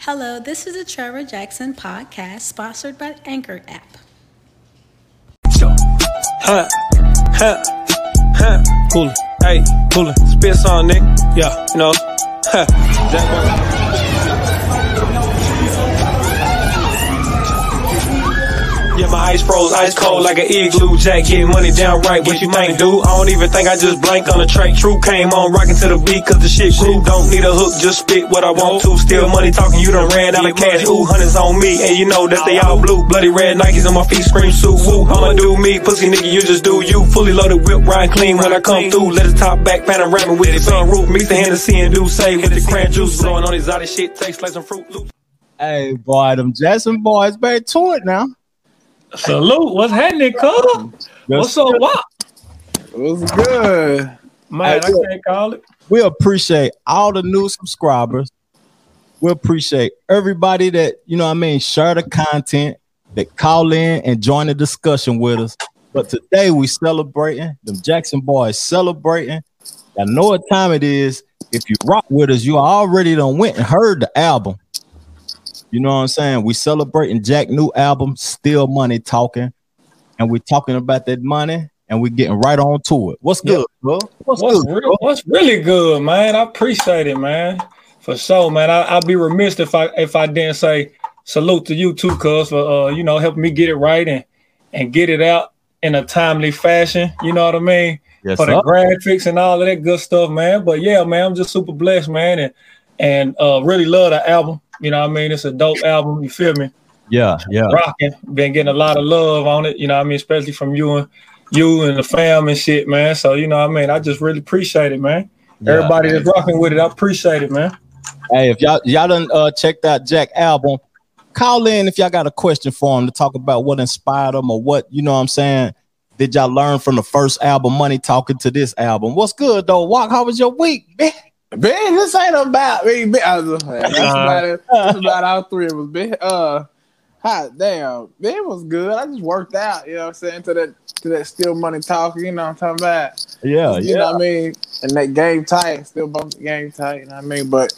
Hello, this is a Trevor Jackson podcast sponsored by Anchor app. Huh, huh, huh. Cool. Hey, cool. Spit song, nigga. Yeah, you know. Huh. That Yeah, my ice froze ice cold like an igloo. Jack getting money down right. What you might do. I don't even think I just blanked on the track. True came on rocking to the beat cause the shit grew. Don't need a hook, just spit what I want to. Still money talking, you done ran out of cash. Ooh, hundreds on me. And you know that they all blue. Bloody red Nikes on my feet, scream suit. Woo, I'ma do me. Pussy nigga, you just do you. Fully loaded whip, ride clean when I come through. Let the top back, panorama with the sunroof. Mix the Hennessy and D'ussé with the cran juice. Blowing on other shit, tastes like some fruit loops. Hey, boy, them Jackson boys back to it now. Salute. What's happening, cuz? What's up, what? What's good? Man, I can't call it. We appreciate all the new subscribers. We appreciate everybody that, you know what I mean, share the content, that call in and join the discussion with us. But today we celebrating, them Jackson boys celebrating. I know what time it is. If you rock with us, you already done went and heard the album. You know what I'm saying? We celebrating Jack new album, Still Money Talking. And we talking about that money and we're getting right on to it. What's good, bro? What's, What's, good? real, what's really good, man? I appreciate it, man. For sure, man. I, I'd be remiss if I if I didn't say salute to you too, cuz for uh, you know, helping me get it right and and get it out in a timely fashion. You know what I mean? Yes, for the sir. graphics and all of that good stuff, man. But yeah, man, I'm just super blessed, man, and and uh really love the album. You know what I mean? It's a dope album, you feel me? Yeah, yeah. rocking. Been getting a lot of love on it, you know what I mean, especially from you and you and the fam and shit, man. So, you know what I mean? I just really appreciate it, man. Yeah. Everybody that's rocking with it, I appreciate it, man. Hey, if y'all y'all done uh checked out Jack album, call in if y'all got a question for him to talk about what inspired him or what you know what I'm saying. Did y'all learn from the first album, Money Talking, to this album? What's good though? Walk, how was your week? Man? Man, this ain't about me. man. I was just playing. That's about it. That's about all three of us. Man. Uh, hot damn, man, was good. I just worked out. You know what I'm saying to that to that still money talking. You know what I'm talking about. Yeah, yeah. You know what I mean? And that game tight, still bump the game tight. You know what I mean? But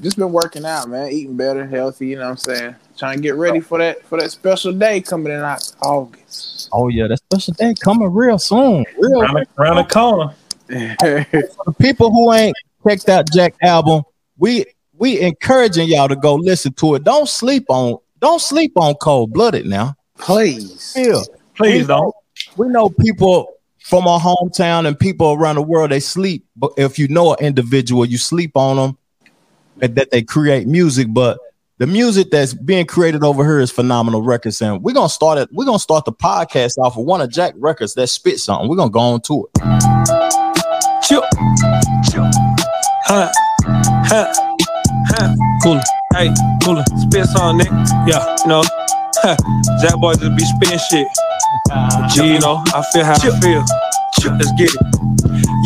just been working out, man. Eating better, healthy. You know what I'm saying? Trying to get ready for that for that special day coming in August. Oh yeah, that special day coming real soon. Real Around the, around the corner. for the people who ain't checked out Jack album, we we encouraging y'all to go listen to it. Don't sleep on don't sleep on cold blooded now. Please. Yeah. Please We don't. know- We know people from our hometown and people around the world they sleep. But if you know an individual, you sleep on them and that they create music. But the music that's being created over here is phenomenal records. And we're gonna start it. We're gonna start the podcast off with one of Jack records that spit something. We're gonna go on to it. Chill. Chill. Huh. Huh. Huh. Cool. Hey, cool. Spit song, nigga. Yeah, you know. Huh. Jack boy just be spitting shit. Ah. G, you know, I feel how I feel. Let's get it.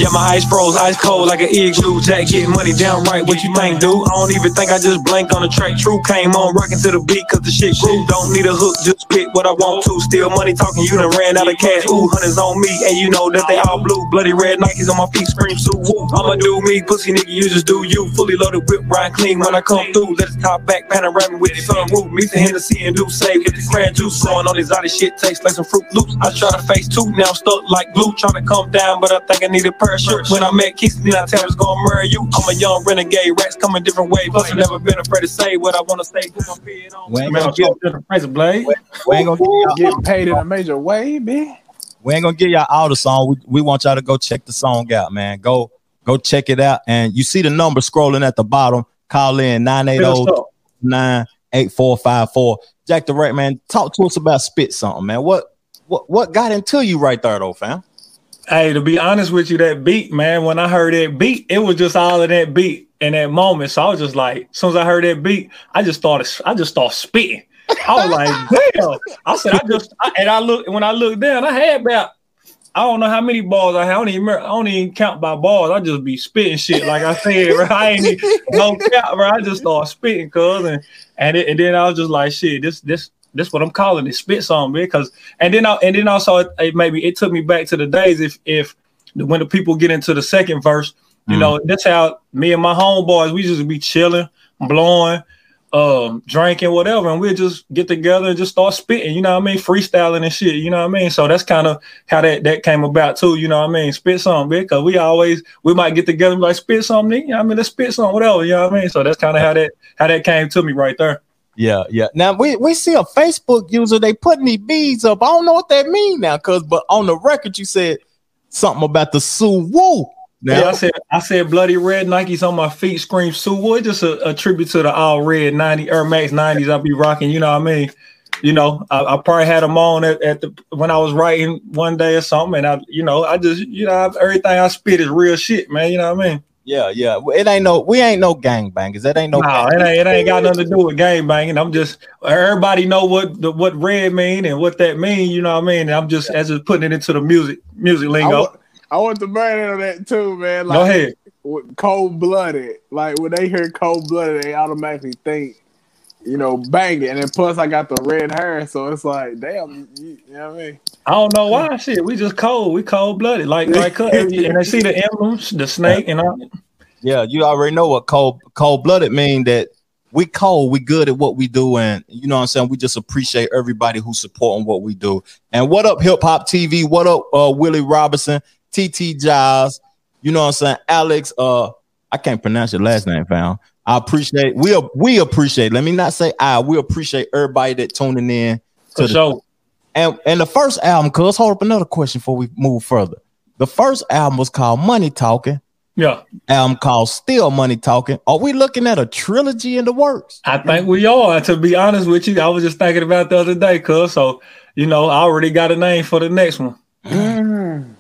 Yeah, my ice froze ice cold like an igloo. Jack getting money down right. What you think, dude? I don't even think I just blanked on the track. True came on rocking to the beat cause the shit grew. Don't need a hook, just spit what I want to. Still money talking, you done ran out of cash. Ooh, hundreds on me, and you know that they all blue. Bloody red Nikes on my feet, scream suit. Woo. I'ma do me, pussy nigga, you just do you. Fully loaded whip, ride clean when I come through. Let the top back, panorama with the sunroof. Meet the Hennessy and D'ussé with the cran juice. Growing on these other shit, tastes like some fruit loops. I try to face two, now I'm stuck like glue. Trying to come down, but I think I need a parachute. When I met Keith, then I tell it's gonna murder you. I'm a young renegade, rats coming different ways. Plus, I've never been afraid to say what I wanna say. Put my feet on. We ain't gonna I'm get, getting to the blade. we ain't gonna get Getting paid in a major way, man. we ain't gonna get y'all all the song. We, we want y'all to go check the song out, man. Go go check it out. And you see the number scrolling at the bottom. Call in 980 nine eight four five four. Jack the Rat Man, talk to us about spit something, man. What what what got into you right there, though, fam? Hey, to be honest with you, that beat, man, when I heard that beat, it was just all of that beat in that moment. So I was just like, as soon as I heard that beat, I just started, I just started spitting. I was like, damn. I said, I just, I, and I looked, when I looked down, I had about, I don't know how many balls I had. I don't even, remember, I don't even count by balls. I just be spitting shit. Like I said, bro, I ain't even, no count, bro. I just started spitting, cuz, and, and, it, and then I was just like, shit, this, this, this what I'm calling it, spit song, man. Because and then I, and then also it, it maybe it took me back to the days if if when the people get into the second verse, you Mhm. know, that's how me and my homeboys we just be chilling, blowing, um, drinking, whatever, and we'll just get together and just start spitting, you know what I mean? Freestyling and shit, you know what I mean? So that's kind of how that, that came about too, you know what I mean? Spit something, because we always we might get together and like spit something, you know what I mean? Let's spit something, whatever, you know what I mean? So that's kind of how that how that came to me right there. Yeah, yeah. Now we, we see a Facebook user, they putting these beads up. I don't know what that mean now, cause but on the record you said something about the Sue Woo. Now, yeah, I said I said bloody red Nikes on my feet scream Sue Woo. It's just a, a tribute to the all red 90 Air Max 90s I'll be rocking, you know what I mean? You know, I, I probably had them on at, at, the when I was writing one day or something, and I, you know, I just, you know, everything I spit is real shit, man. You know what I mean? Yeah, yeah. It ain't no, we ain't no gang bangers. That ain't no. No, it ain't, it ain't got nothing to do with gang banging. I'm just everybody know what the what red mean and what that mean. You know what I mean? And I'm just as just putting it into the music music lingo. I want, I want to burn on that too, man. Like, Go ahead. Cold blooded. Like when they hear cold blooded, they automatically think, you know, bang it. And then plus I got the red hair, so it's like, damn, you, you know what I mean? I don't know why. Shit, we just cold. We cold blooded. Like like and they see the emblems, the snake, and all. Yeah, you already know what cold cold blooded mean. That we cold, we good at what we do, and you know what I'm saying. We just appreciate everybody who's supporting what we do. And what up, Hip Hop TV? What up, uh, Willie Robinson, TT Giles? You know what I'm saying, Alex. Uh, I can't pronounce your last name, fam. I appreciate we we appreciate. Let me not say I. We appreciate everybody that tuning in. To the show. And and the first album, cuz hold up another question before we move further. The first album was called Money Talking. Yeah. Album called Still Money Talking. Are we looking at a trilogy in the works? I think we are. To be honest with you, I was just thinking about the other day, cuz. So, you know, I already got a name for the next one. Mm.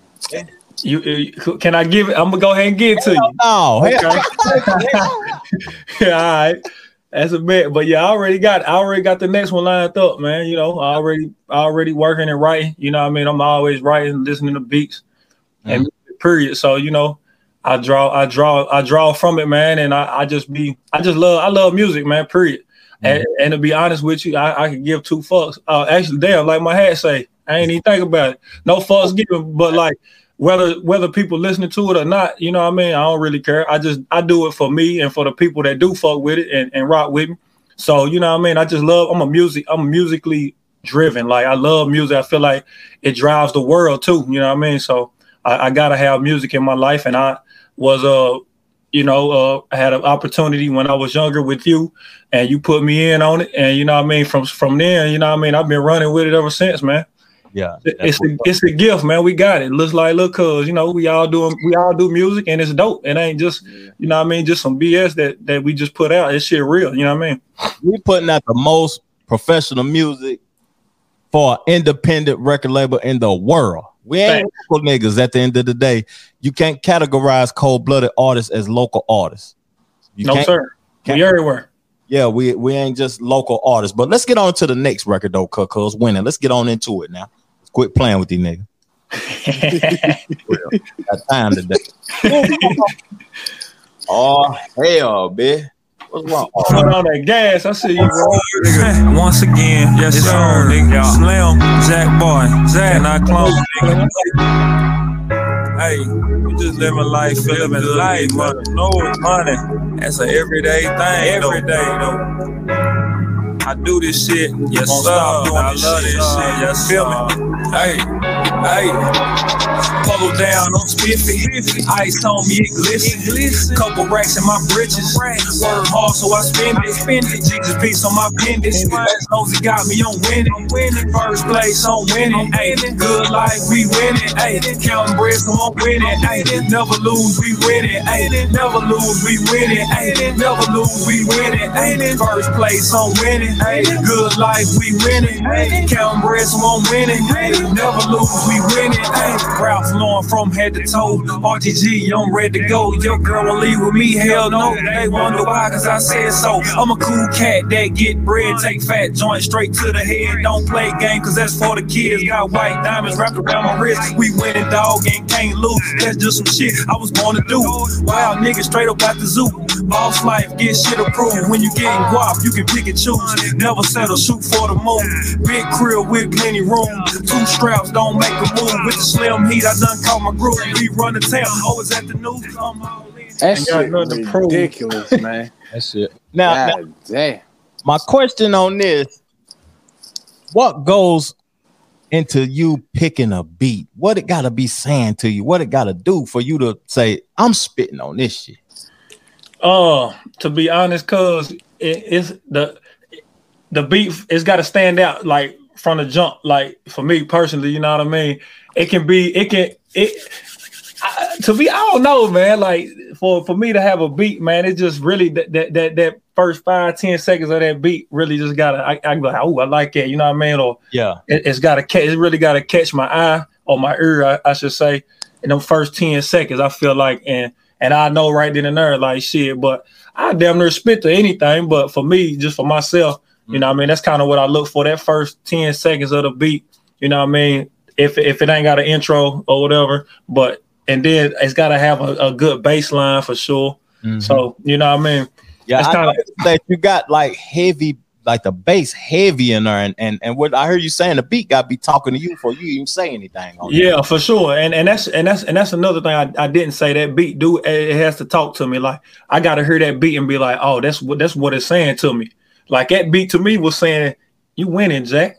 You, you, can I give it? I'm gonna go ahead and give it to you. No, yeah, all right. That's a bit, but yeah, I already got I already got the next one lined up, man. You know, I already already working and writing. You know, I mean, I'm always writing, listening to beats, mm. and period. So you know, I draw, I draw, I draw from it, man, and I, I just be, I just love, I love music, man. Period. Mm-hmm. And, and to be honest with you, I, I can give two fucks. Uh, actually, damn, like my hat say, I ain't even think about it. No fucks given, but like whether whether people listening to it or not, you know what I mean. I don't really care. I just I do it for me and for the people that do fuck with it and, and rock with me. So you know what I mean. I just love. I'm a music. I'm musically driven. Like I love music. I feel like it drives the world too. You know what I mean. So I, I gotta have music in my life, and I was uh you know uh I had an opportunity when I was younger with you and you put me in on it and you know what I mean from from there you know what I mean I've been running with it ever since man yeah it's a, it's a gift man we got it looks like look cuz you know we all doing we all do music and it's dope it ain't just you know what I mean just some BS that that we just put out it's shit real you know what I mean we putting out the most professional music for an independent record label in the world we ain't local niggas at the end of the day. You can't categorize cold blooded artists as local artists. You no, sir. We everywhere. Yeah, we we ain't just local artists. But let's get on to the next record though, cuz winning. Let's get on into it now. Let's quit playing with these niggas. Got time today. oh hell, bitch. What's wrong? Put on that gas. I see you, bro. Once again, yes, yes sir, nigga. Slim, Jack Boy, Zach, not I clone, nigga. Hey, we just living life, living life, money. No money. That's an everyday thing. Every day, though. I do this shit. Yes, sir. I love this shit. Yes, feel me. Hey, hey. Pull down on spiffy. Ice on me, it glisten. Couple racks in my britches. Work hard, so I spend it. Spend it. Jesus piece on my pendant. As long as it got me on winning. Winning. First place on winning. Hey, good life, we winning. Hey, counting bread, so I'm winning. Hey, never lose, we winning. Hey, never lose, we winning. Hey, never lose, we winning. Hey, first place on winning. Hey, good life, we winning. Hey, counting bread, so I'm winning. Hey, never lose, we winning. Hey, Ralph Lauren from head to toe. RTG, I'm ready to go. Your girl will leave with me, hell no. They wonder why, cause I said so. I'm a cool cat that get bread, take fat joint straight to the head. Don't play game, cause that's for the kids. Got white diamonds wrapped around my wrist. We winning, dog, and can't lose. That's just some shit I was born to do. Wild nigga straight up at the zoo. Boss life, get shit approved. When you getting guap, you can pick and choose. Never settle, shoot for the moon. Big crib with plenty room. Two straps don't make a move. With the slim heat, I done caught my groove. We run the town, always at the news. That shit ridiculous, man. That shit. Now, now, damn. my question on this: What goes into you picking a beat? What it got to be saying to you? What it got to do for you to say, "I'm spitting on this shit"? Uh, to be honest, cause it, it's the the beat. It's got to stand out like from the jump. Like for me personally, you know what I mean. It can be. It can. It. I, to be, I don't know, man. Like for for me to have a beat, man, it just really that that that, that first five ten seconds of that beat really just gotta. I, I go, oh, I like that. You know what I mean? Or Yeah, it, it's got to catch. It really got to catch my eye or my ear, I, I should say. In them first ten seconds, I feel like, and and I know right then and there, like shit. But I damn near spit to anything. But for me, just for myself, you know, what I mean, that's kind of what I look for. That first ten seconds of the beat, you know, what I mean, if if it ain't got an intro or whatever, but and then it's got to have a, a good bass line for sure. Mhm. So you know, what I mean, yeah. that's I kinda- that you got like heavy, like the bass heavy in there, and and and what I heard you saying, the beat got to be talking to you before you even say anything. Yeah, for sure. And and that's and that's and that's another thing I, I didn't say. That beat do it has to talk to me. Like I gotta hear that beat and be like, oh, that's what that's what it's saying to me. Like that beat to me was saying, You winning, Jack.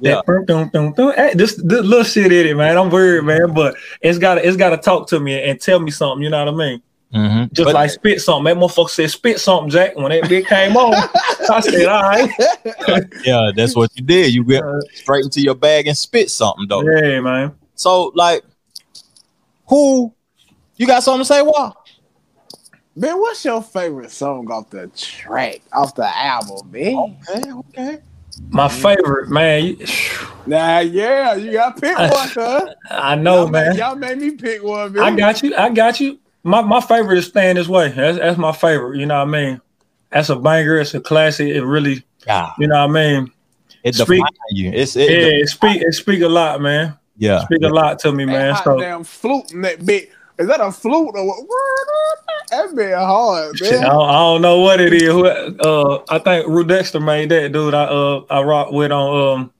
Yeah. That. Hey, this, this little shit in it, man. I'm weird, man. But it's gotta it's gotta talk to me and tell me something, you know what I mean? Mhm. Just But- like spit something. That motherfucker said spit something, Jack. When that bit came on, I said, all right. yeah, that's what you did. You went straight into your bag and spit something though. Yeah, man. So like, who? You got something to say? What? Man, what's your favorite song off the track, off the album, man? Oh, okay, okay. My mm. favorite, man. you- Nah, yeah, you got to pick one, huh? I know, y'all man. Made, y'all made me pick one, man. I got you. I got you. My my favorite is staying this way. That's that's my favorite. You know what I mean? That's a banger. It's a classic. It really, Yeah, you know what I mean? it Speak- defines you. It's it, Yeah, it speak it speak a lot, man. yeah. Speak a lot to me, man. hot So damn flute in that bit. Is that a flute or what? That bit hard, shit, I, don't, I don't know what it is. Who- Uh, I think Ru Dexter made that dude. I uh I rock with on um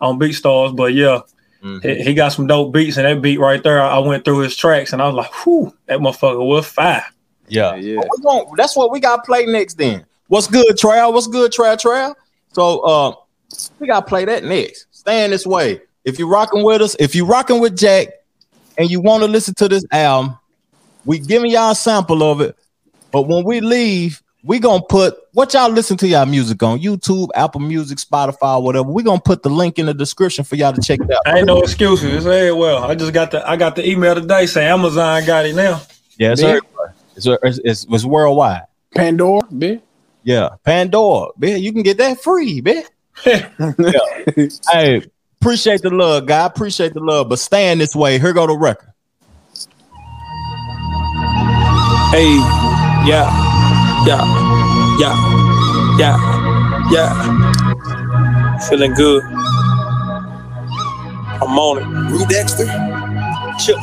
on Beatstars, but yeah. Mhm. He, he got some dope beats, and that beat right there, I went through his tracks, and I was like, "Whew, that motherfucker was fire." Yeah, Yeah. But we gon- that's what we got to play next. Then what's good, Trail? What's good, Trail? Trail. So uh, we got to play that next. Stand this way. If you're rocking with us, if you're rocking with Jack, and you want to listen to this album, we giving y'all a sample of it. But when we leave, we gonna put what y'all listen to y'all music on YouTube, Apple Music, Spotify, whatever. We gonna put the link in the description for y'all to check it out. I ain't no excuses. It's very well. I just got the I got the email today saying Amazon got it now. Yeah, it's, Yeah. It's, it's, it's, it's worldwide. Pandora, bitch. Yeah, Pandora, man, you can get that free, man. Hey, appreciate the love, guy. Appreciate the love, but staying this way. Here go the record. Hey, yeah, yeah, yeah, yeah, yeah. Feeling good. I'm on it. Rue Dexter. Chill.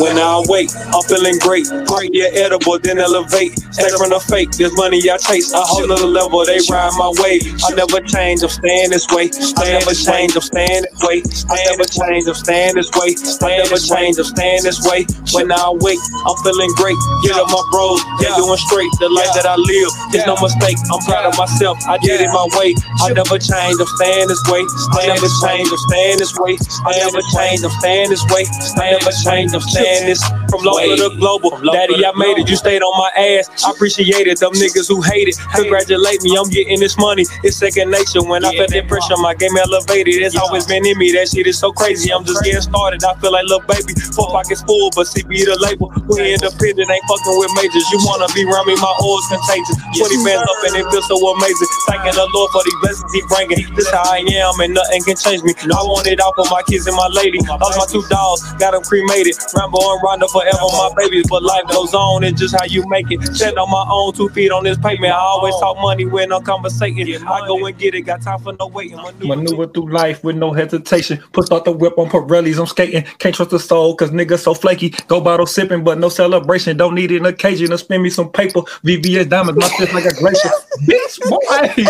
When I wake, I'm feeling great. Great, yeah, edible, then elevate. Stay from the fake. This money I chase. A whole nother level, they ride my way. I never change, I'm staying this way. I never change, I'm staying this way. I never change, I'm staying this way. I never change, I'm staying this way. When I wake, I'm feeling great. Get up my bros, yeah, doing straight. The life that I live, there's no mistake. I'm proud of myself. I did it my way. I never change, I'm staying this way. I never change, I'm staying this way. I never change, I'm staying this way. I never change, I'm this from local to global. Daddy, I made it. You stayed on my ass. I appreciate it. Them niggas who hate it, congratulate me. I'm getting this money. It's second nature. When I felt that pressure, my game elevated. It's always been in me. That shit is so crazy. I'm just getting started. I feel like little baby. Four pockets full, but CB the label. We independent, ain't fucking with majors. You wanna be around me? My oil's contagious. 20 bands up and it feels so amazing. Thanking the Lord for these blessings he bringing. This how I am, and nothing can change me. I want it all for my kids and my lady. Lost my two dogs, got them cremated. Rambo and Rondo forever, my babies. But life goes on, it's just how you make it. Stand on my own two feet on this pavement. I always talk money when I'm conversating. I go and get it, got time for no waiting. Maneuver through life with no hesitation. Put out the whip on Pirellis. I'm skating. Can't trust the soul because niggas so flaky. Go bottle sipping, but no celebration. Don't need an occasion to spend me some paper. VVS diamonds, my fist like a glacier. Bitch, boy.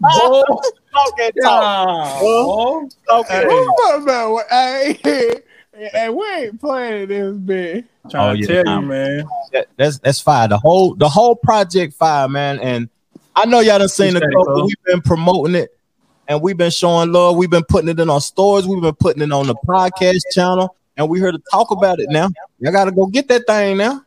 boy. Talk that Yeah, boy. Okay. What about what? Hey, and we ain't playing this bit. Trying Oh, to yeah. tell you, man. That- that's that's fire. The whole the whole project fire, man. And I know y'all done seen the Appreciate it, We've been promoting it and we've been showing love. We've been putting it in our stores. We've been putting it on the podcast channel, and we here to talk about it now. Y'all gotta go get that thing now.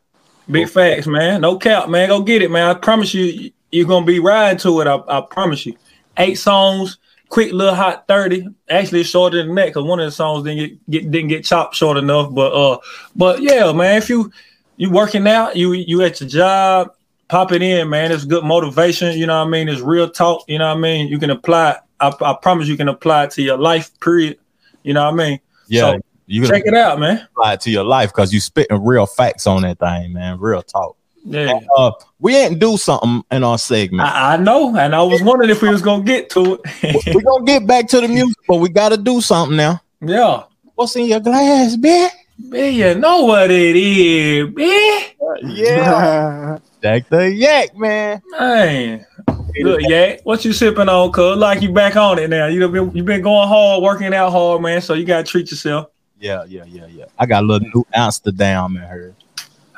Big facts, man. No cap, man. Go get it, man. I promise you, you're gonna be riding to it. I, I promise you. Eight songs, quick little hot thirty. Actually, shorter than that because one of the songs didn't get, get didn't get chopped short enough. But uh, but yeah, man. If you you working out, you you at your job, pop it in, man. It's good motivation. You know what I mean? It's real talk. You know what I mean? You can apply. it. I, I promise you can apply it to your life. Period. You know what I mean? Yeah, So, you Check it out, man. apply it to your life because you spitting real facts on that thing, man. Real talk. Yeah. Uh, we ain't do something in our segment. I, I know, and I was wondering if we was gonna get to it. we gonna get back to the music, but we gotta do something now. yeah, What's in your glass, man? man, you know what it is, man. Yeah, Jack the Yak, man. Man, look, yeah, what you sipping on? Cuz like you back on it now. You done been you been going hard, working out hard, man. So you gotta treat yourself. Yeah, yeah, yeah, yeah. I got a little new Amsterdam in here.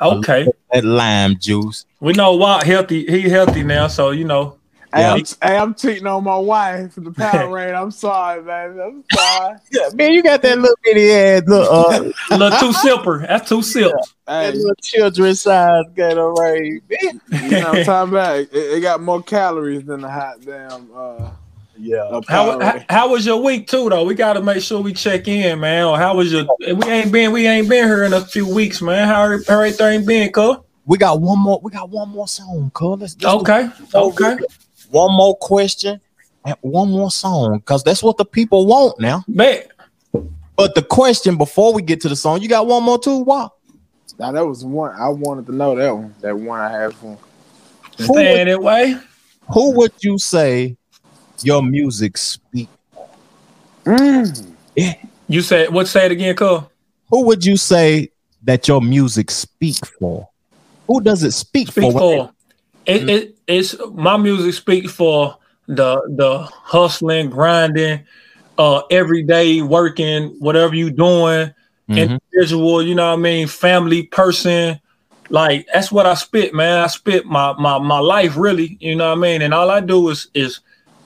Okay, That lime juice. we know Watt healthy. He healthy now, so you know. Hey, Yeah. I'm, hey, I'm cheating on my wife for the power rain. I'm sorry, man. I'm sorry. Yeah, man, you got that little bitty ass, little, uh, Little two sipper. That's two sips. Hey, that little children size Gatorade, man. you know what I'm talking about? It, it got more calories than the hot damn uh, Yeah. How, how how was your week too though? We gotta make sure we check in, man. Or how was your? We ain't been we ain't been here in a few weeks, man. How how everything been, cuz? We got one more. We got one more song, cuz. Let's, let's do Okay, okay. one more question and one more song, cause that's what the people want now. Bet. But the question before we get to the song, you got one more too. Why? Now that was one I wanted to know that one. That one I had for. Who would, Staying that way. who would you say your music speak? Mm. You said what? Say it again, cuz. Who would you say that your music speak for? Who does it speak, Speak for? for. It, it it's my music speak for the the hustling, grinding, uh, everyday working, whatever you doing, Mhm. individual. You know what I mean? Family person. Like that's what I spit, man. I spit my my my life really. You know what I mean? And all I do is is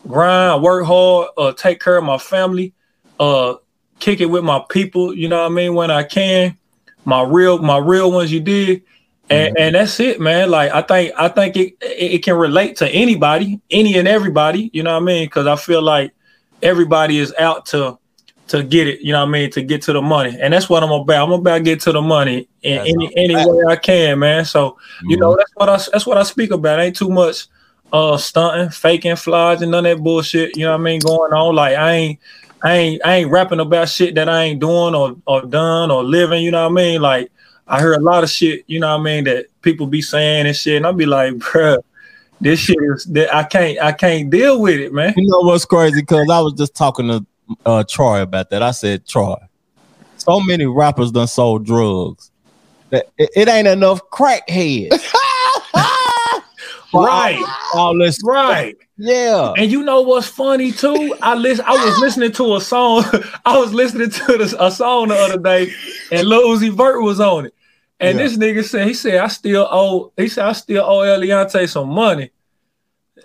grind, work hard, uh, take care of my family, uh, kick it with my people. You know what I mean? When I can, my real my real ones. You did, and and that's it, man. Like I think I think it it, it can relate to anybody, any and everybody. You know what I mean? Because I feel like everybody is out to to get it. You know what I mean? To get to the money, and that's what I'm about. I'm about to get to the money in That's any any way I can, man. So you know that's what I that's what I speak about. Ain't too much uh stunting, faking, flies, and none of that bullshit. You know what I mean? Going on like I ain't. I ain't I ain't rapping about shit that I ain't doing or or done or living, you know what I mean? Like I hear a lot of shit, you know what I mean, that people be saying and shit, and I'll be like, bruh, this shit is that I can't I can't deal with it, man. You know what's crazy? Because I was just talking to uh, Troy about that. I said, Troy, so many rappers done sold drugs that it, it ain't enough crackheads. Right, All this, right. yeah. And you know what's funny too? I listen. I was listening to a song. I was listening to this, a song the other day, and Lil Uzi Vert was on it. And Yeah. this nigga said, he said, I still owe. He said, I still owe Eliantte some money.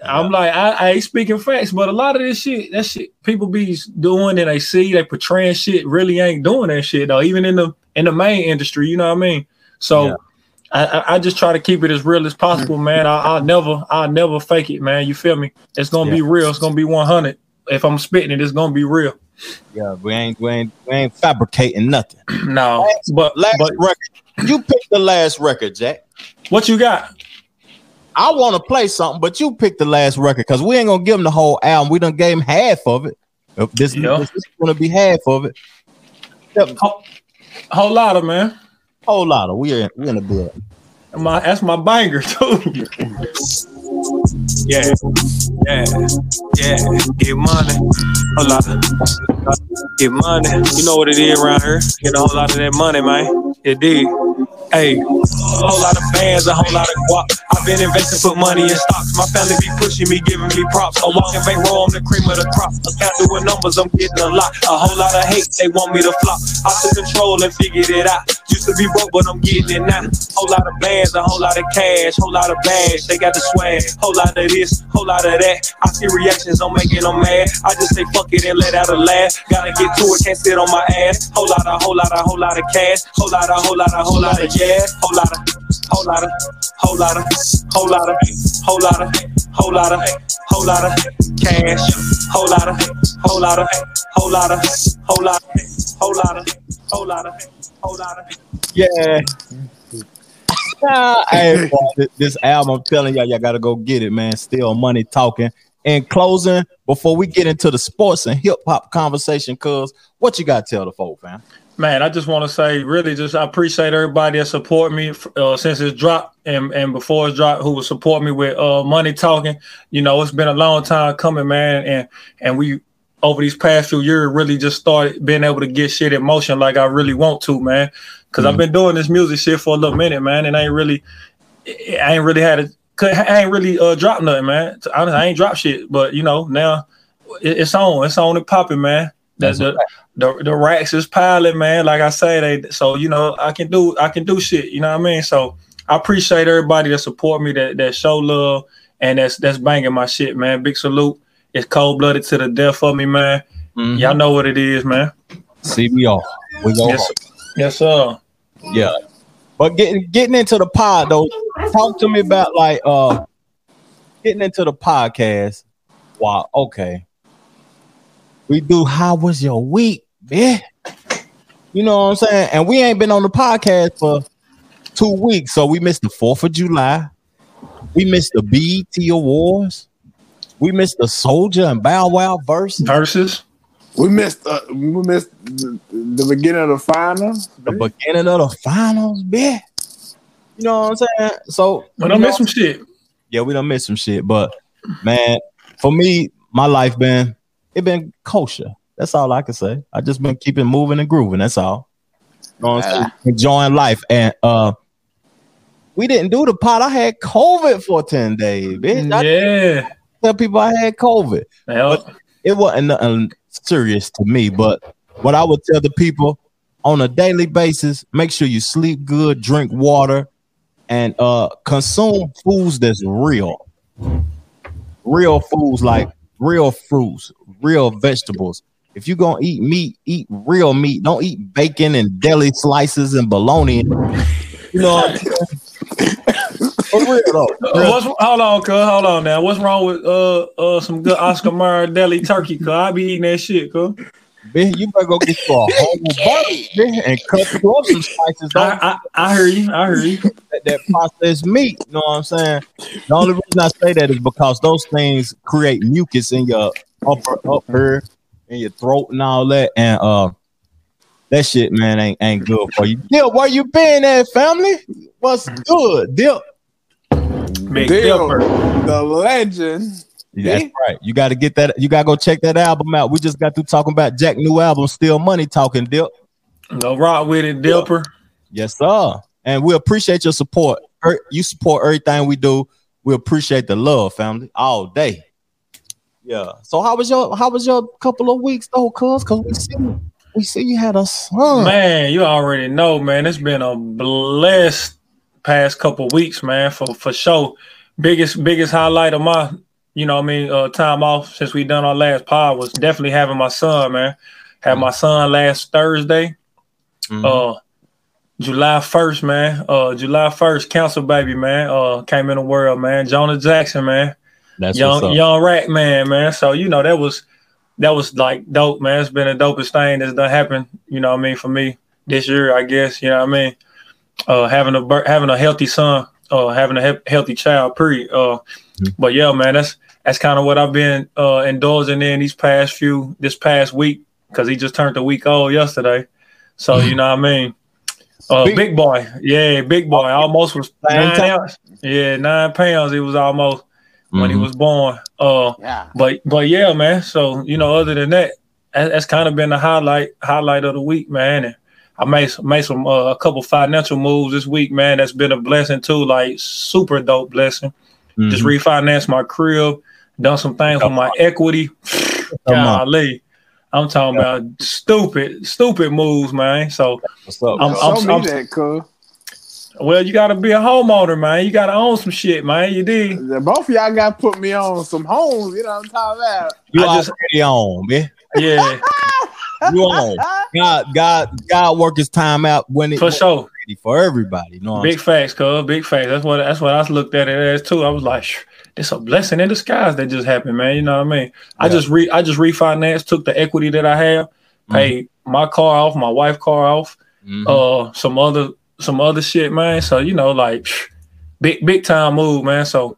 I'm like, I, I ain't speaking facts, but a lot of this shit, that shit people be doing and they see they portraying shit really ain't doing that shit though. Even in the in the main industry, you know what I mean? So. Yeah. I, I- just try to keep it as real as possible, man. I, I'll never, I'll never fake it, man. You feel me? It's gonna be real. It's gonna be 100. If I'm spitting it, it's gonna be real. Yeah, we ain't we ain't we ain't fabricating nothing. no, but Last but record. You picked the last record, Jack. what you got? I want to play something, but you picked the last record because we ain't gonna give him the whole album. We done gave him half of it. This, Yeah. this is gonna be half of it. Yep, Whole, whole lot of man. Whole lot of we in we in the bed. My that's my banger too. Yeah, yeah, yeah. Get money, a lot. Get money. You know what it is around here. Get a whole lot of that money, man. It did. Hey, a whole lot of bands, a whole lot of guap. I've been investing, put money in stocks. My family be pushing me, giving me props. I'm walking bankroll, I'm the cream of the crop. Account doing numbers, I'm getting a lot. A whole lot of hate, they want me to flop. I took control and figured it out. Used to be broke, but I'm getting it now. Whole lot of bands, a whole lot of cash, whole lot of bags. They got the swag, whole lot of this, whole lot of that. I see reactions, I'm making them mad. I just say fuck it and let out a laugh. Gotta get to it, can't sit on my ass. Whole lot of, whole lot of, whole lot of cash. Whole lot of, whole lot of, whole lot of yeah. Whole lot of, whole lot of, whole lot of, whole lot of, whole lot of, whole lot of, whole lot of cash. Whole lot of, whole lot of, whole lot of, whole lot of, whole lot of, whole lot of, whole lot of. Yeah. Nah, hey, boy, th- this album, I'm telling y'all, y'all gotta go get it, man. Still money talking. In closing, before we get into the sports and hip hop conversation, cuz what you got to tell the folk, fam? Man, I just want to say, really, just I appreciate everybody that support me uh, since it's dropped and and before it's dropped, who will support me with uh, money talking. You know, it's been a long time coming, man, and and we over these past few years really just started being able to get shit in motion like I really want to, man. because I've been doing this music shit for a little minute, man, and I ain't really, I ain't really had a, I ain't really uh dropped nothing, man. Honestly, I ain't dropped shit, but you know now it- it's on, it's on and popping, man. The, That's the, the the racks is piling, man. Like I say, they so you know I can do I can do shit. You know what I mean? So I appreciate everybody that support me, that that show love, and that's that's banging my shit, man. Big salute. It's cold blooded to the death for me, man. Mhm. Y'all know what it is, man. CBR. We go Yes, yes, sir. Yeah. But getting getting into the pod though, talk to me about like uh getting into the podcast. Wow, okay. We do how was your week, man? You know what I'm saying? And we ain't been on the podcast for two weeks. So we missed the 4th of July. We missed the BET Awards. We missed the Soulja and Bow Wow versus Verzuz. We missed. Uh, we missed the, the beginning of the finals. the beginning of the finals, man. You know what I'm saying? So we don't miss some shit. yeah, we don't miss some shit. But man, for me, my life been it been kosher. That's all I can say. I just been keeping moving and grooving. That's all. You know what Enjoying life. And uh we didn't do the pot. I had COVID for 10 days, bitch. I Yeah. tell people I had COVID. Yep. It wasn't nothing serious to me, but what I would tell the people on a daily basis, make sure you sleep good, drink water, and uh consume foods that's real. Real foods like real fruits, real vegetables. If you're gonna eat meat, eat real meat. Don't eat bacon and deli slices and bologna. You know what I'm saying? For real though. Uh, What's hold on, cuz hold on now. What's wrong with uh uh some good Oscar Mayer deli turkey? Cuz I be eating that shit, cuz. Bitch, you better go get you a whole bunch bitch, and cut through up some spices. I, I I hear you. I hear you. that, that processed meat. You know what I'm saying? The only reason I say that is because those things create mucus in your upper up here, in your throat and all that. And uh that shit, man, ain't ain't good for you. Dip, where you been at, family? What's good? Dip. Big Deal. dipper. The legend. That's Yeah. right. You gotta get that, you gotta go check that album out. We just got through talking about Jack new album, Still Money Talking Dip. Go rock with it, dipper. Yes, sir. And we appreciate your support. Er- You support everything we do. We appreciate the love, family, all day. Yeah. So how was your how was your couple of weeks though, cuz? Cause we see we see you had a son. Man, you already know, man. It's been a blessed past couple weeks, man, for for sure. Biggest biggest highlight of my, you know, what I mean, uh, time off since we done our last pod was definitely having my son, man. Had my son last Thursday, Mhm. uh, July first, man. Uh, July first, council baby, man. Uh, came in the world, man. Jonah Jackson, man That's young young rat man, man. So you know that was that was like dope, man. It's been the dopest thing that's done happened. You know what I mean for me this year, I guess. You know what I mean. Uh, having a having a healthy son, uh, having a he- healthy child, period. Uh, Mhm. but yeah, man, that's that's kind of what I've been uh indulging in these past few this past week because he just turned a week old yesterday. So you know what I mean. Uh, Big- big, boy, yeah, big boy. Almost was nine ounce. Yeah, nine pounds. He was almost when he Mhm. was born. Uh, Yeah. but but yeah, man. So you know, other than that, that that's kind of been the highlight highlight of the week, man. And I made some, made some uh, a couple financial moves this week, man. That's been a blessing too, like super dope blessing. Just Mhm. refinanced my crib, done some things with my equity. Come on. Golly, I'm talking about stupid, stupid moves, man. So, What's up? I'm- I'm, me I'm- that, cuz. Well, you got to be a homeowner, man. You got to own some shit, man. You did. Both of y'all got to put me on some homes. You know what I'm talking about? you I just- already on, man. Yeah, You on. God, God, God work his time out when it for sure. for everybody. You know what I'm Big facts, cuz. Big facts. That's what. That's what I looked at it as too. I was like, it's a blessing in disguise that just happened, man. You know what I mean? I just re. I just refinanced, took the equity that I have, paid my car off, my wife car off, Mhm. uh, some other some other shit, man. So you know, like, big big time move, man. So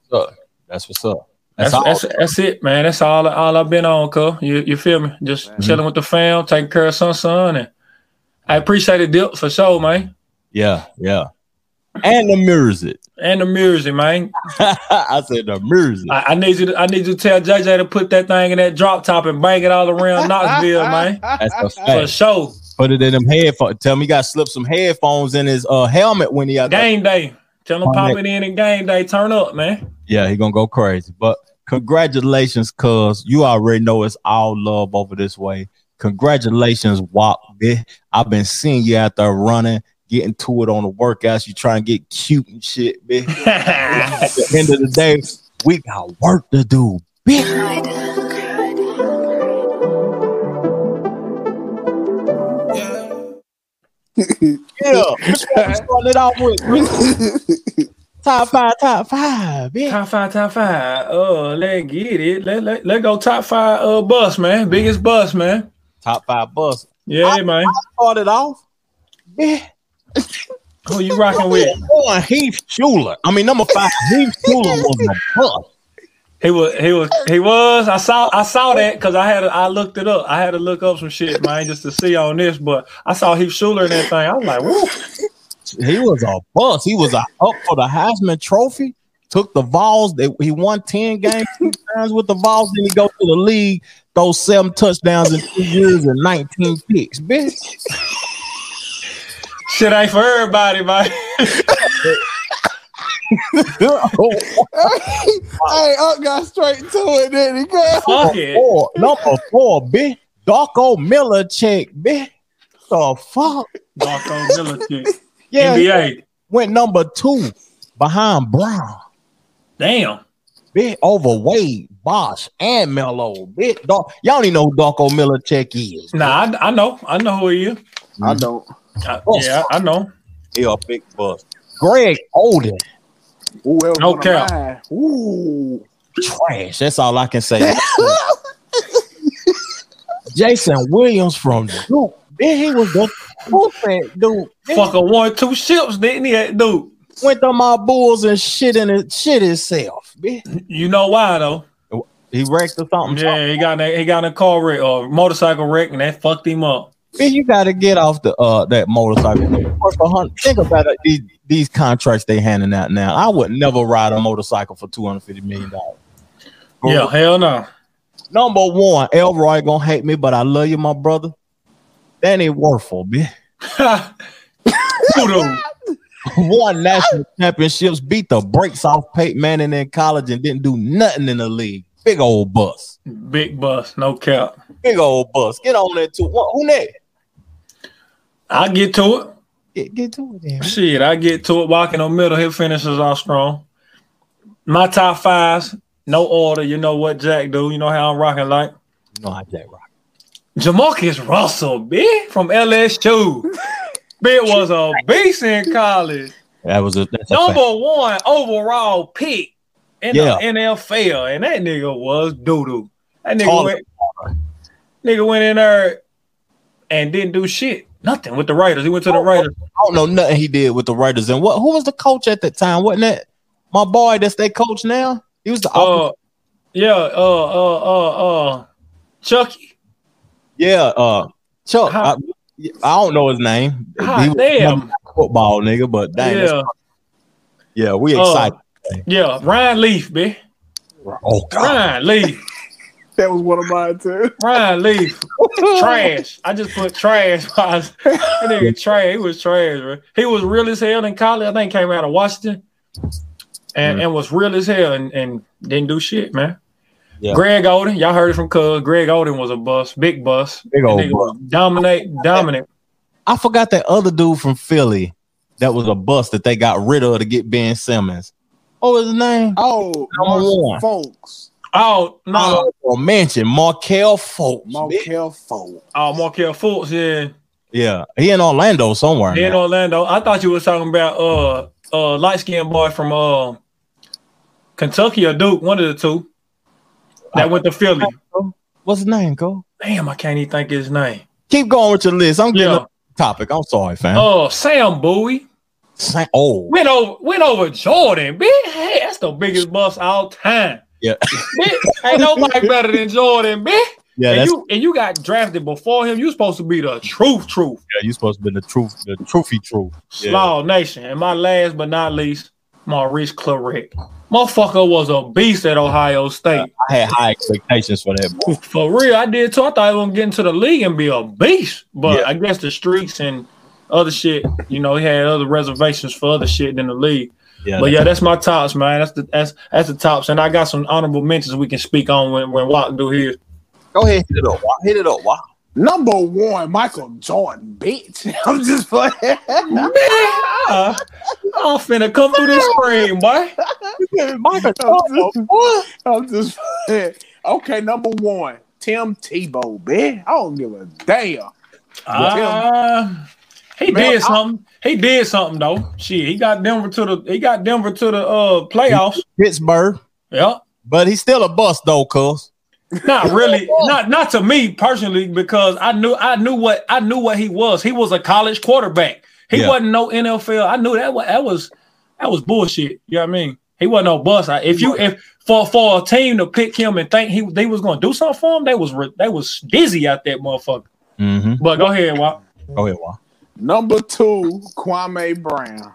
That's what's up. That's That's, all. that's, that's it, man. That's all all I've been on, cuz. You you feel me? Just chilling with the fam, taking care of son, son, and I appreciate it, Dip, for sure, man. yeah, yeah. And the music. And the music, man. I said the music. I, I need you to I need you to tell JJ to put that thing in that drop top and bang it all around Knoxville, man. That's a For sure. Put it in them headphones. Tell me, he got to slip some headphones in his uh helmet when he out there. Game day. Tell him pop it in and game day. Turn up, man. Yeah, he gonna go crazy. But congratulations, cuz you already know it's all love over this way. Congratulations, Wop. bitch. I've been seeing you out there running, getting to it on the workouts. You trying to get cute and shit, bitch. At the end of the day, we got work to do, bitch. Yeah, which starting it off with? top five, top five, bitch. top five, top five. Uh, let's get it. Let, let, let go top five uh bus, man. Biggest bus, man. Top five bus. Yeah, man. Started off, bitch. Who you rocking with? One Heath Shuler. I mean, number five, Heath Shuler was a bust. He was he was he was. I saw I saw that because I had to, I looked it up. I had to look up some shit, man, just to see on this. But I saw Heath Shuler in that thing. I was like, woo. He was a bust. He was a, up for the Heisman Trophy. Took the Vols. They, he won 10 games two times with the Vols. Then he go to the league, throw seven touchdowns in two years and 19 picks. Bitch. Shit ain't for everybody, man. hey, Up got straight to it, then he go. Fuck it. four, number four, bitch. Darko Milicic, bitch. The fuck? Darko Miller chick. Yeah, he NBA. went number two behind Brown. Damn. Bitch, overweight, Bosh, and Melo. Bitch, Dar- y'all don't even know who Darko Milicic is. Nah, I, I know. I know who he is. I don't. I- yeah, I know. He a big bust. Greg Oden, Ooh, that was No one cap. Ooh. trash. That's all I can say. Jason Williams from Duke. Bitch, he was the stupid dude. Bitch, Fucker won two ships, didn't he, that dude? went to my Bulls and shit in it, shit himself. Bitch. You know why though? He wrecked or something. Yeah, he got in a, he got in a car wreck or motorcycle wreck and that fucked him up. Man, you got to get off the uh that motorcycle. Worth Think about it, these, these contracts they handing out now. I would never ride a motorcycle for two hundred fifty million dollars. Yeah, hell no. Number one, Elroy gonna hate me, but I love you, my brother. That ain't worthful, man. Kudo. Won national championships, beat the brakes off Peyton Manning in college, and didn't do nothing in the league. Big old bus. Big bus, no cap. Big old bus. Get on that too. Who next? I get to it. Get, get to it then. Shit, I get to it. Walking on middle, his finishes are strong. My top fives, no order. You know what Jack do. You know how I'm rocking like. You know how Jack rock. Jamarcus Russell, bitch, from LSU. Bitch was a beast in college. That was a that's a Number fact. one overall pick in Yeah. the NFL, and that nigga was doo doo. That nigga Taller. went, nigga went in there and didn't do shit, nothing with the Raiders. He went to the Raiders. I don't know nothing he did with the Raiders. And what who was the coach at that time? Wasn't that my boy that's their coach now? He was the Uh, yeah, uh, uh, uh, uh, Chucky. yeah, uh Chuck. How- I, I don't know his name. Was damn. football nigga, but dang, Yeah, yeah, we Uh, excited. yeah. Ryan Leaf, bitch. oh God. Ryan Leaf. That was one of mine too. Ryan Leaf. trash. I just put trash. that nigga trash. He was trash, bro. He was real as hell in college. I think came out of Washington. And, Mhm. and was real as hell and, and didn't do shit, man. Yeah. Greg Oden, y'all heard it from Cuz. Greg Oden was a bus, big bus. Big old nigga bus. was dominate, dominant. I forgot that other dude from Philly that was a bust that they got rid of to get Ben Simmons. Oh, his name? Oh, Number Mark folks. Oh no, Oh, mention Markelle Fultz. bitch. Markelle Fultz. oh Markelle Fultz, yeah. Yeah, he in Orlando somewhere. He in now. Orlando. I thought you was talking about uh uh light skinned boy from uh Kentucky or Duke, one of the two. That went to Philly. What's his name, go? Damn, I can't even think his name. Keep going with your list. I'm getting Yeah. the topic. I'm sorry, fam. Oh, Sam Bowie. Sa- oh, Went over went over Jordan. Bitch, hey, that's the biggest bust all time. Yeah, Bitch, ain't nobody better than Jordan, bitch. yeah. and you and you got drafted before him. You supposed to be the truth, truth. yeah, you supposed to be the truth, the truthy truth. Yeah. Slaw Nation. And my last but not least, Maurice Clarett. Motherfucker was a beast at Ohio State. I had high expectations for that. Boy. For real, I did too. I thought I was gonna get into the league and be a beast. But Yeah. I guess the streets and other shit, you know, he had other reservations for other shit than the league. Yeah, But yeah, that's my tops, man. That's the that's that's the tops. And I got some honorable mentions we can speak on when, when Watt do here. go ahead, hit it up. Wow. Hit it up. Wow. Number one, Michael Jordan, bitch. I'm just playing. Man, I'm finna come through this screen, boy. Michael I'm just, I'm just playing. Okay, number one, Tim Tebow, bitch. I don't give a damn. Uh, he Man, did I- something. He did something though. Shit, he got Denver to the he got Denver to the uh playoffs. Pittsburgh, Yeah. but he's still a bust though, cuz. Not really, not not to me personally, because I knew I knew what I knew what he was. He was a college quarterback. He Yeah. wasn't no NFL. I knew that was that was that was bullshit. You know what I mean? He wasn't no bust. If you if for for a team to pick him and think he they was gonna do something for him, they was they was dizzy out that motherfucker. Mm-hmm. But go ahead, Walt. Go ahead, Wow. Number two, Kwame Brown.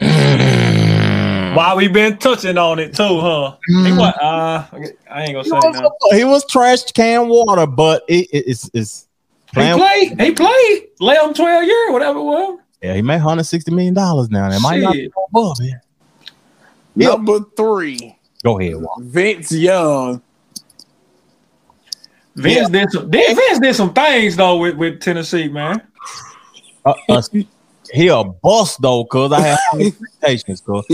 Why we been touching on it too, huh? He was, uh, I ain't gonna say nothing. He was trash can water, but it, it- it's it's He played. He played. Lay him twelve year, whatever it was. Yeah, he made 160 million dollars now. That might not be Shit. above it. Yeah. Number three, Go ahead, Wow. Vince Young. Vince did some. Vince Vince did some things though with, with Tennessee, man. Uh, uh, he a bust though, cuz I have expectations, cuz.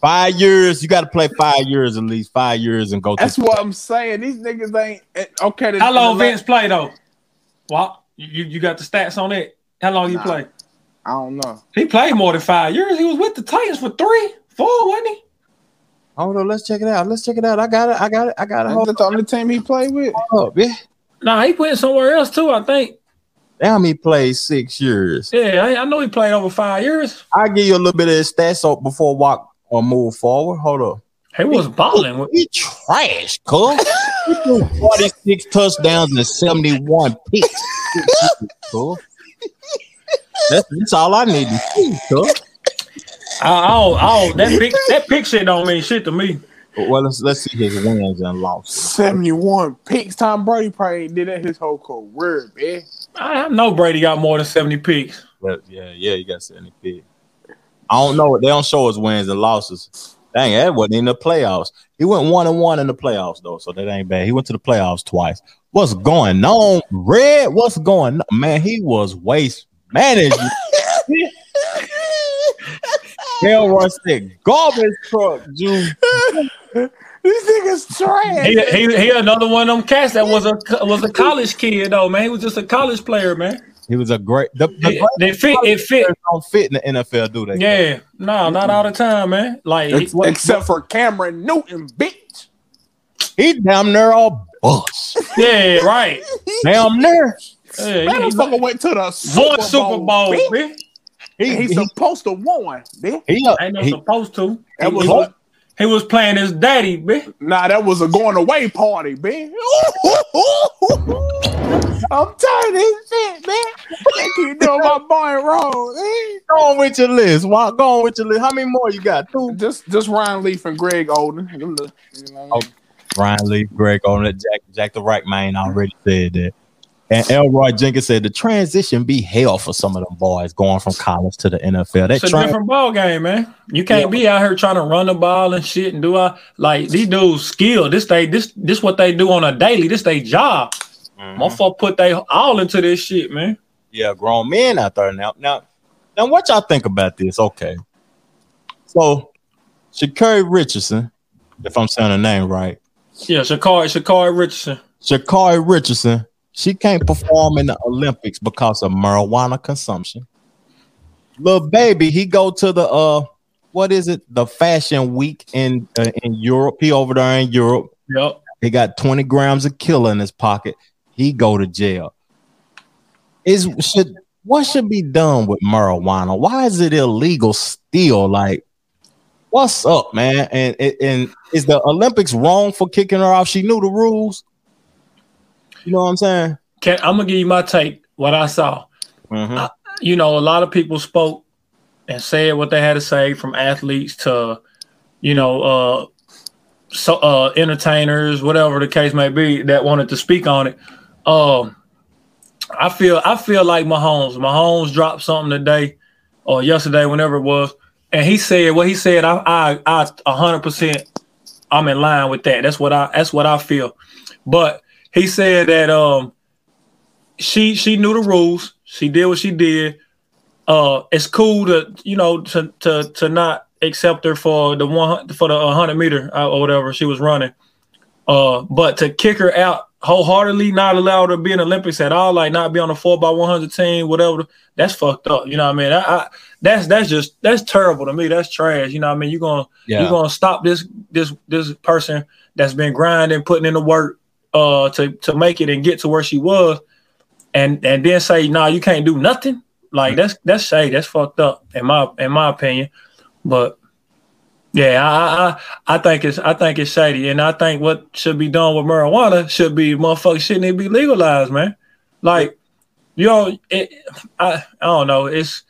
Five years, you got to play five years at least, five years and go That's what I'm saying. These niggas ain't eh, okay. the- How long the la- Vince play though? What you you got the stats on it? How long he Nah. play? I don't know. He played more than five years. He was with the Titans for three, four, wasn't he? Hold on, let's check it out. Let's check it out. I got it. I got it. I got it. That's Hold the only team he played with. up, yeah. Nah, he went somewhere else too. I think. Damn, he played six years. Yeah, I, I know he played over five years. I'll give you a little bit of his stats up before walk or uh, move forward. Hold up. He was balling. With, He trash, cuz. He threw 46 touchdowns and 71 picks. Cuz. That's, that's all I need to see, cuz. I, I don't, I don't, that pick that pick shit don't mean shit to me. Well, let's let's see his wins and losses. 71 picks. Tom Brady probably did that his whole career, man. I, know Brady got more than seventy picks. But yeah, yeah, you got 70 picks. I don't know. They don't show us wins and losses. Dang, that wasn't in the playoffs. He went one and one in the playoffs though, so that ain't bad. He went to the playoffs twice. What's going on, Red? What's going on, man? He was waste management. Elroy said, "Garbage truck, Juice." These niggas trash. He, he, he another one of them cats that was a was a college kid though, man. He was just a college player, man. He was a great. The, the It, they fit, it fit. don't fit in the NFL, do they? Yeah, no, not all the time, man. Like, he, Ex- Except for Cameron Newton, bitch. he damn near all bust. yeah, right. damn near. Yeah, That he, he motherfucker went to the Super won Super Bowl, bitch. man. He, He's he, supposed to won, bitch. he, uh, Ain't no he- supposed to. That He, was he was, playing his daddy, man. Nah, that was a going away party, man. I'm tired of this shit, man. They keep doing my boy wrong. man. Go on with your list. Why go on with your list? How many more you got? Two. Just just Ryan Leaf and Greg Oden. Them the- you know what I mean? Oh, Brian Lee, Greg on it. Jack, Jack the right man I already said that. And Elroy Jenkins said the transition be hell for some of them boys going from college to the NFL. That It's a tra- different ball game, man. You can't be out here trying to run the ball and shit and do all like these dudes skill. This they this this what they do on a daily. This they job. Mhm. Motherfucker put they all into this shit, man. yeah, grown men out there now. Now, now, what y'all think about this? Okay, so Sha'Carri Richardson, if I'm saying her name right, Yeah, Sha'Carri Sha'Carri Richardson. Sha'Carri Richardson, she can't perform in the Olympics because of marijuana consumption. Little baby, he go to the uh, what is it? The fashion week in uh, in Europe. He over there in Europe. Yep. He got 20 grams of killer in his pocket. He go to jail. Is should what should be done with marijuana? Why is it illegal still? Like, what's up, man? And and, and is the Olympics wrong for kicking her off? She knew the rules. You know what I'm saying? Can, I'm gonna give you my take. What I saw. Mhm. you know, a lot of people spoke and said what they had to say from athletes to, you know, uh, so uh, entertainers, whatever the case may be, that wanted to speak on it. Um, I feel I feel like Mahomes. Mahomes dropped something today or yesterday, whenever it was, and he said what he said. I I I a hundred percent. I'm in line with that. That's what I that's what I feel. But he said that um she she knew the rules. She did what she did. Uh, it's cool to you know to to to not accept her for the one for the hundred meter uh, or whatever she was running. Uh, but to kick her out wholeheartedly, not allow her to be in Olympics at all, like not be on the four by one hundred team, whatever. That's fucked up. You know what I mean? I, I, that's that's just that's terrible to me. That's trash. You know what I mean? You're gonna Yeah. you're gonna stop this this this person that's been grinding, putting in the work uh to to make it and get to where she was, and and then say, nah, you can't do nothing. Like that's that's shady. That's fucked up in my in my opinion. But yeah, I, I I think it's I think it's shady, and I think what should be done with marijuana should be motherfuckers shouldn't even be legalized, man. Like you know, it, I I don't know. It's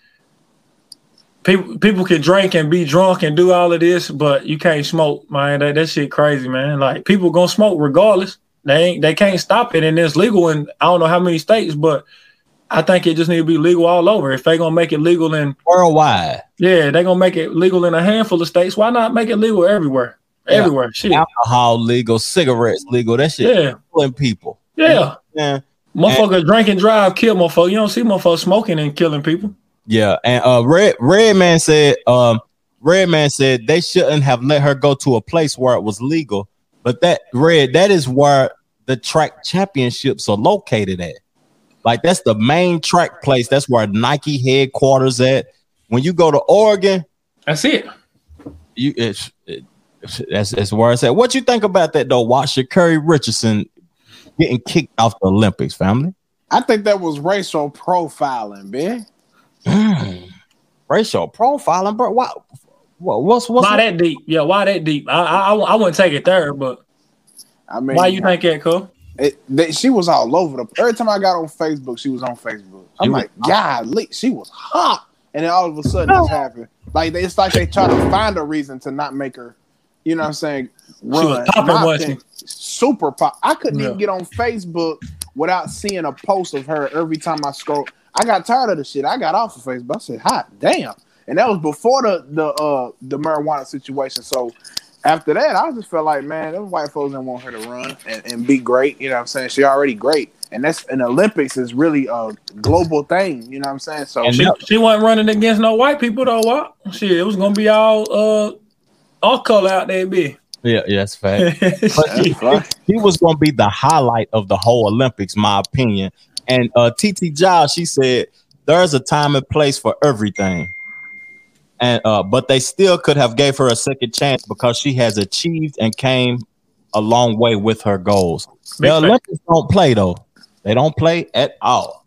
people people can drink and be drunk and do all of this, but you can't smoke, man. That that shit crazy, man. Like people gonna smoke regardless. They ain't they can't stop it, and it's legal in I don't know how many states, but I think it just need to be legal all over. If they gonna make it legal in Worldwide. yeah, they gonna make it legal in a handful of states. Why not make it legal everywhere? Yeah. Everywhere. Shit. Alcohol legal, cigarettes legal. That shit Yeah. killing people. Yeah. Yeah. Motherfuckers drink and drive, kill motherfuckers. You don't see motherfuckers smoking and killing people. Yeah, and uh, Red Red Man said, um, Red Man said they shouldn't have let her go to a place where it was legal, but that Red, that is where the track championships are located at. Like that's the main track place. That's where Nike headquarters at. When you go to Oregon, That's it. you it's, it, that's that's where it's at. What you think about that though? Watch your Curry Richardson getting kicked off the Olympics, family. I think that was racial profiling, man. Racial profiling, bro. Why, what, what's what's Why that deep? Yeah, why that deep? I I, I wouldn't take it there, but I mean, why you think that, cool? it, they, she was all over the. Every time I got on Facebook, she was on Facebook. I'm She like, God, she was hot, and then all of a sudden this happened. Like they- it's like they try to find a reason to not make her. You know what I'm saying? She was popping, wasn't Super pop. I couldn't Yeah. even get on Facebook without seeing a post of her every time I scroll. I got tired of the shit. I got off of Facebook. I said, "Hot damn!" And that was before the the uh the marijuana situation. So after that, I just felt like, man, those white folks didn't want her to run and, and be great. You know what I'm saying? She already great. And that's an Olympics is really a global thing. You know what I'm saying? So And She, that- she wasn't running against no white people though. What? Shit, it was gonna be all uh all color out there, be. yeah, yeah, that's fact. that's fine. he was going to be the highlight of the whole Olympics, my opinion. And uh, TT Giles, she said, "There's a time and place for everything." And uh, but they still could have gave her a second chance because she has achieved and came a long way with her goals. Big the. Olympics don't play though; they don't play at all.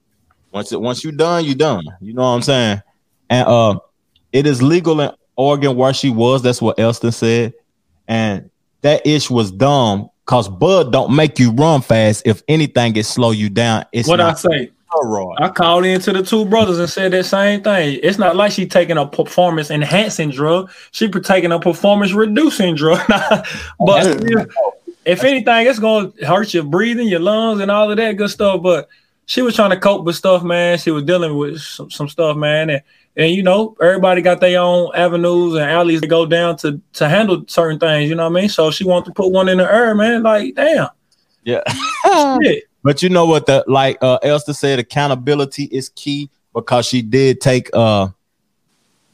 Once it once you're done, you're done. You know what I'm saying? And uh, it is legal in Oregon where she was. That's what Elston said. And that ish was dumb because Bud don't make you run fast. If anything, it slow you down. It's what I not I called into the two brothers and said that same thing. It's not like she taking a performance enhancing drug. She taking a performance reducing drug. but if anything, it's gonna hurt your breathing, your lungs, and all of that good stuff. But she was trying to cope with stuff, man. She was dealing with some, some stuff, man, and and you know everybody got their own avenues and alleys to go down to to handle certain things. You know what I mean? So she wanted to put one in the air, man. Like damn, Yeah. shit. But you know what the like uh Elster said accountability is key because she did take uh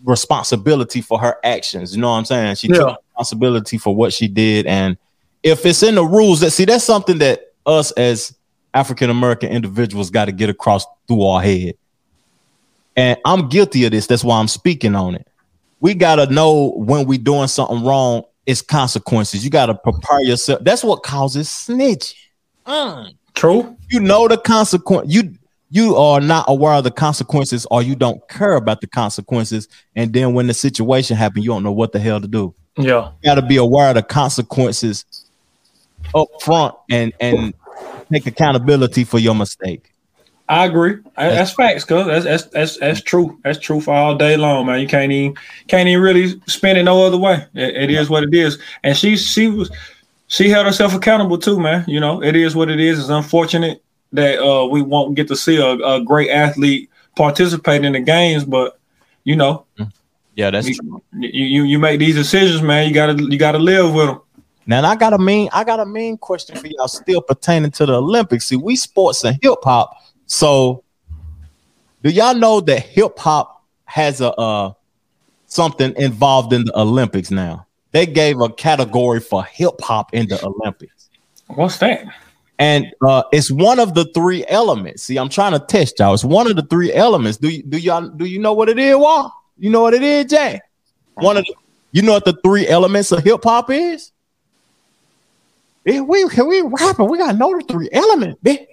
responsibility for her actions. You know what I'm saying? She Yeah. took responsibility for what she did. And if it's in the rules that see that's something that us as African American individuals got to get across through our head. And I'm guilty of this. That's why I'm speaking on it. We gotta know when we doing something wrong, it's consequences. You gotta prepare yourself. That's what causes snitching. Mm True. you know the consequence you you are not aware of the consequences or you don't care about the consequences and then when the situation happens you don't know what the hell to do Yeah. you got to be aware of the consequences up front and and take accountability for your mistake I agree. I, that's facts, cuz that's, that's that's that's true. That's true for all day long, man. You can't even can't even really spin it no other way. It, it is what it is. And she she was she held herself accountable too, man. You know, it is what it is. It's unfortunate that uh we won't get to see a, a great athlete participate in the games, but you know, yeah that's you, you you make these decisions, man. You gotta you gotta live with them. now i got a mean i got a mean question for y'all still pertaining to the olympics see we sports and hip-hop so do y'all know that hip-hop has a uh something involved in the olympics now they gave a category for hip-hop in the olympics What's that? and uh it's one of the three elements see i'm trying to test y'all it's one of the three elements do you do y'all do you know what it is Wall? you know what it is jay one of the you know what the three elements of hip-hop is yeah, we we rapping we gotta know the three elements bitch.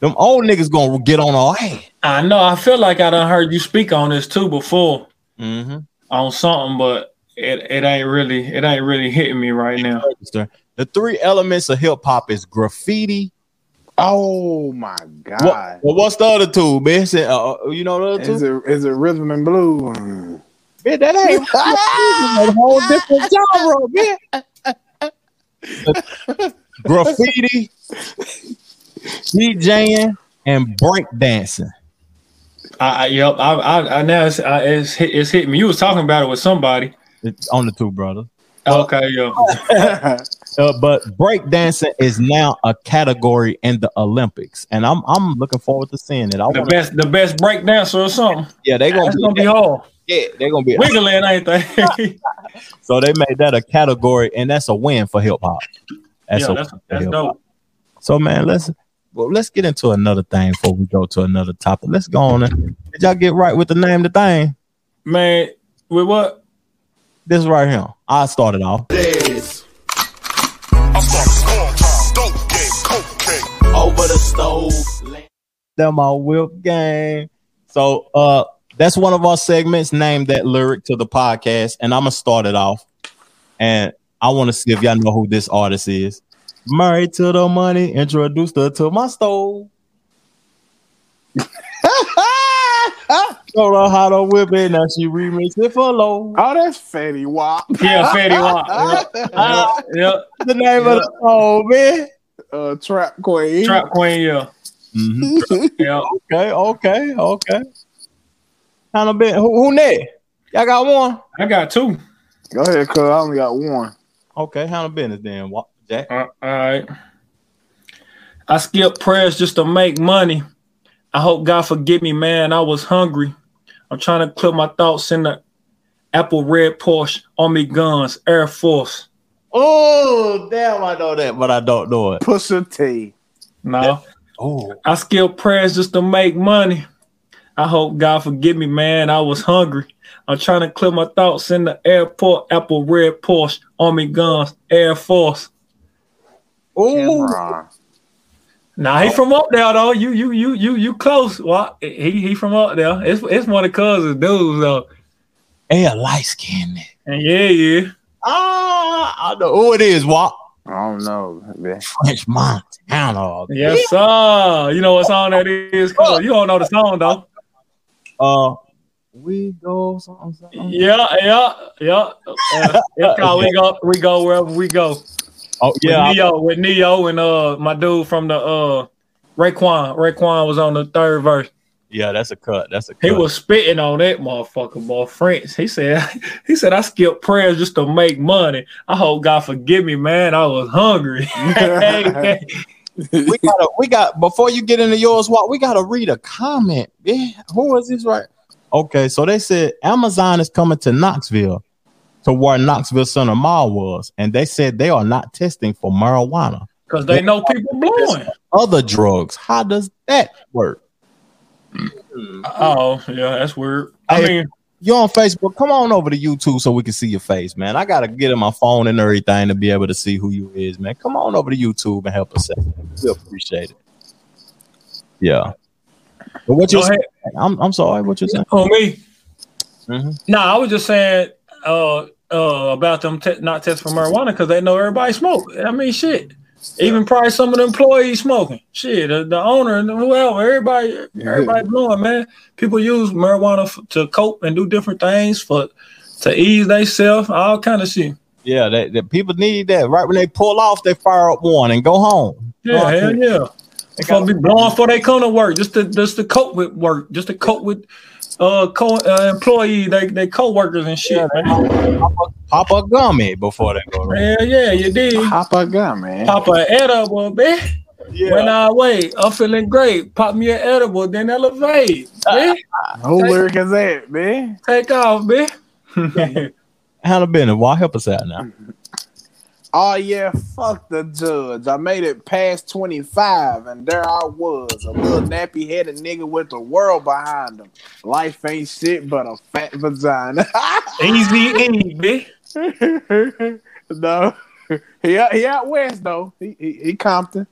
them old niggas gonna get on our ass I know. I feel like I done heard you speak on this too before mm-hmm. on something, but it, it ain't really it ain't really hitting me right now. the three elements of hip-hop is graffiti Oh my what, god! well, what's the other two bitch uh, uh, you know the other two Is it is it rhythm and blues? Man, that ain't a whole different genre, bitch. Graffiti, DJing, and break dancing. I, I yep. I, I, I now it's, I, it's hit, it's hit me. You was talking about it with somebody. It's on the two, brother. Okay, yeah. Uh, but break dancing is now a category in the Olympics, and I'm I'm looking forward to seeing it. I The wanna, best the best break dancer or something. yeah, they gonna be, gonna be hard. yeah, they're gonna be. Wiggling, ain't they? So they made that a category, and that's a win for hip hop. That's yeah, a that's that's dope. So man, let's well let's get into another thing before we go to another topic. Let's go on. And, did y'all get right with the name of the thing? Man, with what? This right here. I started off. I started small time, dope game, cocaine. Over the stove. That my whip game. So uh that's one of our segments. Named that lyric to the podcast, and I'm gonna start it off. And I want to see if y'all know who this artist is. Married to the money, introduced her to my stove. Told her how to whip it, now she remix it for low. oh, that's Fetty Wap. Yeah, Fetty Wap. Yeah, yeah. The name of the song, man. uh, Trap Queen. Trap Queen. Yeah, Mhm. yeah. Okay, okay, okay. Kind of bit. Who, who next? Y'all got one? I got two. Go ahead, cuz I only got one. Okay, How handle business then. What, Jack? Uh, all right. I skip prayers just to make money. I hope God forgive me, man. I was hungry. I'm trying to clear my thoughts in the Apple Red Porsche, Army Guns, Air Force. Oh, damn, I know that, but I don't know it. Pusha T. No, Oh, I skip prayers just to make money. I hope God forgive me, man. I was hungry. I'm trying to clear my thoughts in the airport, Apple Red Porsche, Army Guns, Air Force. oh, Cam'ron. Nah, he from up there though. You you you you you close. Well, he he from up there. It's it's one of cousins dudes though. hey, a light skin. And yeah, yeah. Ah, I know who it is. What? I don't know. man. French Montana. Yes, sir. You know what song that is? Cuz you don't know the song though. Uh, we go something. something. Yeah, yeah, yeah. Uh, it's called we go we go wherever we go. Oh Yeah, yeah, with Neo, with Neo and uh my dude from the uh Raekwon. Raekwon was on the third verse. Yeah, that's a cut. That's a cut. He was spitting on that motherfucker, boy. French. He said, he said, I skipped prayers just to make money. I hope God forgive me, man. I was hungry. we gotta we got before you get into yours what we gotta read a comment yeah who was this right okay so they said amazon is coming to knoxville to where knoxville center mall was and they said they are not testing for marijuana. Because they know people blowing. other drugs. How does that work? Oh, yeah, that's weird. I Hey, mean, you're on facebook? Come on over to youtube so we can see your face man. I gotta get in my phone and everything to be able to see who you is man. Come on over to youtube and help us out. We appreciate it. Yeah. But what you go ahead. I'm, I'm sorry what you saying? On me. Mhm. No, I was just saying uh uh about them te- not testing for marijuana because they know everybody smoke. I mean, shit. Even probably some of the employees smoking. Shit, the, the owner and whoever, everybody, everybody blowing, man. People use marijuana f- to cope and do different things for to ease themselves, all kind of shit. Yeah, that, that people need that. Right when they pull off, they fire up one and go home. Yeah, Oh, hell yeah. They gonna be blowing before they come to work just to just to cope with work, just to cope with uh co uh, employee, they they co-workers and shit, man. Pop a gummy before they go. to Hell yeah, you did. Pop a gun, man. Pop an edible, man. When I wait, I'm feeling great. Pop me an edible, then elevate. Man. Who lyric is that, man? Take off, man. How Hannah Bennett, why help us out now? Oh yeah, fuck the judge. I made it past 25 and there I was, a little nappy headed nigga with the world behind him. Life ain't shit but a fat vagina. Easy E, man. no. He out, he out west though. He he, he Compton.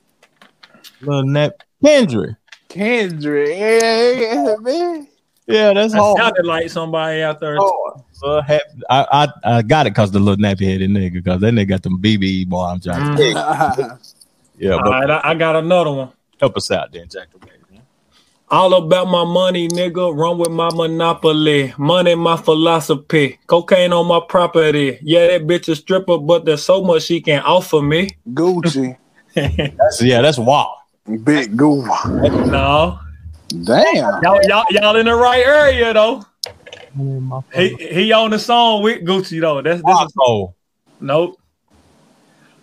Little Nat Kendrick. Kendrick. Yeah, yeah, man. Yeah, that's I hard. sounded like somebody out there. Oh, Lil I, I I got it because the little nappy headed nigga, because that nigga got them BB boy. I'm trying to. Yeah, All but right, I, I got another one. help us out then, Jack. the Baby. All about my money, nigga. Run with my monopoly. Money, my philosophy. Cocaine on my property. Yeah, that bitch a stripper, but there's so much she can offer me. Gucci. That's, yeah, that's wild. Big goof. no, Damn. y'all, y'all, y'all in the right area though. He he on the song with Gucci though. That's this is Oh, Nope.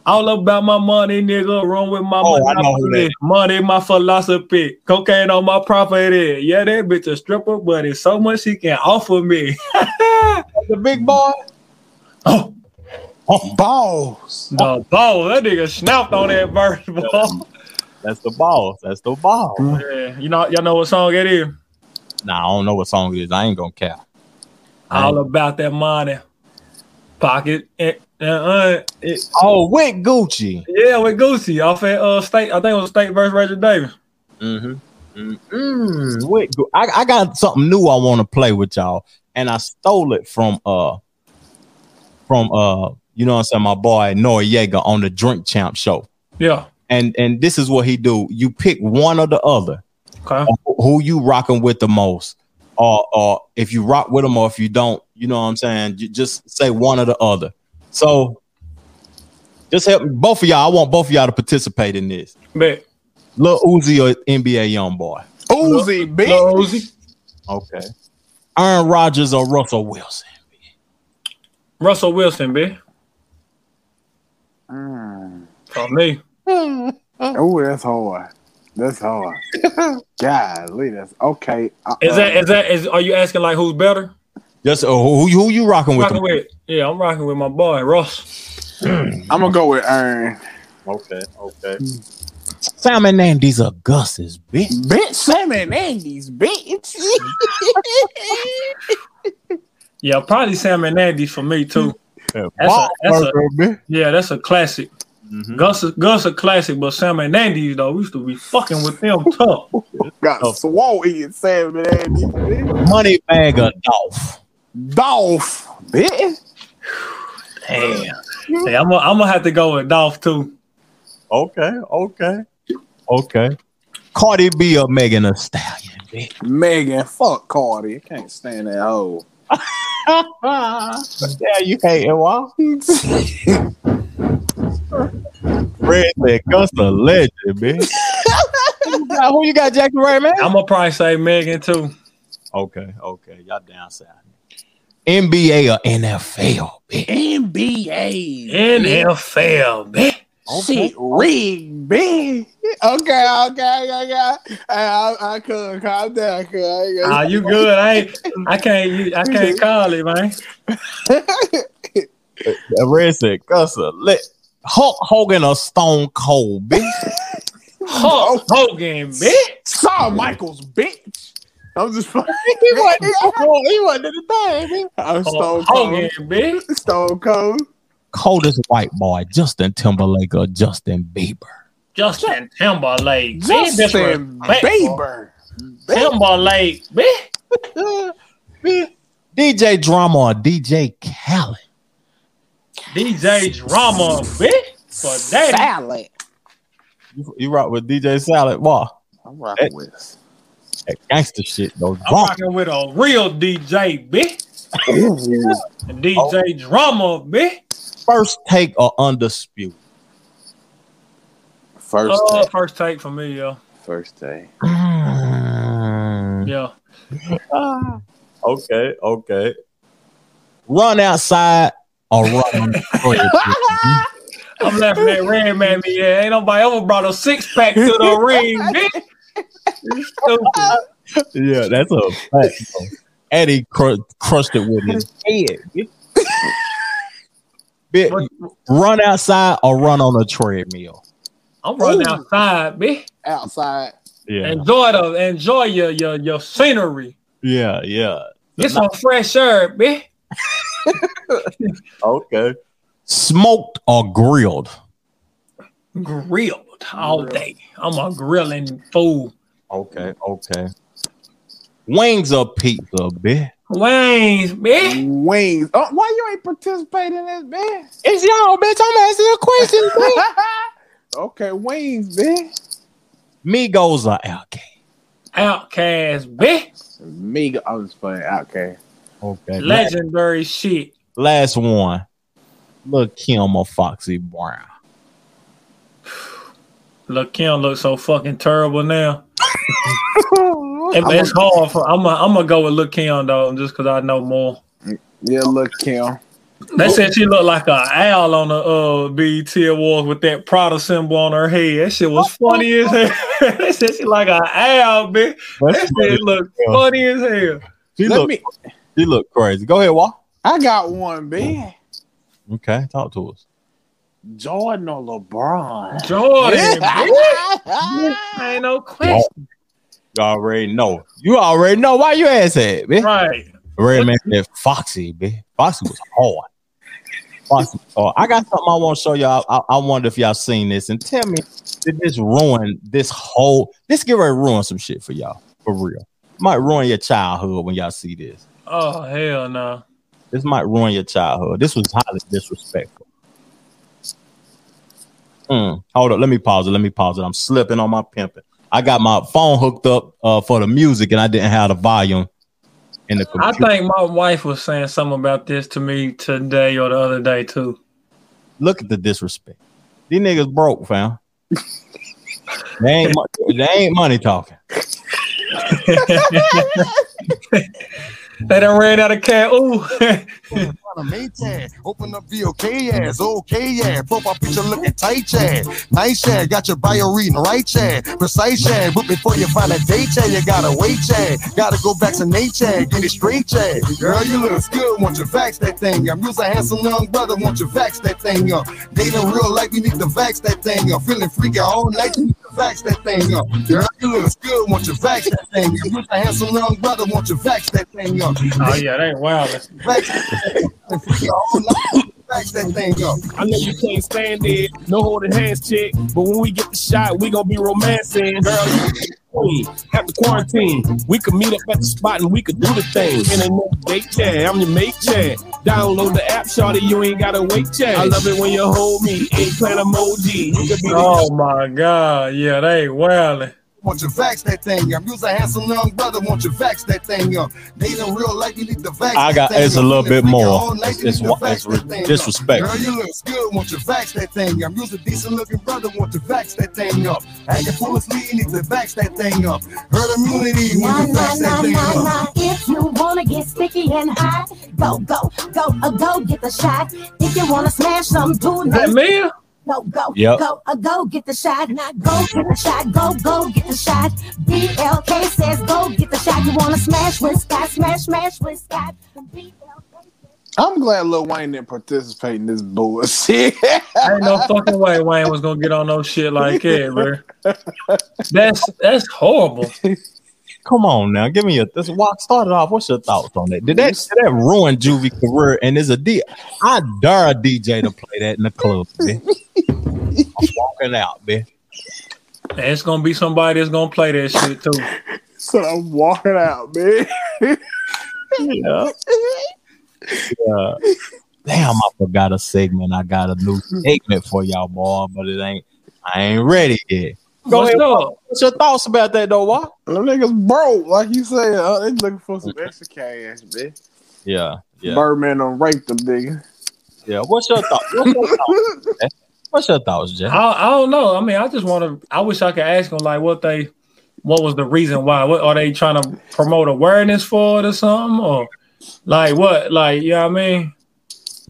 All about my money, nigga. Run with my Oh, I know who monopoly. that- Money, my philosophy. Cocaine on my property. Yeah, that bitch a stripper, but it's so much she can offer me. the big boy. oh, oh. Balls. the ball. That nigga snapped on that verse, boy. That's the boss. That's the boss. Yeah, you know, y'all know what song it is. Nah, I don't know what song it is. I ain't gonna care. All about that money. Pocket. eh, uh, uh, it- Oh, with Gucci. yeah, with Gucci off at uh state. I think it was State versus Reggie Davis. Mm-hmm. Mm-hmm. With I, I got something new I want to play with y'all, and I stole it from uh from uh you know what I'm saying my boy Noreaga on the Drink Champ show. Yeah. And and this is what he do. You pick one or the other. Okay. Who you rocking with the most, or or if you rock with them, or if you don't, you know what I'm saying. You just say one or the other. So just help both of y'all. I want both of y'all to participate in this. Bet. Lil Uzi or NBA YoungBoy. Uzi, bitch. Lil Uzi. Okay. Aaron Rodgers or Russell Wilson. Russell Wilson, bitch. Mm. For me. Oh, that's hard. That's hard. Golly, that's okay. Uh, Is that is that is are you asking like who's better? Just uh, who, who you rocking with? Rocking with yeah, I'm rocking with my boy Ross. I'm gonna go with Aaron. Okay, okay. Sam and Andy's are Gus's, bitch. Bitch, Sam and Andy's bitch. Yeah, probably Sam and Andy for me too. Yeah, That's a- that's a- Yeah, that's a classic. Mhm. Gus is, Gus a classic, but Sam and Andy though, we used to be fucking with them tough. Got swole eating Sam and Andy. Money bag of Dolph. Dolph, bitch. Damn. Hey, I'm gonna I'm gonna have to go with Dolph too. Okay, okay, okay. Cardi B or Megan Thee Stallion, bitch. Megan, fuck Cardi. I can't stand that hoe. yeah, you hate it, why? Red said Gus a legend, bitch. who you got, Jackson Ray, man? I'm gonna probably say Megan too. Okay, okay, y'all down south. NBA or NFL? bitch? NBA. NFL, man. Shit, rig, man. Okay, okay, okay. Hey, I, I could calm down. Cause I ain't Ah, you good? I ain't, I can't. you- I can't call it, man. The Red said, "Cusser, let Hulk Hogan or Stone Cold, bitch." Hulk Hogan, bitch. Shawn Michaels bitch. I'm just fucking. he wasn't. He wasn't in the thing. man. I'm Stone Hulk Cold. Hogan, bitch. Stone Cold. Coldest white boy, Justin Timberlake or Justin Bieber? Justin Timberlake, bitch. Justin Disrespectful. Bieber. Timberlake, bitch. DJ Drama or DJ Khaled? DJ Drama, bitch. For daddy. Salad. You, you rock with DJ Salad, boy. I'm rocking with. That gangster shit though. I'm rocking with a real DJ, bitch. And DJ Drama, bitch. First take or undisputed? First Uh, day. first take for me, yo. First day. Mm. Yeah. Okay, okay. Run outside or run on the? I'm laughing at Red Man. Yeah, ain't nobody ever brought a six pack to the ring, bitch. Yeah, that's a fact. bro. Eddie cr- crushed it with his head. bitch. Bitch, run outside or run on a treadmill. I'm running Ooh. outside, bitch. Outside. Yeah, Enjoy the enjoy your your your scenery. yeah, yeah. Get some fresh air, bitch. Okay. Smoked or grilled? Grilled all day. I'm a grilling fool. Okay, okay. Wings or pizza, bitch? Wings, bitch. Wings. Oh, why you ain't participating in this, bitch? It's y'all, bitch. I'm asking a question. okay, wings, man. Migos or Outkast? Outcast, bitch. Me, I'm just playing. Okay. Okay. Legendary shit. Last one. Lil' Kim or Foxy Brown? Lil' Kim looks so fucking terrible now. It- it's hard for I'm gonna I'm gonna go with Lil' Kim though, just because I know more. Yeah, look, Kim. They said she looked like a owl on the uh BET Awards with that Prada symbol on her head. That shit was funny as hell. they said she like an owl, bitch. That shit looked funny as hell. She Let look, me. She look crazy. Go ahead, Walt. I got one, man. Okay, talk to us. Jordan or LeBron? Jordan, bitch. Ain't no question. You already know. You already know why you ass that, bitch. Right. Red man said Foxy, bitch. Foxy was hard. Foxy was hard. I got something I want to show y'all. I, I wonder if y'all seen this and tell me did this ruin this whole this get ready to ruin some shit for y'all. For real. Might ruin your childhood when y'all see this. Oh hell no. This might ruin your childhood. This was highly disrespectful. Mm, hold up, let me pause it. Let me pause it. I'm slipping on my pimping. I got my phone hooked up uh, for the music, and I didn't have the volume in the I think my wife was saying something about this to me today or the other day too. Look at the disrespect. These niggas broke, fam. they ain't they ain't money talking. They done ran out of cat. Ooh. Open up VOK ass, okay yeah. Profile picture looking tight yeah. Nice yeah. Got your bio reading right yeah. Precise yeah. But before you find a date yeah, you gotta wait yeah. Gotta go back to nature, get it straight yeah. Girl, you look good, want you vax that thing up. You's a handsome young brother, want you vax that thing up. Dating real life, you need to vax that thing up. Feeling freaky all night, you need to vax that thing up. Girl, you look good, want you vax that thing up. You's a handsome young brother, want you vax that thing up. Oh yeah, they wild. Vax Vax that thing up. I know you can't stand it, no holding hands, chick. But when we get the shot, we gonna be romancing, girl. Queen. After quarantine, we could meet up at the spot and we could do the thing. And ain't no date chat, I'm your mate chat. Download the app, shawty, you ain't gotta wait chat. I love it when you hold me, emoji. Could be the Oh my god, yeah, they wildin'. Want you vax that thing up. You's a handsome young brother. Want you vax that thing up. Dating real life, you need to vax. I got- it's a little bit more. freaky all you It's- it's- it's that thing up. disrespectful. Girl, you look good. Want you vax that thing up. You's a decent looking brother. Want you vax that thing up. Acting foolishly, you need to vax that thing up. Herd immunity. Nah, Want you nah, vax nah, nah, nah. If you wanna get sticky and high, go, go, go, uh, go get the shot. If you wanna smash some dude, Is that me? Go, go, Yep. go, uh, go get the shot. Now go get the shot, go, go get the shot. BLK says go get the shot. You wanna smash with Scott, smash, smash with Scott. BLK I'm glad Lil Wayne didn't participate in this bullshit. Ain't no fucking way Wayne was gonna get on no shit like that, bro. That's that's horrible. Come on now, give me a this walk started off. What's your thoughts on that? Did that did that ruin Juvie career? And is a D I dare a DJ to play that in the club, man. I'm walking out, man. And it's gonna be somebody that's gonna play that shit too. so I'm walking out, man. Yeah. yeah. Damn, I forgot a segment. I got a new segment for y'all, boy, but it ain't I ain't ready yet. Go What's ahead. up? What's your thoughts about that though, Why? Them niggas broke, like you said. Uh, they looking for some extra cash, man. Yeah, yeah, Birdman done raped them, nigga. yeah. What's your thoughts? What's your thoughts? Jay? What's your thoughts, Jay? I, I don't know. I mean, I just want to. I wish I could ask them like what they, what was the reason why? What are they trying to promote awareness for it or something, or like what? Like you know what I mean?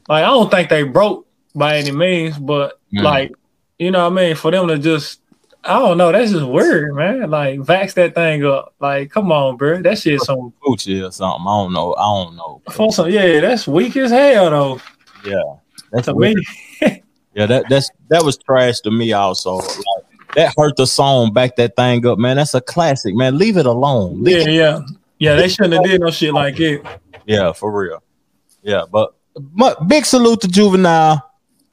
Like I don't think they broke by any means, but Mm. like you know what I mean. For them to just, I don't know. That's just weird, man. Like vax that thing up. Like come on, bro. That shit's some. Gucci or something. I don't know. I don't know. for some- Yeah, that's weak as hell though. Yeah, that's To weird. me, Yeah, that that's that was trash to me also. Like, that hurt the song. Back that thing up, man. That's a classic, man. Leave it alone. Leave yeah, it- yeah, yeah. They shouldn't have did no shit like it. yeah, for real. Yeah, but, but big salute to Juvenile.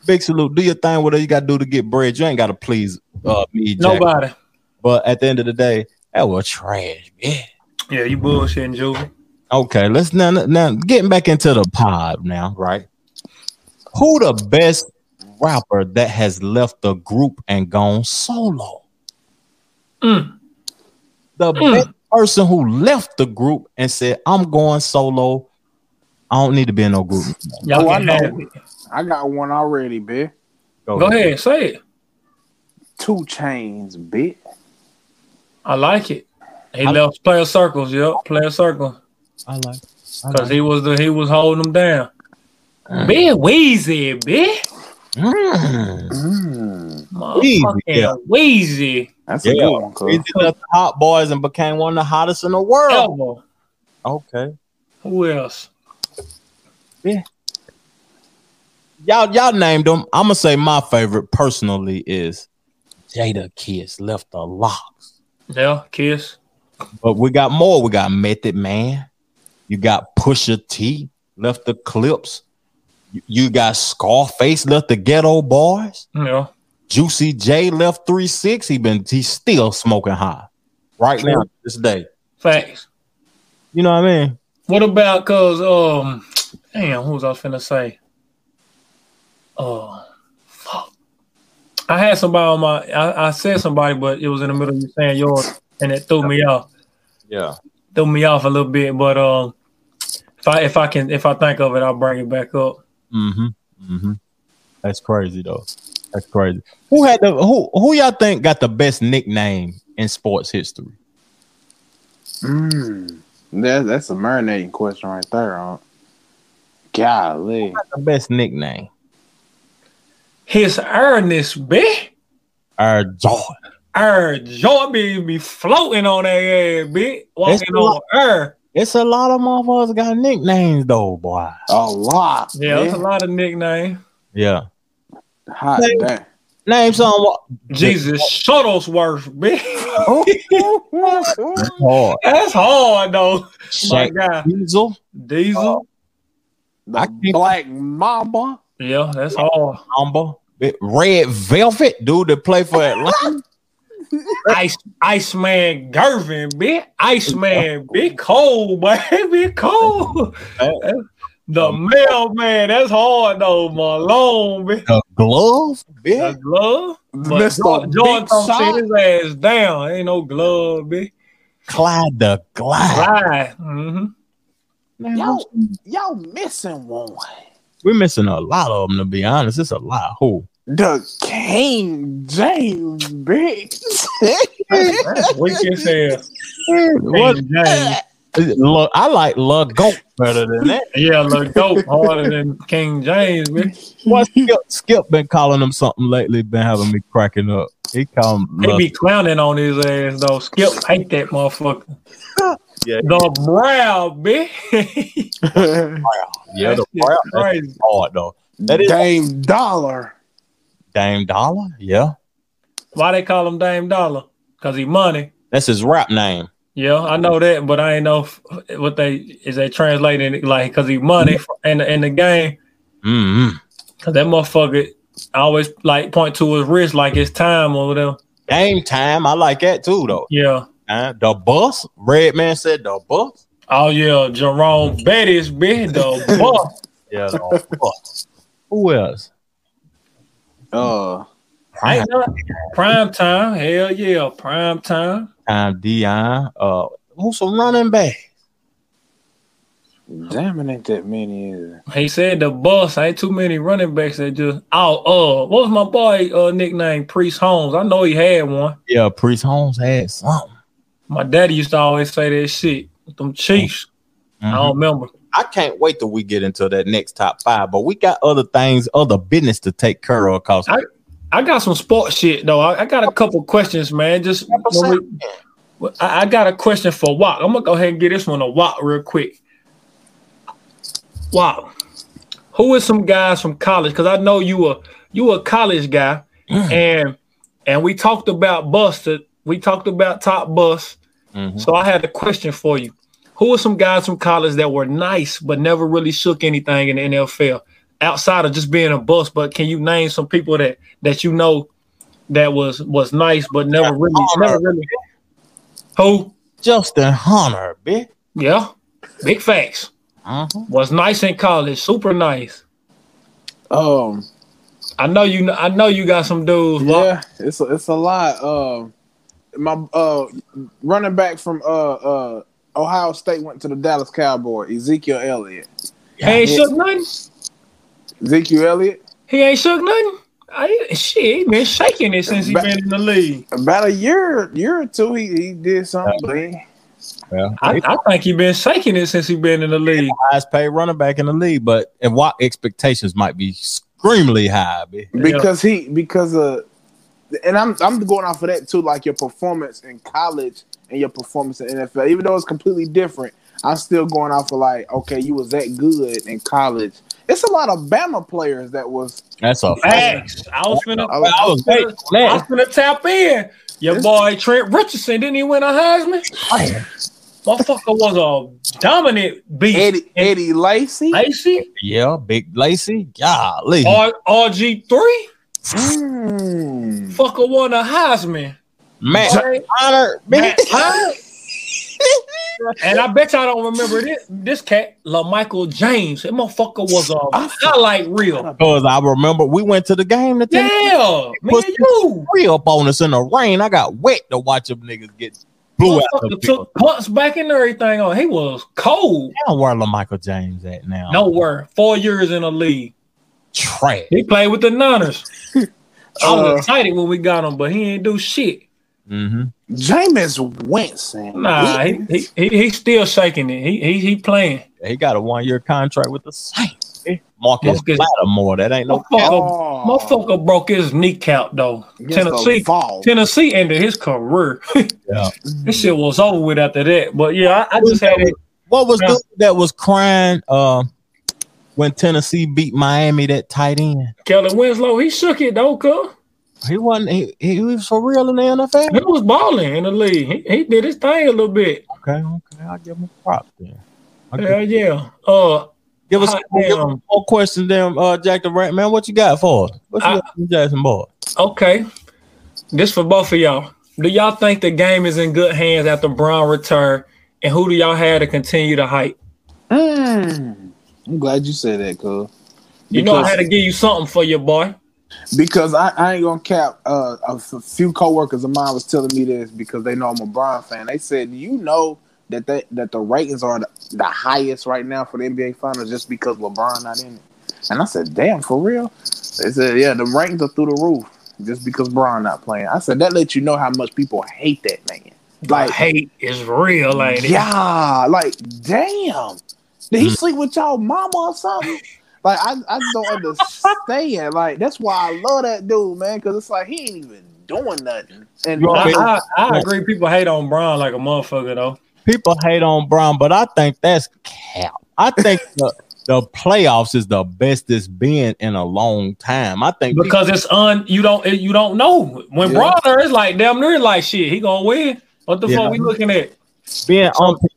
Big salute. Do your thing. Whatever you got to do to get bread. You ain't got to please uh, me, Jack. Nobody. But at the end of the day, that was trash. Yeah. Yeah, you bullshitting, Juvie. Okay, let's now now getting back into the pod now, right? Who the best rapper that has left the group and gone solo? Mm. The best person who left the group and said, "I'm going solo. I don't need to be in no group." Y'all Oh, I know. Have it. I got one already, bitch. Go ahead, say it. 2 Chainz, bitch. I like it. He I- left Playaz Circles, yep, Playaz Circle. I like. Cause like. he was the he was holding them down. Big Weezy, bitch. Mm. Mm, Motherfucking yeah. Weezy. that's a Yeah, good one, cuz. he did left the hot boys and became one of the hottest in the world. Ever. Okay. Who else? Y'all y'all named them. I'm gonna say my favorite personally is Jadakiss left the LOX, Yeah, Kiss. but we got more. We got Method Man. You got Pusha T left the Clipse. You- got Scarface left the Geto Boys. Yeah. Juicy J left three six. He been he's still smoking high right now this day. Facts. You know what I mean? What about cause um damn, who was I finna say? Oh fuck. I had somebody on my I, I said somebody, but it was in the middle of you saying yours and it threw me off. Yeah. Threw me off a little bit, but um if I if I can if I think of it, I'll bring it back up. Mm-hmm. Mm-hmm. That's crazy though. That's crazy. Who had the who who y'all think got the best nickname in sports history? Mm. That, that's a marinating question right there, huh? Golly. The best nickname. His earnest, bitch. Air Jordan. Air Jordan be, be floating on that ass, bitch. It's Walking a on lot- air. It's a lot of motherfuckers got nicknames though, boy. A lot. Yeah, it's a lot of nicknames. Yeah. Hot Name- damn. Name some Jesus Shuttlesworth, bitch. hard. That's hard though. My Shaq God. Diesel. Diesel. The I Black Mamba. Yeah, that's all. Umber. Red Velvet, dude that play for Atlanta. Ice Iceman Gervin, bitch. Iceman, big cold, boy. Big cold. The mailman, that's hard though. Malone, bitch. the glove, The glove. But Mr. Jordan, Jordan Big don't sit his ass down. Ain't no glove, bitch. Clyde the Glide. Right. Mm-hmm. Y'all, y'all missing one. We're missing a lot of them, to be honest. It's a lot. Who? The King James bitch. That's weak as hell. What? James. Look, I like Lug Goat better than that. Yeah, look dope harder than King James, bitch. What Skip, Skip been calling him something lately? Been having me cracking up. He call him He be clowning on his ass though. Skip hate that motherfucker. Yeah. The brow, bitch. Yeah, the That shit brown- that's crazy. hard though. That is Dame Dolla. Dame Dolla. Yeah, Why they call him Dame Dolla? Cause he money. that's his rap name. Yeah, I know that, but I ain't know what they is they translating it like because he money in the in the game. hmm Cause that motherfucker always like point to his wrist like it's time or whatever. Game time. I like that too though. Yeah. Uh, the bus. Red man said the bus. Oh yeah, Jerome Bettis, bitch, the boss. Yeah, the bus. Who else? Uh, Ain't not prime time. Hell yeah, prime time. Time Deion. Uh, who's some running back? damn it, ain't that many either. He said the boss ain't too many running backs that just oh uh what was my boy uh nickname Priest Holmes? I know he had one. Yeah, Priest Holmes had something. My daddy used to always say that shit. with Them Chiefs. I don't mm-hmm. remember. I can't wait till we get into that next top five, but we got other things, other business to take care of. Cause I- I got some sports shit though. I, I got a couple questions, man. Just when we- I, I got a question for Wop. I'm gonna go ahead and get this one to Wop real quick. Wop, who is some guys from college? Because I know you a you a college guy, mm. and and we talked about busted. We talked about top bus. Mhm. So I had a question for you. Who are some guys from college that were nice but never really shook anything in the NFL outside of just being a bus? But can you name some people that that you know that was was nice but never really never really who? Justin Hunter, bitch. Yeah, big facts. Mhm. Was nice in college, super nice. Um, I know you. kn- I know you got some dudes. Yeah, it's a, it's a lot. Um, my uh running back from uh uh Ohio State went to the Dallas Cowboy. Ezekiel Elliott. he ain't shook nothing. Ezekiel Elliott. He ain't shook nothing. I, shit, he been shaking it since he Ba- been in the league. About a year, year or two, he, he did something. But Yeah, I, I think he been shaking it since he been in the league. highest paid running back in the league, but and what expectations might be extremely high, bitch. because he because uh and I'm I'm going off of that too, like your performance in college and your performance in NFL. Even though it's completely different, I'm still going off of like, okay, you was that good in college. It's a lot of Bama players that was That's a fact. I was finna, I I was- I was waiting was for that. finna tap in. Your boy Trent Richardson didn't he win a Heisman? Motherfucker was a dominant beast. Eddie Eddie Lacy. Lacey, Yeah, Big Lacy. Golly. R- RG three, Mm. fucker won a Heisman. Matt Right? Hunter, Matt bitch. And I bet y'all don't remember this. This cat, LaMichael James. That motherfucker was a highlight reel. Because I remember we went to the game to Yeah, me Push and you. three up on us in the rain. I got wet to watch them niggas get blew out the took punts back and everything on. He was cold. Damn, where Michael James at now? Nowhere. Four years in the league. Trash. He played with the Niners. I Uh, was excited when we got him, but he ain't do shit. Mm-hmm. Jameis Winston. Nah, he he, he, he still shaking it. He he, he playing. He got a one year contract with the Saints. Marcus Marcus- Lattimore. That ain't no cap. Motherfucker, Oh. motherfucker broke his kneecap though. Against Tennessee the Vols. Tennessee ended his career. Yeah. this shit was over with after that. But yeah, I, I just had it. What was Yeah. the that was crying uh, when Tennessee beat Miami that tight end? Kellen Winslow, he shook it though, cuz. He wasn't he, he was for real in the NFL. He was balling in the league. He, he did his thing a little bit. Okay, okay, I'll give him a prop then. I'll Yeah, yeah. Uh give us hot give us more questions then, uh, Jack the Rat Man. What you got for us? What you I- got from Jackson Boy? Okay. This for both of y'all. Do y'all think the game is in good hands after Bron return? And who do y'all have to continue to hype? Mm. I'm glad you said that, cuz. You know I had to give you something for your boy. Because I, I ain't gonna cap. Uh, a few coworkers of mine was telling me this because they know I'm a Bron fan. They said, "You know that they, that the ratings are the, the highest right now for the NBA Finals just because LeBron not in it." And I said, "Damn, for real?" They said, "Yeah, the ratings are through the roof just because Bron not playing." I said, "That lets you know how much people hate that man." Like hate is real, it? Yeah, like damn. Did he mm. sleep with y'all mama or something? Like I, I just don't understand. Like that's why I love that dude, man, because it's like he ain't even doing nothing. And I, I, I agree. People hate on Bron like a motherfucker though. People hate on Bron, but I think that's cap. I think the, the playoffs is the best it's been in a long time. I think because it's un you don't you don't know when Yeah. Bron there is like damn near like shit. He gonna win. What the Yeah. fuck we looking at? being unpredictable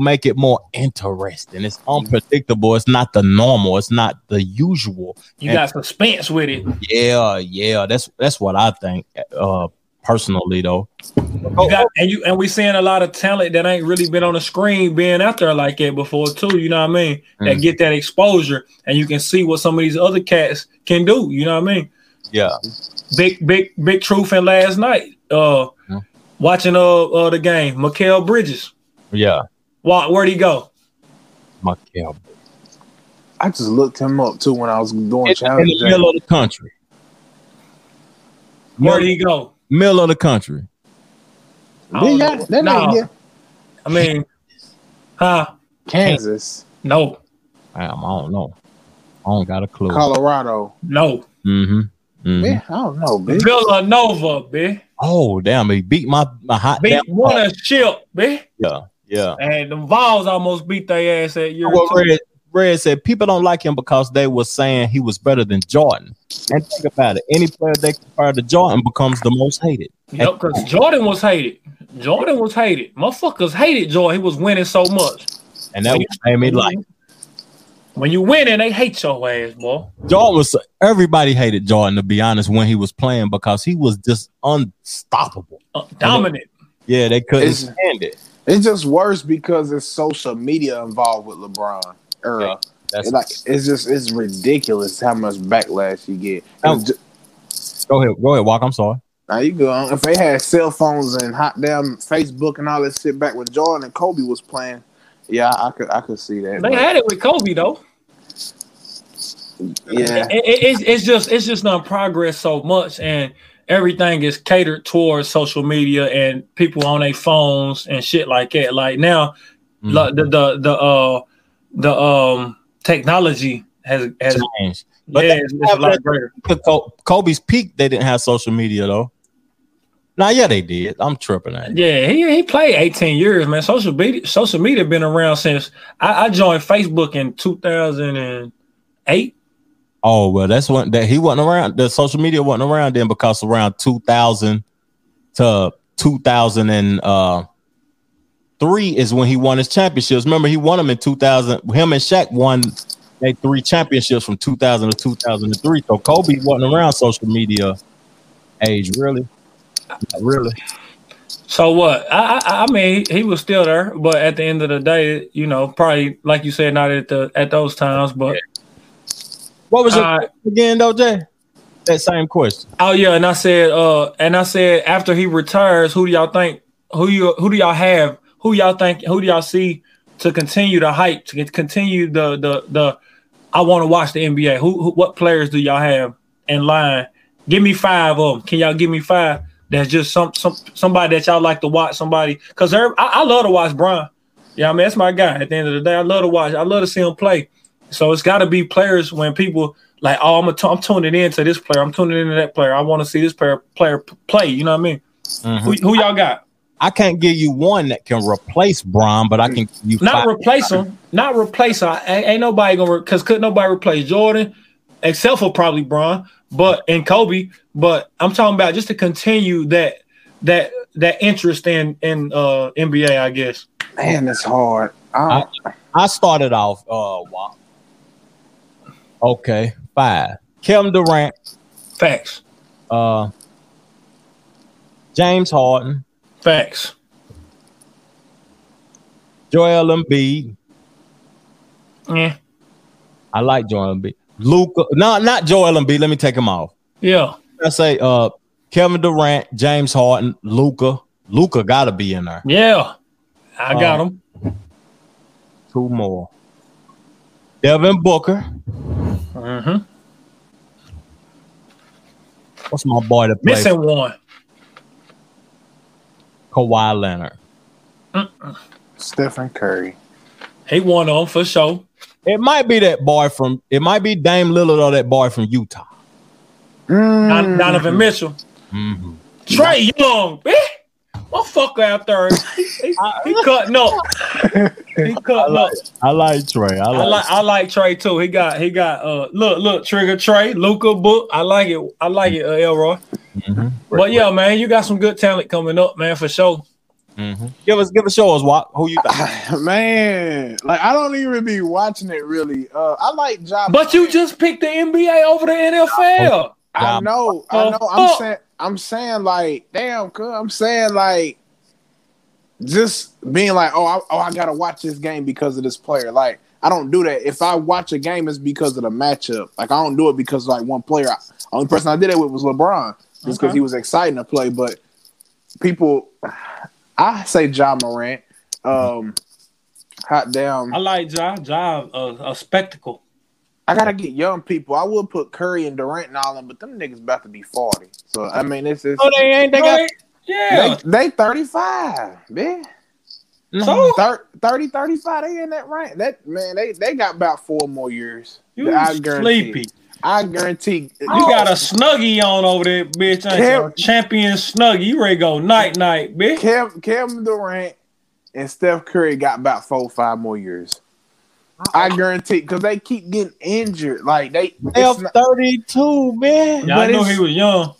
make it more interesting. It's unpredictable. It's not the normal. It's not the usual. You And- got suspense with it. yeah, yeah. That's that's what I think. Uh, personally though, You got, and you and we seeing a lot of talent that ain't really been on the screen being out there like that before too. You know what I mean? That Mhm. get that exposure, and you can see what some of these other cats can do. You know what I mean? yeah. Big, big, big truth. in last night, uh, Yeah. watching uh, uh the game, Mikal Bridges. Yeah, Why, where'd he go? My Michael. I just looked him up too when I was doing In, in the middle of the country. Where'd he go? Middle of the country. I don't Yeah, know. that No. ain't. I mean, huh? Kansas, No, Damn, I don't know. I don't got a clue. Colorado. no. Mm-hmm. hmm Man, I don't know, bitch. Villanova, bitch. Oh damn! He beat my my hot Beat damn. won a ship, bitch. Yeah, yeah. And the Vols almost beat their ass at year. What too. Red, Red said people don't like him because they were saying he was better than Jordan. And think about it: any player they compare to Jordan becomes the most hated. Yep, because Jordan was hated. Jordan was hated. Motherfuckers hated Jordan. He was winning so much. And that was made me like When you winning, they hate your ass, boy. Jordan was. Everybody hated Jordan to be honest when he was playing because he was just unstoppable. Uh, dominant. Yeah, they couldn't It's- stand it. It's just worse because it's social media involved with LeBron. Era. That's It's like it's just it's ridiculous how much backlash you get. Oh. It's ju- go ahead, go ahead, walk. I'm sorry. now you go if they had cell phones and hot damn Facebook and all that shit back when Jordan and Kobe was playing. Yeah, I could I could see that. They but- had it with Kobe though. yeah. It- it- it's, it's just it's just done progress so much and everything is catered towards social media and people on their phones and shit like that. Like now, Mm-hmm. like, the the the uh the um technology has has Changed. yeah, But they it's, it's a lot greater. Kobe's peak, they didn't have social media though. Nah, yeah, they did. I'm tripping at it. Yeah, he, he played 18 years, man. Social media social media been around since I, I joined Facebook in 2008. Oh well, that's when that he wasn't around. The social media wasn't around then because around 2000 to 2003 uh, is when he won his championships. Remember, he won them in 2000. Him and Shaq won they three championships from 2000 to 2003. So Kobe wasn't around social media age, really. Not really. So what? I, I I mean, he was still there, but at the end of the day, you know, probably like you said, not at the at those times. But What was it Uh, again, though, Jay? That same question. oh yeah, and I said, uh, and I said after he retires, who do y'all think? Who you who do y'all have? Who y'all think? Who do y'all see to continue the hype? To continue the the the? I want to watch the NBA. Who, who what players do y'all have in line? Give me five of them. Can y'all give me five? That's just some some somebody that y'all like to watch. Somebody because I, I love to watch Bron. Yeah, I mean that's my guy. At the end of the day, I love to watch. I love to see him play. So it's got to be players when people like, oh, I'm a t- I'm tuning in to this player. I'm tuning into that player. I want to see this player player play. You know what I mean? Mhm. Who, who y'all got? I can't give you one that can replace Bron, but I can you Not five. replace him. Not replace him. Ain't, ain't nobody gonna because could nobody replace Jordan, except for probably Bron, but and Kobe. But I'm talking about just to continue that that that interest in in uh NBA. I guess. Man, that's hard. I, I started off uh wow. Okay, five. Kevin Durant, Facts. uh James Harden, Facts. Joel Embiid. Yeah. I like Joel Embiid. Luka, no, not Joel Embiid. Let me take him off. Yeah. I say uh Kevin Durant, James Harden, Luka. Luka gotta be in there. Yeah. I got Uh, him. Two more. Devin Booker. Hmm What's my boy that plays? Missing one. Kawhi Leonard. Stephen Curry. He won on for sure. It might be that boy from. It might be Dame Lillard or that boy from Utah. Mm. Don- Donovan Mitchell. Mm-hmm. Trae Young, man. Motherfucker out there. He, he, he cutting up. He cutting up. I like Trae. I I like. like I like Trae too. He got he got uh look look Trigger Trey Luka book. I like it. I like it, uh, Elroy. Mhm. But yeah, man, you got some good talent coming up, man, for sure. Mhm. Give us, give us yours. What? Who you think? Man, like I don't even be watching it really. Uh, I like Job. But you just picked the NBA over the NFL. I know, I Uh, know. I'm saying, I'm saying, like, damn, cuz I'm saying, like, just being like, oh, I, oh, I gotta watch this game because of this player. Like, I don't do that. If I watch a game, it's because of the matchup. Like, I don't do it because like one player. only person I did it with was LeBron, just because Okay. he was exciting to play. But people, I say Ja Morant. Um, hot damn. I like John. John, a, a spectacle. I gotta get young people. I would put Curry and Durant and all them, but them niggas about to be forty. So I mean, it's, it's Oh, they ain't. They got. Yeah. they, they 35, man. so Thir- 30, 35, they in that range. That man, they they got about four more years. you I guarantee. sleepy. I guarantee. You got a snuggie on over there, bitch. Ain't you? Kev- Champion snuggie. You ready to go night night, bitch. Kev, Kevin Durant and Steph Curry got about four, five more years. I guarantee because they keep getting injured. Like they, F it's not- thirty-two, man. Yeah, I but know he was young.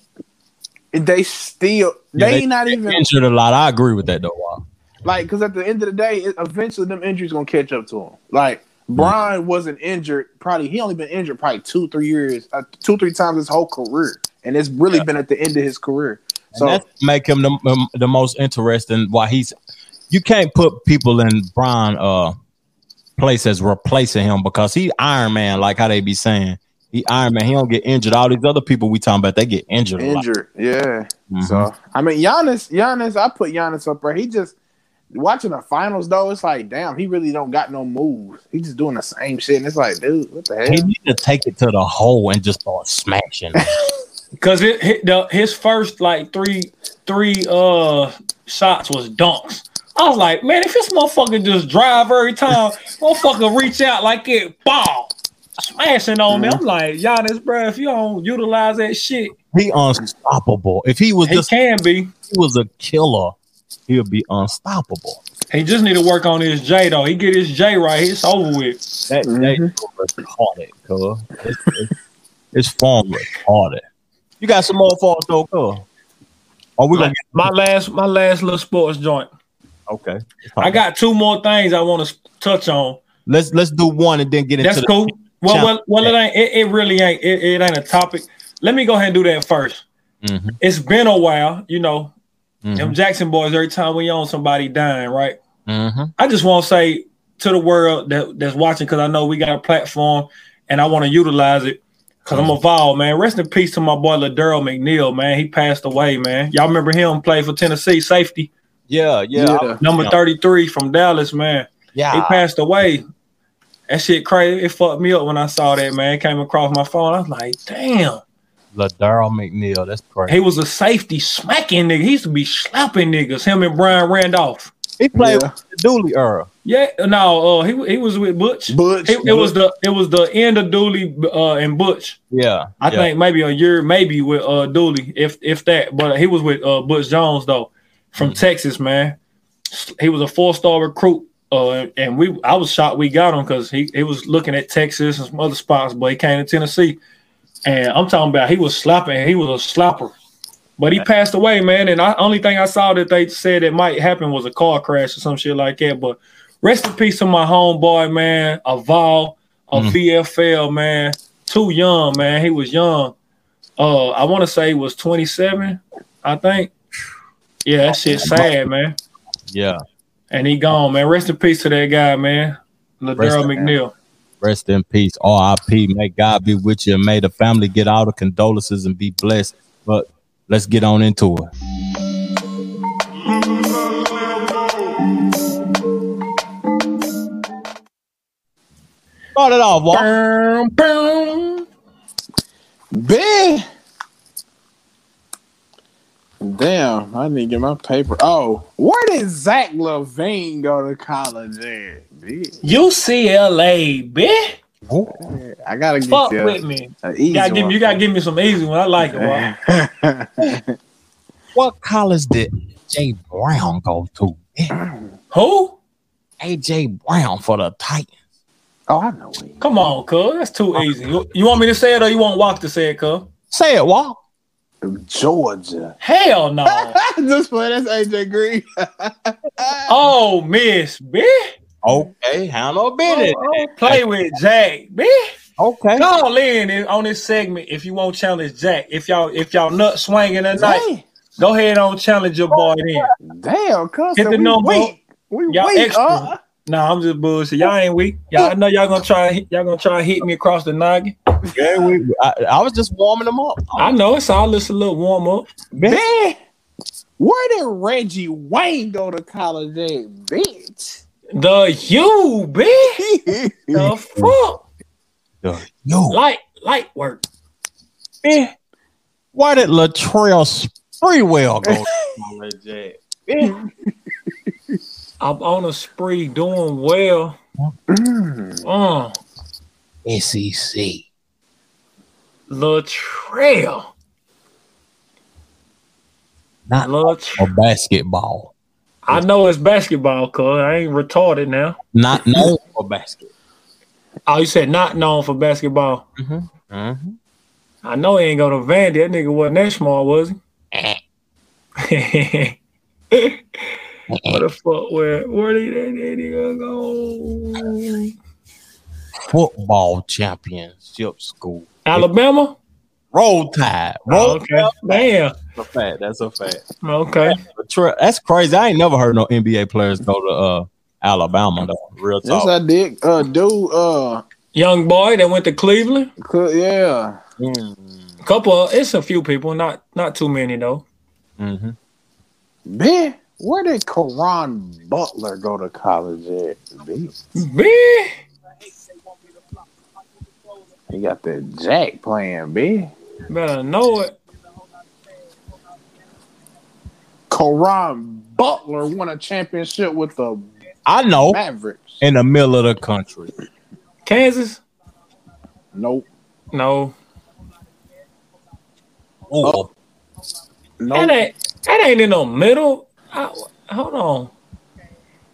they still Yeah, they, they- not even Injured a lot. I agree with that though. Wow. like because at the end of the day, it, eventually them injuries gonna catch up to him. Like Brian wasn't injured. Probably he only been injured probably two, three years, uh, two, three times his whole career, and it's really been at the end of his career. So So that's make him the, the most interesting. Why he's you can't put people in Brian uh place as replacing him because he Iron Man, like how they be saying. He Iron Man. He don't get injured. All these other people we talking about, they get injured. a lot. injured, yeah. Mhm. So I mean, Giannis, Giannis, I put Giannis up there. He just watching the finals though. It's like, damn, he really don't got no moves. He just doing the same shit, and it's like, dude, what the hell? He need to take it to the hole and just start smashing. Cause it, hit the, his first like three three uh shots was dunks. I was like, man, if this motherfucker just drive every time, motherfucker reach out like it, ball, smashing on me. I'm like, Giannis, bro, if you don't utilize that shit, he unstoppable. If he was he just can be. he was a killer, he'll be unstoppable. He just need to work on his J though. He get his J right, it's over with. That Mhm. that retarded, cuz. It's, it's, it's form retarded. You got some more for us though, cuz. Or we gonna My last my last little sports joint. Okay. I got two more things I want to touch on. let's let's do one and then get into That's the cool. Well, well, well, it ain't. It, it really ain't. It, it ain't a topic. Let me go ahead and do that first. Mhm, It's been a while, you know. Them mhm, Jackson boys. Every time we on somebody dying, right? mhm. I just want to say to the world that that's watching, because I know we got a platform, and I want to utilize it. Cause I'm a involved, man. Rest in peace to my boy LaDarrell McNeil, man. He passed away, man. Y'all remember him? Played for Tennessee, safety, Yeah, yeah, Yeah. number Yeah. 33 from Dallas, man. Yeah. He passed away. That shit crazy. It fucked me up when I saw that, man. It came across my phone. I was like, damn. LaDarrell McNeil, that's crazy. He was a safety smacking nigga. He used to be slapping niggas. Him and Brian Randolph. He played Yeah. with the Dooley era. Yeah, no, uh, he he was with Butch. Butch, It, it was the it was the end of Dooley uh, and Butch. Yeah, I yeah. think maybe a year, maybe with uh Dooley, if if that. But he was with uh Butch Jones though, from Texas, man. He was a four star recruit. Uh, and we I was shocked we got him because he, he was looking at Texas and some other spots, but he came to Tennessee. And I'm talking about he was slapping, he was a slapper. But he passed away, man. And the only thing I saw that they said it might happen was a car crash or some shit like that. But rest in peace to my homeboy, man, a Vol, a Mhm. VFL, man. Too young, man. He was young. Uh, I want to say he was 27, I think. Yeah, that shit's sad, man. yeah. And he gone, man. Rest in peace to that guy, man. Rest LaDarrell in- McNeil. Rest in peace. R.I.P. May God be with you and may the family get all the condolences and be blessed. But let's get on into it. Start it off, Walt. Boom, boom. Big. Damn, I need to get my paper. Oh, where did Zach LaVine go to college at? Big. UCLA, bitch. I gotta get Fuck you with me. a You gotta, give me, you gotta give me some easy one. I like it, boy. What college did Jay Brown go to? Who? AJ Brown for the Titans. oh, I know it. Come on, cuz. That's too oh. easy. You, you want me to say it or you want Walk to say it, cuz? Say it, Walt. Georgia. Hell no. Just play that's AJ Green. oh, miss, bitch. Okay, handle business. Play with Jack, bitch. Okay. Call in in- on this segment if you want to challenge Jack. If y'all if y'all nut swinging tonight, Damn, go ahead on challenge your boy then. damn, cuz Hit the we number. weak. We Y'all weak, extra. uh. Nah, I'm just bullshit. Y'all ain't weak. Y'all I know y'all gonna try y'all gonna try to hit me across the noggin. Yeah, we, I, I was just warming them up. I know it's all just a little warm up. Man, where did Reggie Wayne go to college at, bitch? The you, bitch. The fuck? Yo, Light light work. eh, why did Latrell Sprewell go? to college at? I'm on a spree doing well. Uh, SEC. Latrell. Not Latrell. or basketball. I know it's basketball, cuz I ain't retarded now. Not known for basketball. Oh, you said not known for basketball. Mm-hmm. I know he ain't go to Vandy. That nigga wasn't that small, was he? what the fuck? Where where did that nigga go? Football championship school. Alabama? Roll Tide. Roll Oh, okay. Damn. That's a fact. That's a fact. Okay. That's crazy. I ain't never heard no NBA players go to uh, Alabama though. Real talk. Yes, talk. I did. Uh, dude, uh, Young boy that went to Cleveland. cl- yeah. Couple. Of, it's a few people. Not not too many though. Mm-hmm. Man, where did Caron Butler go to college at, bitch? Man. He got the Jack playing, B. Better know it. Caron Butler won a championship with the I know. Mavericks. In the middle of the country. Kansas? Nope. No. Oh, That ain't that ain't in the middle. I, hold on.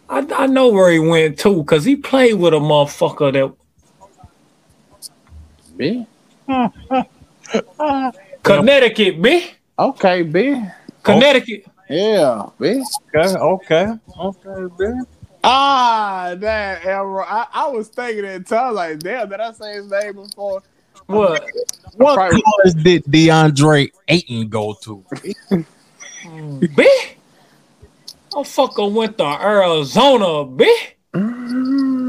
I, I know where he went to because he played with a motherfucker that B. Connecticut, B. Okay, B. Connecticut. Yeah, B. okay, okay, okay, man. Ah, that Elro. I, I was thinking at times like, damn, did I say his name before? What? What Probably- college did DeAndre Ayton go to? B. Motherfucker went to Arizona, B.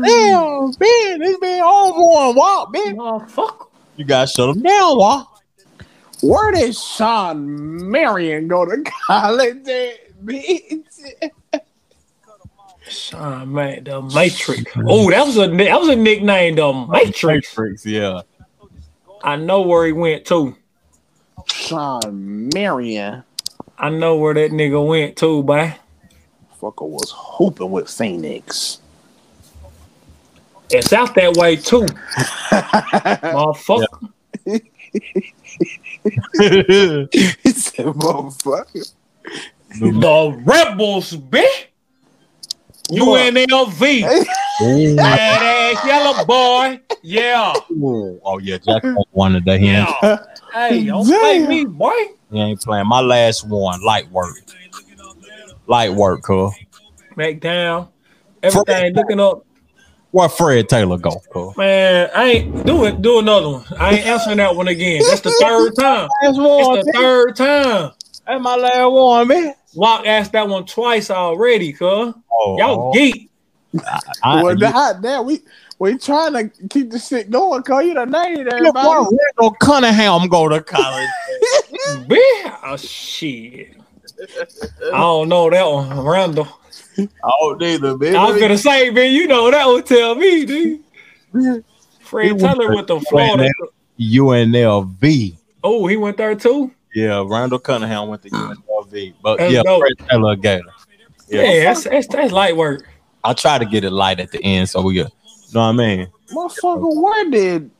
Damn, man, this man on one walk, man. Motherfucker. You guys shut him down, walk. Where did Shawn Marion go to college at, bitch? Sean, man, the Matrix. Oh, that was a that was a nickname, the Matrix. Matrix, yeah. I know where he went to. Shawn Marion. I know where that nigga went to, boy. Fucker was hooping with Phoenix. It's out that way too, motherfucker. he said, motherfucker. The Rebels, bitch. UNLV. Ooh. Bad ass yellow boy. Yeah. Ooh. Oh yeah, Jack one today. He ain't, Yeah. Hey, don't play me, boy. he ain't playing. My last one, light work. Light work, cuz. Back down. Everything looking up. Where Fred Taylor go. Man, I ain't do it. Do another one. I ain't answering that one again. That's the third time. Last It's the third time. That's my last one, man. Walk asked that one twice already, cuz. Oh, Y'all geek. I, well, you- hot damn, we we trying to keep the shit going. Cause you done named Look, everybody. why Randall Cunningham go to college? B. Oh shit. I don't know that one, Randall. Oh, neither, man. I was gonna say, man, you know that would tell me, dude. Fred Taylor with the Florida. UNLV. Oh, he went there too. Yeah, Randall Cunningham went to UNLV. But That's yeah, dope. Fred Taylor Gator. Yeah, Yeah. that's, that's that's light work. I'll try to get it light at the end so we get, you know what I mean? Motherfucker, where did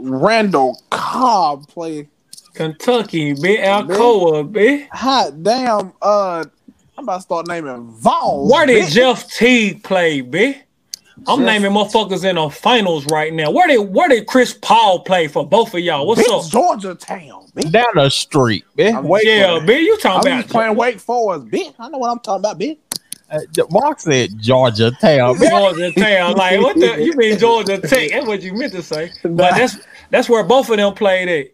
Randall Cobb play? Kentucky, B. Alcoa, B. Hot damn, uh, I'm about to start naming Vols. Where did bitch. Jeff Teague play, B? I'm Jeff- naming motherfuckers in the finals right now. Where did where did Chris Paul play for both of y'all? What's Bitch, up? Georgia Town, bitch. Down the street, man. I'm- Wait, Yeah, B, you I'm talking just about playing Wake Forest, bitch. I know what I'm talking about, bitch. uh, Mark said Georgia Town. Georgia Town. Like what the you mean Georgia Tech? That's what you meant to say. But that's that's where both of them played at.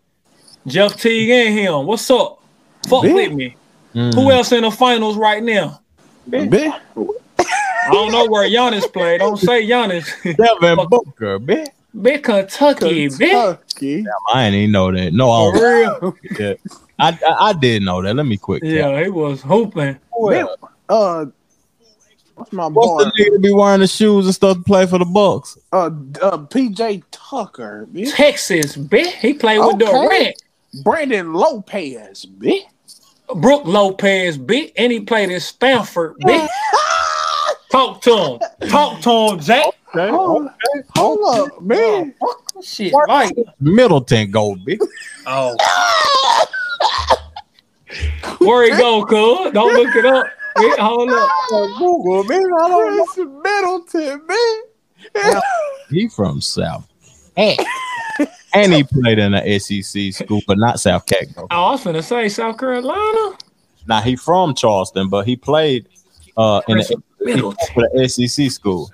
Jeff Teague and him. What's up? Fuck Bitch. with me. Mm. Who else in the finals right now? Bitch. I don't know where Giannis played. Don't say Giannis. Devin Booker, man. Big Kentucky, big. Kentucky. I ain't even know that. No, For I, real. yeah. I, I I did know that. Let me quick. tap. Yeah, he was hooping. Well, Uh, what's my boy? What's boy? the nigga to be wearing the shoes and stuff to play for the Bucks? Uh, uh, PJ Tucker, bitch. Texas, bitch. He played with Okay. Durant. Brandon Lopez, bitch. Brooke Lopez, bitch. And he played at Stanford, bitch. Talk to him. Talk to him, Jack. Okay. Hold, hold up, man. Shit, right. Middleton go, bitch. Oh. Where he go, cuz? Don't look it up. Wait, hold up. Google, man. I don't Khris Middleton, man. He from South. and he played in the SEC school, but not South Carolina. I was gonna say South Carolina. Now he from Charleston, but he played uh in Khris the, Middleton. the SEC school.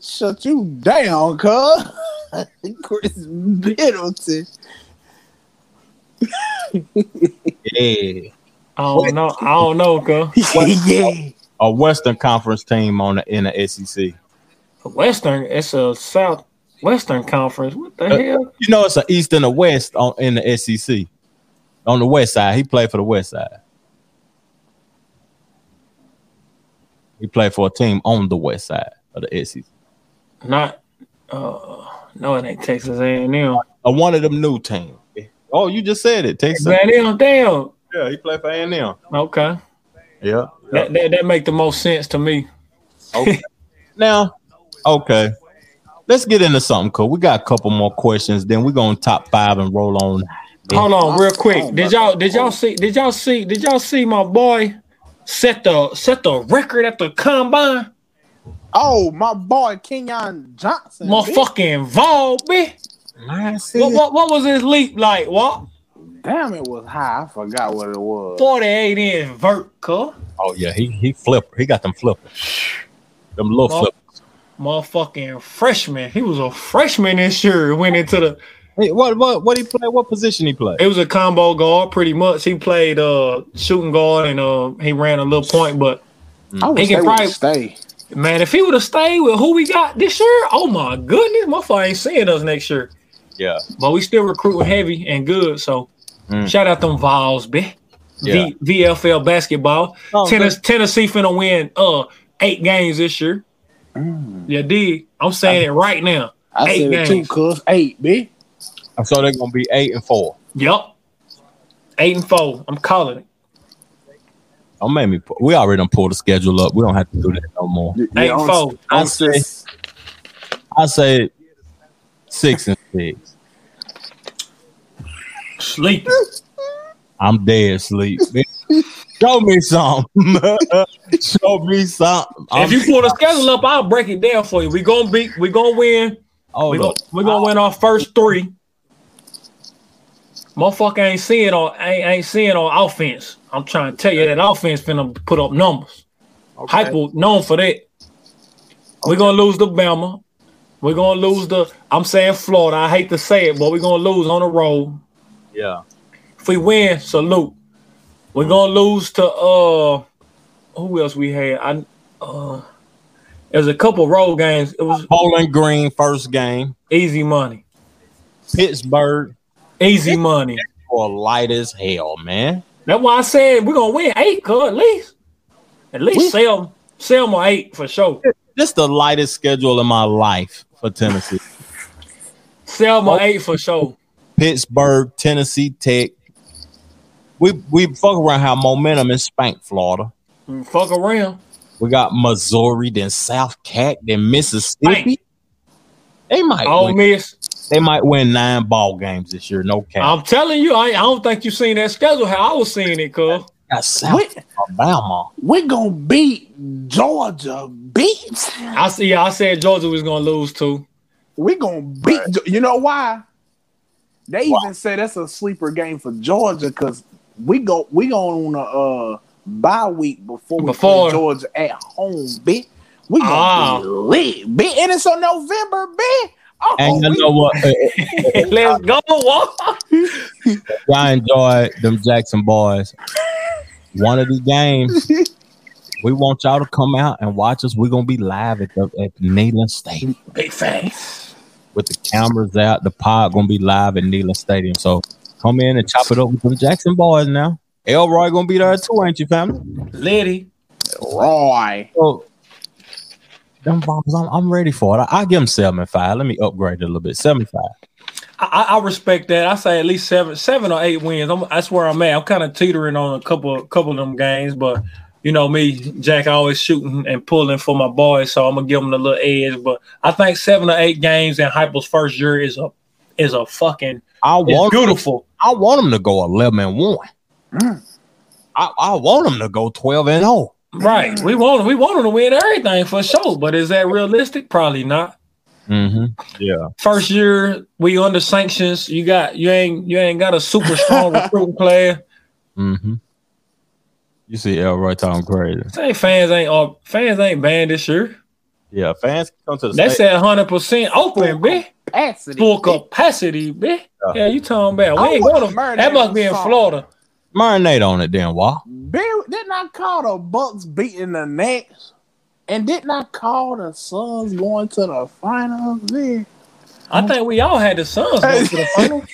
Shut you down, cuz. Khris Middleton. Yeah. I don't know. I don't know, cuz. yeah. A Western Conference team on the in the SEC. Western, it's a South Western Conference. What the Uh, hell? You know, it's an East and a West on in the SEC. On the West side, he played for the West side. He played for a team on the West side of the SEC. Not uh no, it ain't Texas A&M. Uh, one of them new team. Oh, you just said it. Texas. A&M, damn. Yeah, he played for A&M. Okay. Yeah. That, that that make the most sense to me. Okay. now, okay. Let's get into something cool. We got a couple more questions. Then we're gonna top five and roll on. Hold on, real quick. Did y'all did y'all see did y'all see did y'all see my boy set the set the record at the combine? Oh, my boy Keon Johnson. bitch. Motherfucking Vol, bitch. What, what what was his leap like? What? Damn, it was high. I forgot what it was. 48 inch vert, cuh. Oh yeah, he he flipper. He got them flippers. Them little Well- flippers. Motherfucking freshman. He was a freshman this year. Went into the Hey, what what what he play? What position he play? it was a combo guard pretty much. He played uh shooting guard and uh he ran a little point, but I He can probably- stay. man, if he would have stayed with who we got this year, oh my goodness, motherfucker ain't seeing us next year. Yeah. But we still recruiting heavy and good. So Mm. shout out them Vols, bitch. Yeah. V- VFL basketball. Oh, Tennessee, Tennessee finna win uh eight games this year. Mm. Yeah, dig. I'm saying it right now. I Eight said it too, cuz. Eight, bitch. So they're gonna be eight and four. Yep. Eight and four. I'm calling it. Don't make me. Pull, we already done pulled the schedule up. We don't have to do that no more. Eight and four. I say- I say six and six. Sleep. I'm dead asleep. bitch. Show me something. Show me something. I'm, if you pull the schedule up, I'll break it down for you. We gonna beat. We gonna win. hold We up. gonna, we gonna win our first three. Motherfucker ain't seeing on ain't, ain't seeing on offense. I'm trying to tell you that offense finna put up numbers. Heupel known for that. We're gonna lose the Bama. We're gonna lose the. I'm saying Florida. I hate to say it, but we're gonna lose on the road. Yeah. If we win, salute. We're gonna lose to uh who else we had? I uh There's a couple road games. It was Bowling Green first game. easy money. Pittsburgh Easy money. or light as hell, man. That's why I said we're gonna win eight, cuz at least. At least We- sell sell my eight for sure. This the lightest schedule in my life for Tennessee. Sell Oh. my eight for sure. Pittsburgh, Tennessee Tech. We we fuck around how momentum in Spank, Florida. Mm, Fuck around. We got Missouri, then South Cat, then Mississippi. They might Ole win. Miss. They might win nine ball games this year. No cap. I'm telling you, I, I don't think you seen that schedule how I was seeing it, cuz. got South We, Alabama. we gonna beat Georgia. Beat. I see I said Georgia was gonna lose too. We gonna beat. Ge- You know why? They even say that's a sleeper game for Georgia because we go we go on a uh, bye week before we Before. play Georgia at home, bitch. We gonna Ah. be lit, bitch. And it's on November, bitch. Oh, And you we- know what? Let's go, y'all enjoy them Jackson boys. One of these games, we want y'all to come out and watch us. We're gonna be live at the at Neyland Stadium Big face. with the cameras out. The pod gonna be live at Neyland Stadium. So come in and chop it up with them Jackson boys now. Elroy gonna be there too, ain't you, family? Liddy. Roy. So them bombs, I'm, I'm ready for it. I, I give them seven and five. Let me upgrade it a little bit. Seven five. I, I I respect that. I say at least seven, seven or eight wins. I'm, that's where I'm at. I'm kind of teetering on a couple, couple of them games, but you know me, Jack, I always shooting and pulling for my boys, so I'm gonna give them a little edge. But I think seven or eight games in Heupel's first year is a is a fucking I want beautiful. I want them to go eleven and one. I, I want them to go twelve and oh. zero. Right. We want we want them to win everything for sure, but is that realistic? Probably not. Mm-hmm. Yeah. First year we under sanctions. You got you ain't you ain't got a super strong recruiting player. Mm-hmm. You see Elroy talking crazy. Say fans ain't all fans ain't banned this year. Yeah, fans come to the They state. said hundred percent open, bitch. Capacity. Full capacity, bitch. Yeah. Yeah, you talking about? We I ain't going to. murder That must be in song. Florida. marinate on it then, why? Bill, didn't I call the Bucks beating the Nets? And didn't I call the Suns going to the finals? Man? I think we all had the Suns going to the final.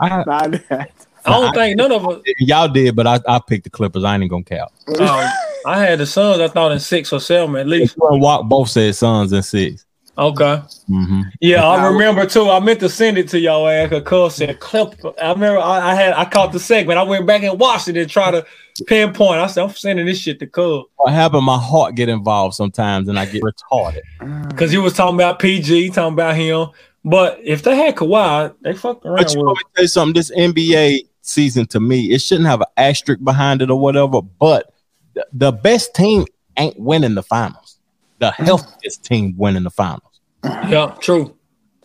I, Nah, that- I don't think none of us. y'all did, but I, I picked the Clippers. I ain't gonna count. Um, I had the Suns. I thought in six or seven at least. Walk both said Suns and six. Okay. Mm-hmm. Yeah, I remember too. I meant to send it to y'all because Cuz said clip. I remember I, I had I caught the segment. I went back and watched it and try to pinpoint. I said I'm sending this shit to Cuz What happened? My heart get involved sometimes, and I get retarded. because he was talking about PG, talking about him. But if they had Kawhi, they fucked around But you with. want me to tell you something? This NBA season to me, it shouldn't have an asterisk behind it or whatever. But the, the best team ain't winning the finals. The healthiest team winning the finals. Yeah, true.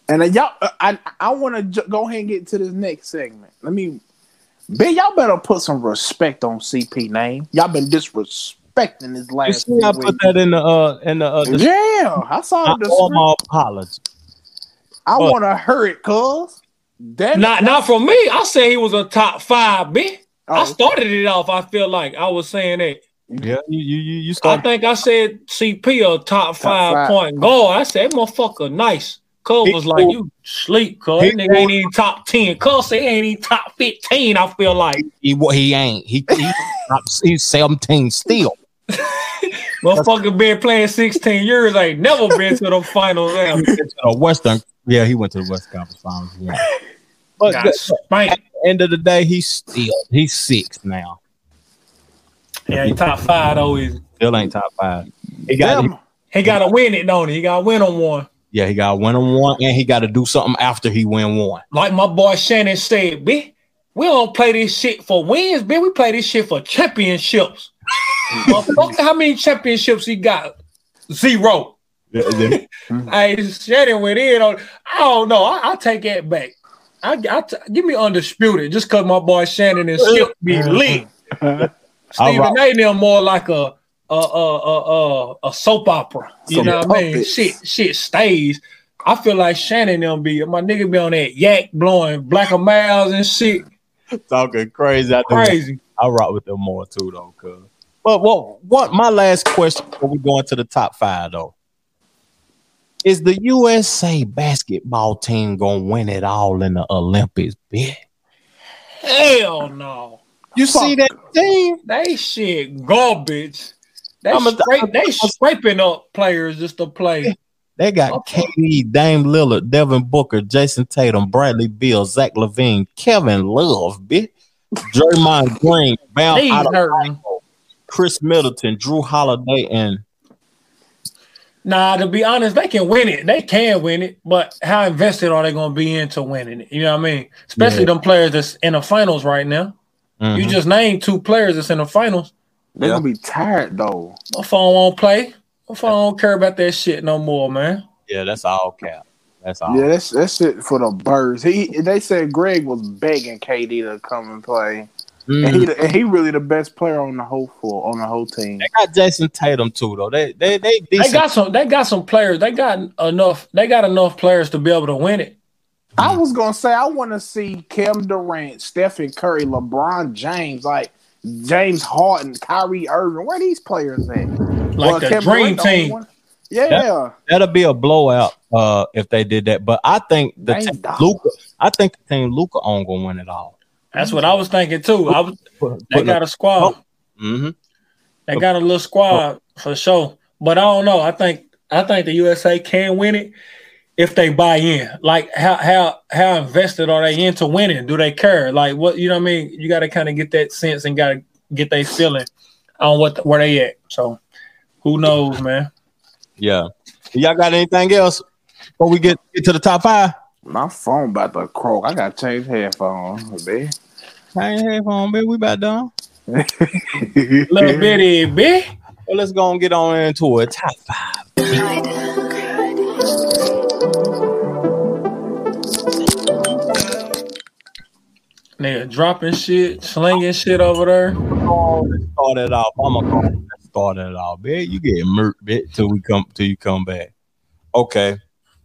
And then y'all, uh, I I want to ju- go ahead and get to this next segment. Let me, Ben, y'all better put some respect on CP name. Y'all been disrespecting his You last. see, I put weeks. that in the uh in the uh. The, Yeah, I saw I the. owe my apology. I want to hurt it, cuz. Damn Not it, not from me. I say he was a top five, B. I Oh. started it off. I feel like I was saying that. Yeah, you you you, you I think I said CP a top five, five. point guard. I said, motherfucker, nice. Cole was like, you sleep, cuz. He That nigga ain't cool. even top 10. Cole said he ain't even top 15, I feel like. He wa- he ain't. He, he he's seventeen still. Motherfucker been playing 16 years, ain't never been to the finals. ever. Western. Yeah, he went to the West Conference Finals. Yeah. But Got the- at the end of the day, he's still he's six now. Yeah, he top five though. He, Still ain't top five. He got Damn. he got to win it, don't he? He got to win on one. yeah, he got to win on one, and he got to do something after he win one. Like my boy Shannon said, B, we don't play this shit for wins, B. We play this shit for championships. Motherfucker, how many championships he got? Zero. Hey, Shannon went in on. I don't know. I, I'll take that back. I, I t- give me undisputed just because my boy Shannon and Skip be mm-hmm. lit. Stephen rock. A. them more like a a a a, a, a soap opera. You Some know what I mean? Shit, shit stays. I feel like Shannon them be my nigga be on that yak blowing black of miles and shit. Talking crazy. I do. Crazy. I rock with them more too, though. Cause, but what? What? My last question before we go into the top five, though. Is the USA basketball team gonna win it all in the Olympics? Bitch? Hell no. You see that team? They shit garbage. They I'm a- they scraping up players just to play. They got KD, Dame Lillard, Devin Booker, Jayson Tatum, Bradley Beal, Zach LaVine, Kevin Love, bitch. Draymond Green, hurting. Khris Middleton, Jrue Holiday, and Nah, to be honest, they can win it. They can win it, but how invested are they going to be into winning it? You know what I mean? Especially Yeah. them players that's in the finals right now. You Mhm. just named two players that's in the finals. They're gonna be tired though. My phone won't play. My phone don't care about that shit no more, man. yeah, that's all cap. That's all. Yeah, that's that's it for the birds. He they said Greg was begging KD to come and play, and, Mhm. he, and he really the best player on the whole floor on the whole team. They got Jayson Tatum too, though. They they they They got some. They got some players. They got enough. They got enough players to be able to win it. I was gonna say I want to see Kevin Durant, Stephen Curry, LeBron James, like James Harden, Kyrie Irving. Where these players at? Like the dream Durant team. one- Yeah, That'll be a blowout uh, if they did that. But I think the Dang team. Luka, I think the team Luka on gonna win it all. That's what I was thinking too. I was. They got a squad. Mhm. They got a little squad for sure. But I don't know. I think I think the USA can win it if they buy in. Like how how how invested are they into winning? Do they care? Like what you know what I mean? You got to kind of get that sense and got to get they feeling on what where they at. So who knows, man? Yeah. Y'all got anything else before we get, get to the top five? my phone about to croak. I gotta change headphones, man. I ain't headphone, baby. We about done. Little bitty bit. Well, let's go and get on into a Top five. Nigga dropping shit, slinging shit over there. Oh, let's start it off. I'm gonna call it. Let's start it off, bitch. You get murked, bitch, till we come till you come back. Okay.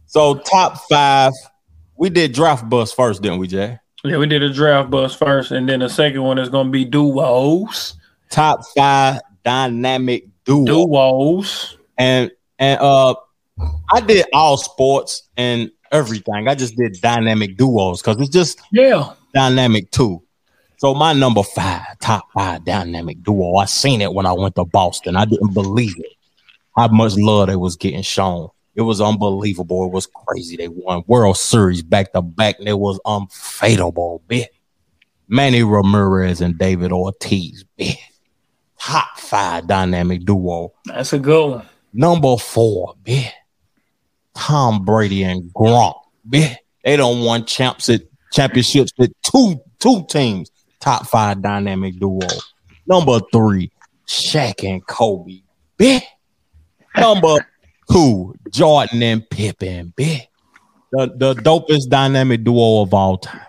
So top five. We did draft bus first, didn't we, Jay? Yeah, we did a draft bus first, and then the second one is gonna be duos. Top five dynamic duo. Duos. and and uh I did all sports and everything. I just did dynamic duos because it's just Yeah. dynamic too. So my number five, top five dynamic duo. I seen it when I went to Boston. I didn't believe it. How much love they was getting shown. It was unbelievable. It was crazy. They won World Series back to back. And it was unfadable, bitch. Manny Ramirez and David Ortiz, bitch. Top five dynamic duo. That's a good one. Number four, bitch. Tom Brady and Gronk, bitch. They don't won champs at championships with two two teams. Top five dynamic duo. Number three, Shaq and Kobe, bitch. Number two, Jordan and Pippen, bitch. The the dopest dynamic duo of all time.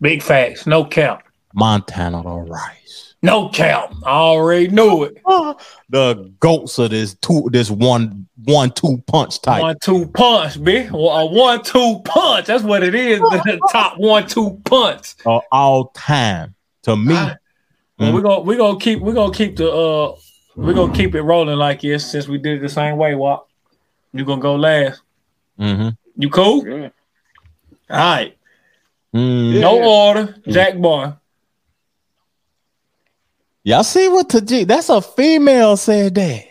Big facts. No cap. Montana the Rice. No cap. I already knew it. The goats of this two this one one two punch type. One two punch, bitch. Well, A one two punch. That's what it is. The top one two punch. of all time to me. Well, we're gonna we're gonna keep we're gonna keep the uh we're gonna keep it rolling like this since we did it the same way. Walk. You gonna go last? Mm-hmm. You cool? Yeah. All right. Mm. No order. Jack Boy. Y'all see what Tajik? That's a female said that.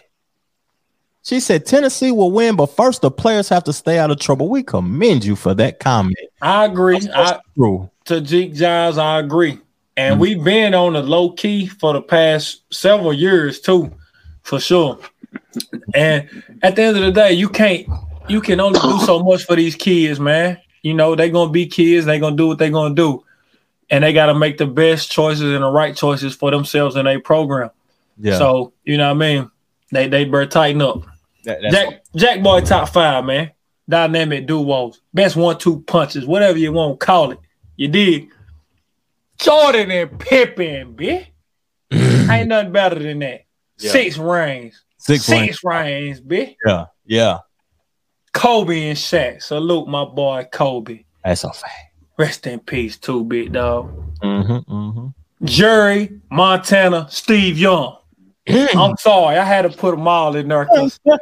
She said Tennessee will win, but first the players have to stay out of trouble. We commend you for that comment. I agree. I, True. Tajik Jeek Giles, I agree. And Mhm. we've been on the low key for the past several years too, for sure. And at the end of the day, you can't you can only do so much for these kids, man. You know, they're gonna be kids, they're gonna do what they're gonna do. And they gotta make the best choices and the right choices for themselves in their program. Yeah. So, you know what I mean? They they better tighten up. That- Jack Jack Boy top five, man. Dynamic duos, best one two punches, whatever you want to call it. You did. Jordan and Pippen, bitch. Ain't nothing better than that. Yeah. Six rings. Six Six, rings, bitch. yeah, yeah. Kobe and Shaq. Salute my boy Kobe. That's a fact. Rest in peace, too, big dog. Mm-hmm, mm-hmm. Jerry, Montana, Steve Young. I'm sorry, I had to put them all in there. Was my-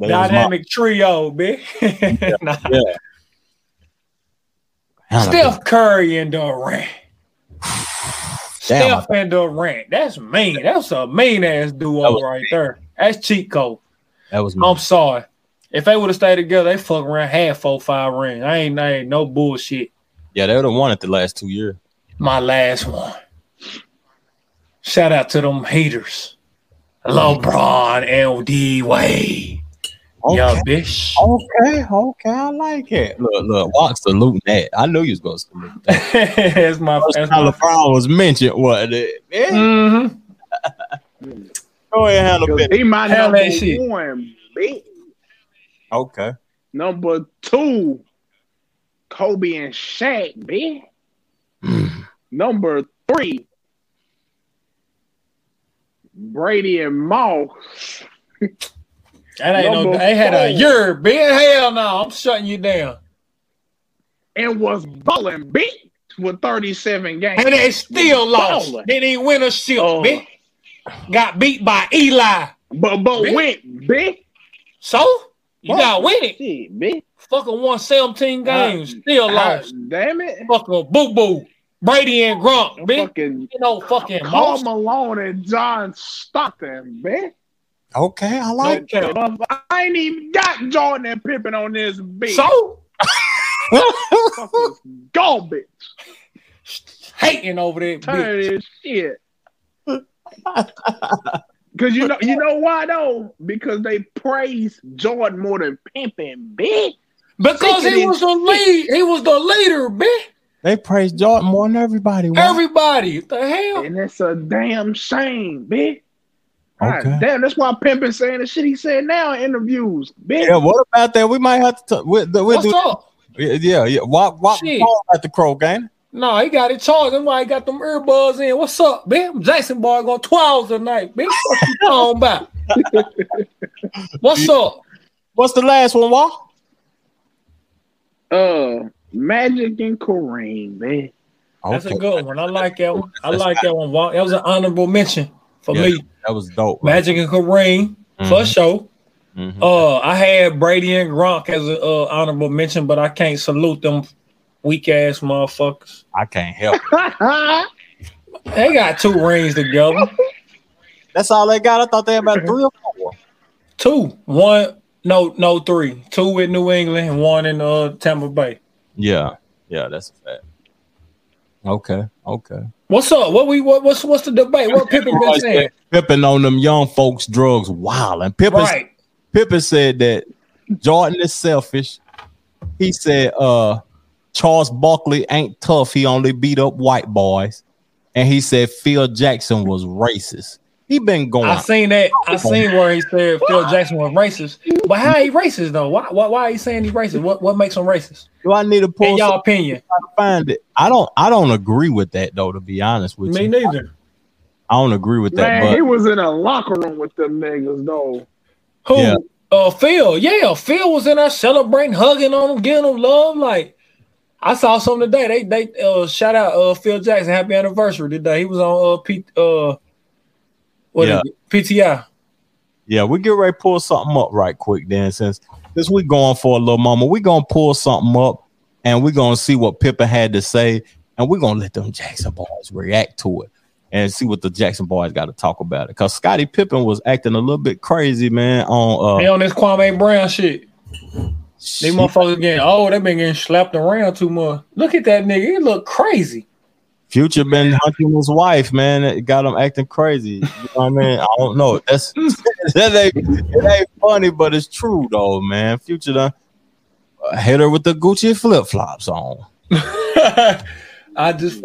Dynamic trio, bitch. Nah. yeah. Steph Curry and Durant. Damn. Steph and Durant. That's mean. That's a mean ass duo right there. That's cheat code. That was I'm sorry. If they would have stayed together, they fuck around half four five rings. I ain't, I ain't no bullshit. yeah. They would have won it the last two years. My last one. Shout out to them haters. Mm-hmm. LeBron and D Wade. Yeah, bitch. Okay, okay, I like it. Look, look, Walk saluting that. I knew you was gonna salute that. that's my First that's time my LeBron was mentioned, what it? Yeah. mm-hmm. Go ahead, handle Cause it. he my Hell number that shit. one, bitch. Okay. Number two, Kobe and Shaq, bitch. Number three, Brady and Moss. That ain't no they had a year, bitch. Hell no, I'm shutting you down. and was balling bitch with 37 games. And they still lost. They didn't win a shit, Oh. bitch. Got beat by Eli. But but Bitch. went, bitch. So you gotta win it. Shit, bitch. Fucking won 17 games, still Ah, lost. damn it. Fucking boo boo. Brady and Gronk, bitch. Fucking You know, fucking Karl Malone and John Stockton, bitch. Okay, I like Okay. Um, I ain't even got Jordan and Pippen on this bitch. So garbage. hating over that bitch. Turn this shit. Cause you know you know why though? Because they praise Jordan more than Pippen, bitch. Because Sick he was the lead. He was the leader, bitch. They praise Jordan more than everybody. Why? Everybody. What the hell? And it's a damn shame, bitch. God damn, that's why Pimp Pimpin saying the shit he said now in interviews, bitch. Yeah, what about that? We might have to. T- we, we'll What's do. up? Yeah, yeah. Walk, walk Shit. at the crow game. No, he got it charged. That's why he got them earbuds in. What's up, bitch? Jason boy going 12 tonight, bitch. What you talking about? What's up? What's the last one, Walk? Uh, Magic and Kareem, man. That's a good one. I like that one. I like that one. Walt. That was an honorable mention for Yeah, me. That was dope. Magic and Kareem for Mhm. sure. Mhm. Uh, I had Brady and Gronk as an uh, honorable mention, but I can't salute them weak ass motherfuckers. I can't help. it. They got two rings together. That's all they got. I thought they had about three or four. Two, one, no, no, three. Two with New England and one in uh Tampa Bay. Yeah, yeah, that's a fact. Okay, okay. What's up? What we what what's what's the debate? What Pippen been saying? Pippen on them young folks drugs wild, and Pippen Right. Pippen said that Jordan is selfish. He said uh Charles Barkley ain't tough. He only beat up white boys. And he said Phil Jackson was racist. He been going. I seen that. I seen where he said Phil Jackson was racist. But how he racist though? Why why why he saying he racist? What what makes him racist? Do I need to pull In y'all opinion? try find it? I don't. I don't agree with that though. To be honest with Me you, me neither. I don't agree with that. Man, he was in a locker room with them niggas though. Who? Yeah. Uh, Phil. Yeah, Phil was in there celebrating, hugging on him, giving him love. Like I saw something today. They they uh shout out uh Phil Jackson, happy anniversary today. He was on uh P uh what Yeah. PTI. yeah, we get ready to pull something up right quick. Then since this we going for a little moment, we gonna pull something up and we gonna see what Pippen had to say, and we gonna let them Jackson boys react to it and see what the Jackson boys got to talk about it. Cause Scottie Pippen was acting a little bit crazy, man. On uh, on this Kwame Brown shit. shit. These motherfuckers getting oh, they been getting slapped around too much. Look at that nigga. He look crazy. Future been hunting his wife, man. It got him acting crazy. You know what I mean? I don't know. That's that ain't, it ain't funny, but it's true though, man. Future done uh, hit her with the Gucci flip flops on. I just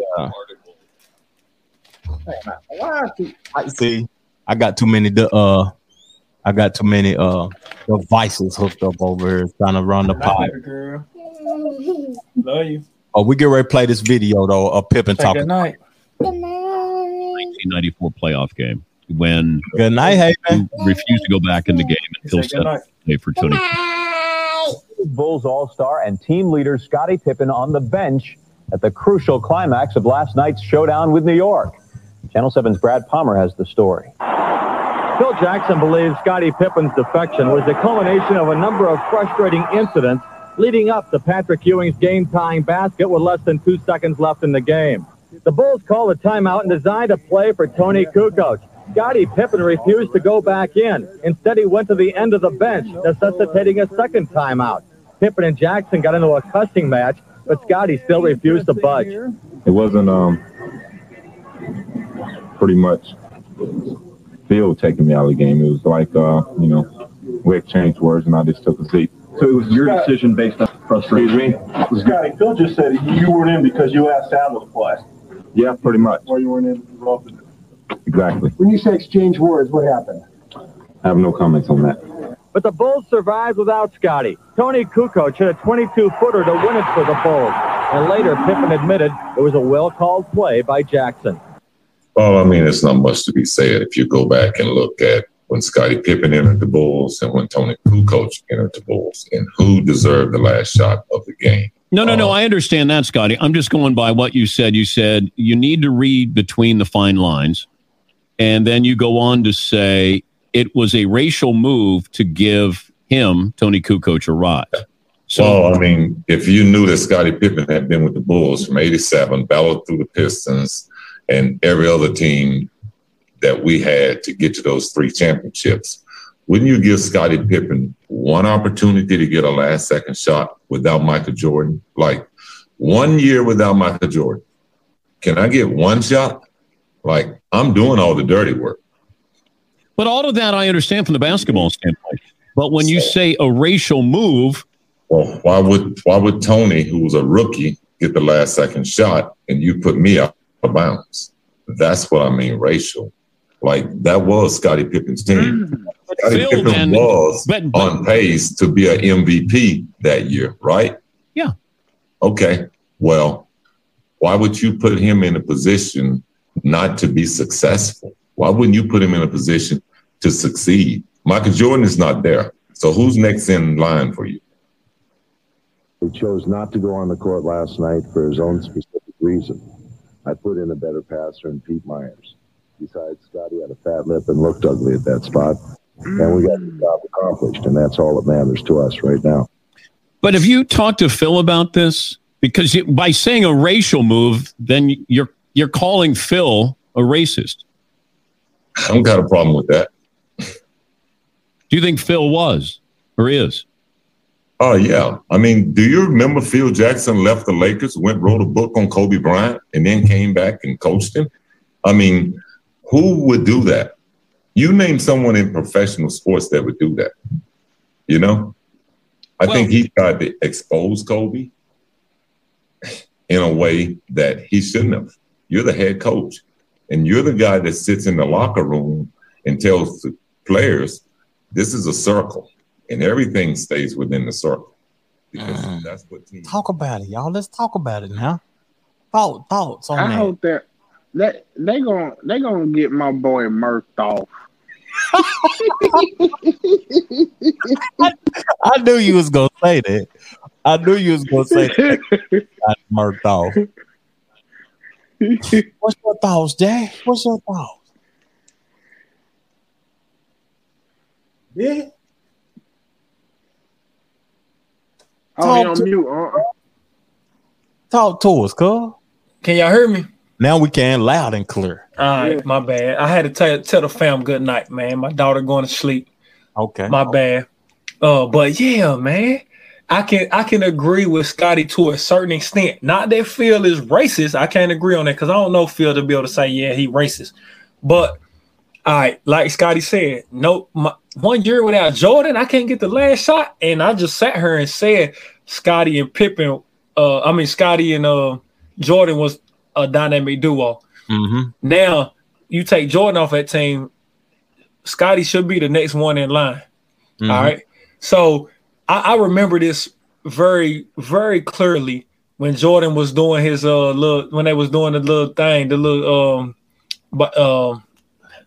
I see. I got too many. The uh, I got too many uh devices hooked up over here trying to run the pod. Love you. Oh, we get ready to play this video though of Pippen Say talking. good night. Good night. 1994 playoff game when Good night, Haven. he refused to go back in the game until Say good night. Saturday for Tony. Bulls All-Star and team leader Scottie Pippen on the bench at the crucial climax of last night's showdown with New York. Channel 7's Brad Palmer has the story. Phil Jackson believes Scottie Pippen's defection was the culmination of a number of frustrating incidents leading up to Patrick Ewing's game-tying basket with less than two seconds left in the game. The Bulls called a timeout and designed a play for Toni Kukoc. Scottie Pippen refused to go back in. Instead, he went to the end of the bench, necessitating a second timeout. Pippen and Jackson got into a cussing match, but Scottie still refused to budge. It wasn't um pretty much Phil taking me out of the game. It was like uh, you know, we exchanged words and I just took a seat. So it was your decision based on frustration. Excuse me? Scottie, Phil just said you weren't in because you asked out of the play. Yeah, pretty much. Or you weren't in involved in it. Exactly. When you say exchange words, what happened? I have no comments on that. But the Bulls survived without Scottie. Toni Kukoc hit a 22-footer to win it for the Bulls. And later, Pippen admitted it was a well-called play by Jackson. Well, I mean, it's not much to be said if you go back and look at when Scottie Pippen entered the Bulls and when Toni Kukoc entered the Bulls and who deserved the last shot of the game. No, no, no. Uh, I understand that, Scottie. I'm just going by what you said. You said you need to read between the fine lines. And then you go on to say it was a racial move to give him, Toni Kukoc, a ride. So, well, I mean, if you knew that Scottie Pippen had been with the Bulls from 87, battled through the Pistons and every other team that we had to get to those three championships, wouldn't you give Scottie Pippen one opportunity to get a last second shot without Michael Jordan? Like one year without Michael Jordan. Can I get one shot? Like I'm doing all the dirty work. But all of that I understand from the basketball standpoint. But when you say a racial move, well, why would why would Toni, who was a rookie, get the last second shot and you put me out of bounds? That's what I mean, racial. Like that was Scottie Pippen's team. Mm. Scottie Phil, Pippen then- was but- but- on pace to be an MVP that year, right? Yeah. Okay. Well, why would you put him in a position not to be successful? Why wouldn't you put him in a position to succeed? Michael Jordan is not there. So who's next in line for you? He chose not to go on the court last night for his own specific reason. I put in a better passer in Pete Myers. Besides, Scottie had a fat lip and looked ugly at that spot. And we got the job accomplished, and that's all that matters to us right now. but have you talked to Phil about this? Because you, by saying a racial move, then you're you're calling Phil a racist. I don't got a problem with that. Do you think Phil was or is? Oh yeah. I mean, do you remember Phil Jackson left the Lakers, went wrote a book on Kobe Bryant, and then came back and coached him? I mean, who would do that? You name someone in professional sports that would do that. You know? I think he tried to expose Kobe in a way that he shouldn't have. You're the head coach, and you're the guy that sits in the locker room and tells the players, this is a circle, and everything stays within the circle. Because mm-hmm. that's what teams Talk about it, y'all. Let's talk about it now. Thought, thoughts on I that. hope that that they gonna they gonna get my boy murked off. I knew you was gonna say that. I knew you was gonna say that. Got murked off. What's your thoughts, Jay? What's your thoughts? Yeah. Oh, Talk on to- mute. Uh, Talk to us, cuz. Can y'all hear me? Now we can loud and clear. All right, my bad. I had to tell tell the fam good night, man. My daughter going to sleep. Okay. My bad. Uh, but yeah, man, I can I can agree with Scottie to a certain extent. Not that Phil is racist. I can't agree on that because I don't know Phil to be able to say yeah he racist. But all right, like Scottie said, no, my, one year without Jordan, I can't get the last shot, and I just sat here and said Scottie and Pippen. Uh, I mean Scottie and uh Jordan was a dynamic duo. Mm-hmm. Now you take Jordan off that team, Scottie should be the next one in line. Mhm. All right. So I, I remember this very, very clearly when Jordan was doing his uh little when they was doing the little thing, the little um but um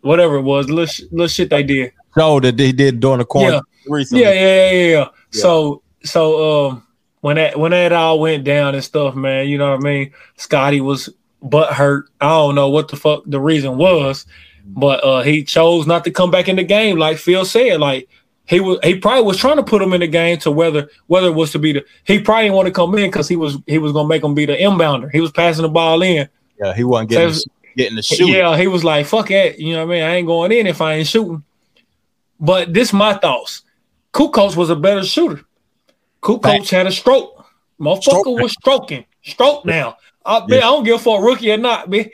whatever it was, little sh- little shit they did. Show that they did during the quarantine recently. Yeah, yeah, yeah, yeah, yeah. So so um when that when that all went down and stuff, man, you know what I mean? Scottie was butt hurt. I don't know what the fuck the reason was, but uh, he chose not to come back in the game. Like Phil said, like he was he probably was trying to put him in the game to whether whether it was to be the he probably didn't want to come in because he was he was gonna make him be the inbounder. He was passing the ball in. Yeah, he wasn't getting So- getting the shoot. Yeah, he was like, fuck it. You know what I mean? I ain't going in if I ain't shooting. But this my thoughts. Kukoc was a better shooter. Kukoc had a stroke. Motherfucker was stroking. Stroke now. I, I don't give a fuck rookie or not, man.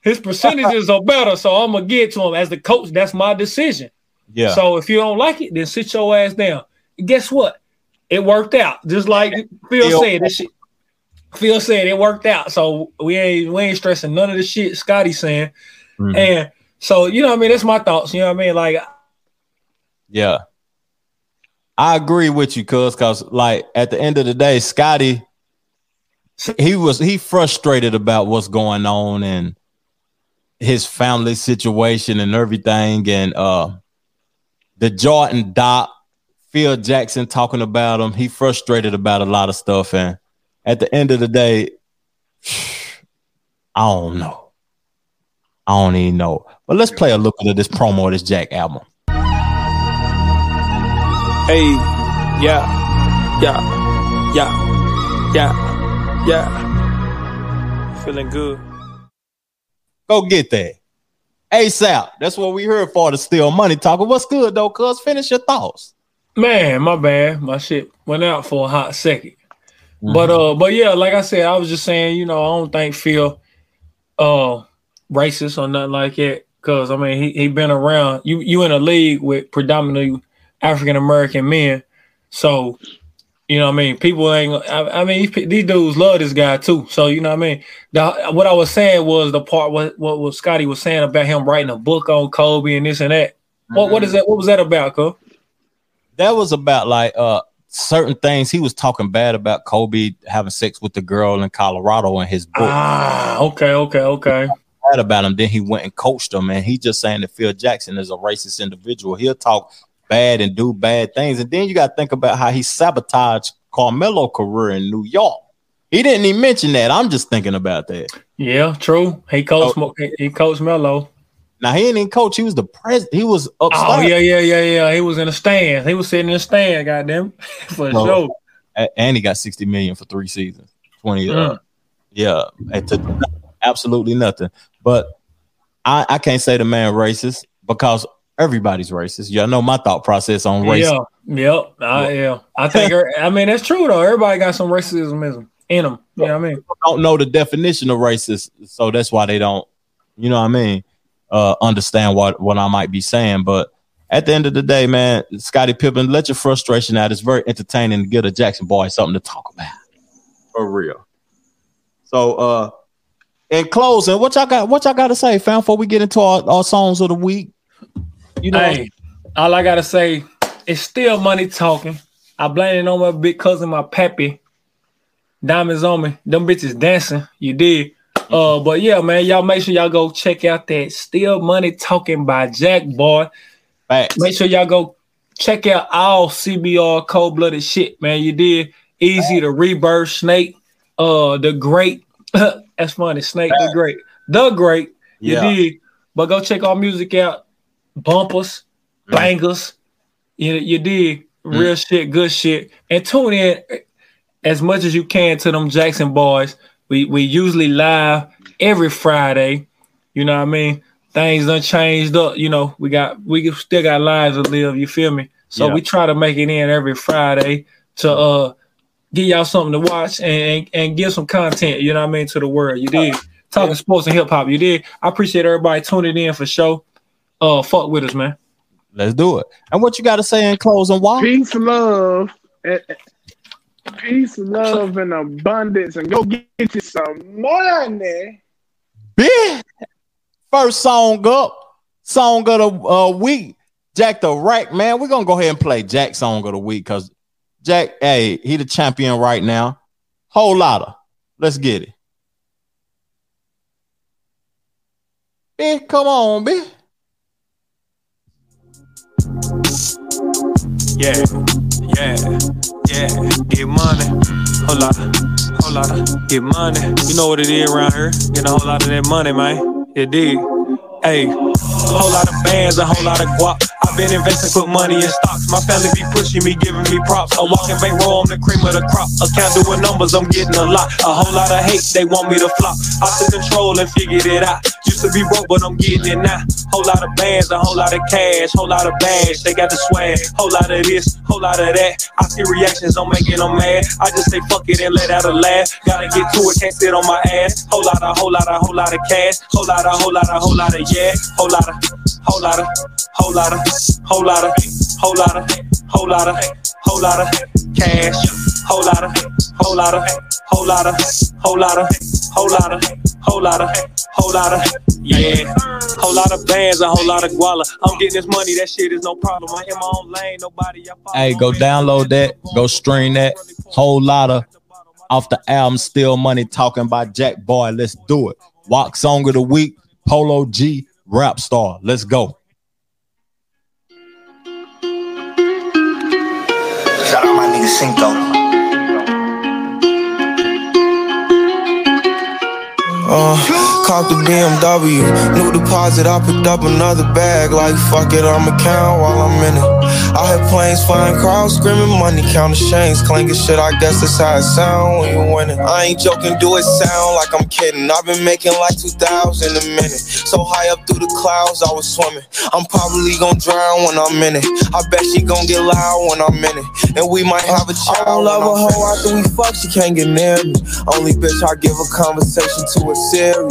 His percentages are better, so I'm gonna get to him as the coach. That's my decision. Yeah. So if you don't like it, then sit your ass down. And guess what? It worked out. Just like Phil Phil- said, this shit. Phil said it worked out. So we ain't we ain't stressing none of the shit Scottie saying. Mhm. And so you know what I mean, that's my thoughts. You know what I mean? Like Yeah. I agree with you, cuz, cause like at the end of the day, Scottie, he was he frustrated about what's going on and his family situation and everything, and uh the Jordan Doc, Phil Jackson talking about him. He frustrated about a lot of stuff, and at the end of the day, I don't know. I don't even know. But let's play a bit of this promo of this Jack album. Hey, yeah, yeah, yeah, yeah, yeah. Feeling good. Go get that. ASAP. That's what we heard for the still money talker. What's good though, cuz? Finish your thoughts. Man, my bad. My shit went out for a hot 2nd But uh, but yeah, like I said, I was just saying, you know, I don't think Phil uh racist or nothing like that. Cause I mean he he been around you you in a league with predominantly African American men. So you know what I mean? People ain't I, I mean these, these dudes love this guy too. So you know what I mean? The, what I was saying was the part what what, what Scottie was saying about him writing a book on Kobe and this and that. What what is that? What was that about, cuz? That was about like uh certain things. He was talking bad about Kobe having sex with the girl in Colorado in his book. Ah, okay, okay, okay. Bad about him. Then he went and coached him, and he just saying that Phil Jackson is a racist individual. He'll talk bad and do bad things, and then you got to think about how he sabotaged Carmelo career in New York. He didn't even mention that. I'm just thinking about that. Yeah, true. He coached Mo- he, he coached Melo. Now he didn't coach. He was the president. He was upstairs. Oh yeah, yeah, yeah, yeah. He was in the stand. He was sitting in the stand. Goddamn, for So, sure. and he got 60 million for three seasons 20 uh, Mm. yeah it took absolutely nothing but I, I can't say the man racist because everybody's racist y'all know my thought process on race Yeah, yep. I, yeah, I think. er- I mean, that's true though. Everybody got some racism in them. In. You know what I mean? don't know the definition of racist so that's why they don't you know what i mean uh understand what what i might be saying but at the end of the day man Scottie Pippen let your frustration out it's very entertaining to get a jackson boy something to talk about for real so uh in closing what y'all got what y'all got to say fam before we get into our, our songs of the week you know Hey, all I gotta say, it's still money talking. I blame it on my big cousin, my pappy. Diamonds on me. Them bitches dancing. You did. Uh, but yeah, man, y'all make sure y'all go check out that Still Money Talking by Jack Boy. Make sure y'all go check out all CBR cold blooded shit, man. You did easy to rebirth snake. Uh, the great. That's funny. Snake the great. The great. You Yeah. did. But go check our music out. Bumpers, bangers. You you did real shit, good shit, and tune in as much as you can to them Jackson boys. We we usually live every Friday. You know what I mean? Things done changed up. You know we got we still got lives to live. You feel me? So Yeah. we try to make it in every Friday to uh get y'all something to watch and, and and give some content. You know what I mean to the world. You did talking sports and hip hop. You did. I appreciate everybody tuning in for show. Uh, fuck with us, man. let's do it and what you got to say in closing why Peace, love, and- peace, love, and abundance, and go get you some money. Big first song up, song of the uh, week. Jack the Rack, man. We're gonna go ahead and play Jack song of the week because Jack, hey, he the champion right now. Whole lotta. Let's get it. Bitch, come on, big. Yeah, yeah, yeah. Get money. Whole lot, whole lot. Get money. You know what it is around here. Get a whole lot of that money, man. It did. Hey, A whole lot of bands, a whole lot of guap. I've been investing, put money in stocks. My family be pushing me, giving me props. A walking bankroll, I'm the cream of the crop. Account doing numbers, I'm getting a lot. A whole lot of hate, they want me to flop. I took control and figured it out. Used to be broke, but I'm getting it now. Whole lot of bands, a whole lot of cash, whole lot of bags. They got the swag, whole lot of this, whole lot of that. I see reactions, I'm making them mad. I just say fuck it and let out a laugh. Gotta get to it, can't sit on my ass. Whole lot of, whole lot of, whole lot of cash. Whole lot of, whole lot of, whole lot of yeah. Whole lot of, whole lot of, whole lot of, whole lot of, whole lot of, whole lot of, whole lot of cash. Whole lot of, whole lot of, whole lot of, whole lot of, whole lot of, whole lot of, whole lot of, yeah. Whole lot of bands, a whole lot of guala. I'm getting this money, that shit is no problem. I'm in my own lane, nobody. Hey, go download that. Go stream that. Whole lot of off the album Still Money talking about Jack Boy. Let's do it. Walk song of the week, Polo G, rap star. Let's go. Shout out my nigga Cinco. Uh, caught the BMW, new deposit. I picked up another bag. Like fuck it, I'ma count while I'm in it. I hear planes flying, crowds screaming, money counting chains, clanking shit. I guess that's how it sound when you winning. I ain't joking, do it sound like I'm kidding. I've been making like 2,000 a minute. So high up through the clouds, I was swimming. I'm probably gonna drown when I'm in it. I bet she gon' get loud when I'm in it. And we might have a child. I don't love a hoe after we fuck, she can't get near me. Only bitch I give a conversation to is Siri.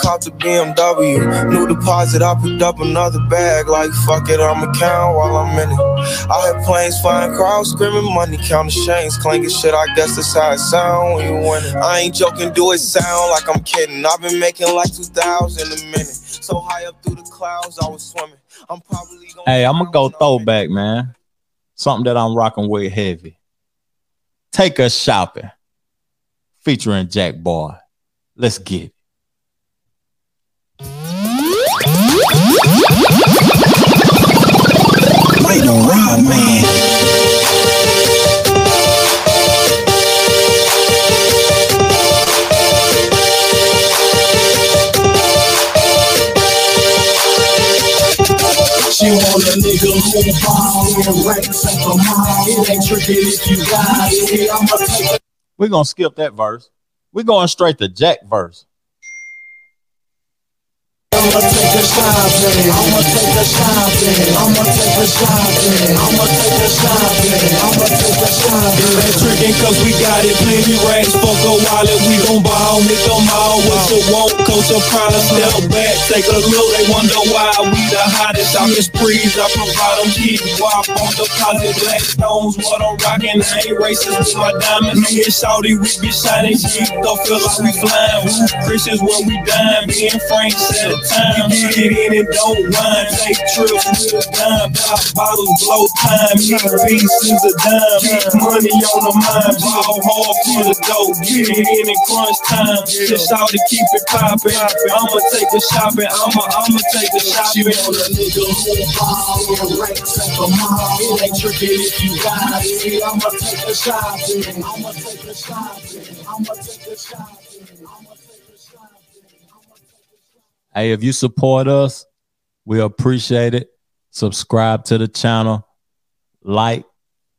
Caught the BMW, new deposit. I picked up another bag. Like fuck it, I'ma count while I'm in it. I heard planes flying, crowds screaming, money counting chains, clanking shit. I guess that's how it sound when you winning. I ain't joking, do it sound like I'm kidding. I've been making like 2,000 a minute. So high up through the clouds, I was swimming. I'm probably gonna. Hey, I'm gonna go throwback, man. Something that I'm rocking with heavy. Take us shopping, featuring Jack Boy. Let's get it. We're gonna skip that verse. We're going straight to Jack verse. I'ma take a shopping. I'ma take a shopping. I'ma take a shopping. I'ma take a shopping. I'ma take a shopping. That tricking cause we got it, plenty racks, fuck a wallet, we gon' ball, hit them all, what you want, coach a product, step back, take a look, they wonder why we the hottest, I'm the sprees, I provide them keep wop on deposit, black stones, what I'm rocking, I ain't racist with my diamonds, me and Shawty, we be shining, cheap, don't feel like we flying, Christians when we dime, me and Frank set a time, get in and don't whine, take trips with a dime, pop bottles, blow time, me pieces of dime, keep money on the mind, ball hard for the dough, get it in and crunch time, just out to keep it poppin', I'ma take a shopping, I'ma, I'ma take a shopping. want a nigga who ball and racks at the mall. It ain't tricky if you got it. I'ma take a shopping. I'ma take a shopping. I'ma take a shopping. Hey, if you support us, we appreciate it. Subscribe to the channel, like,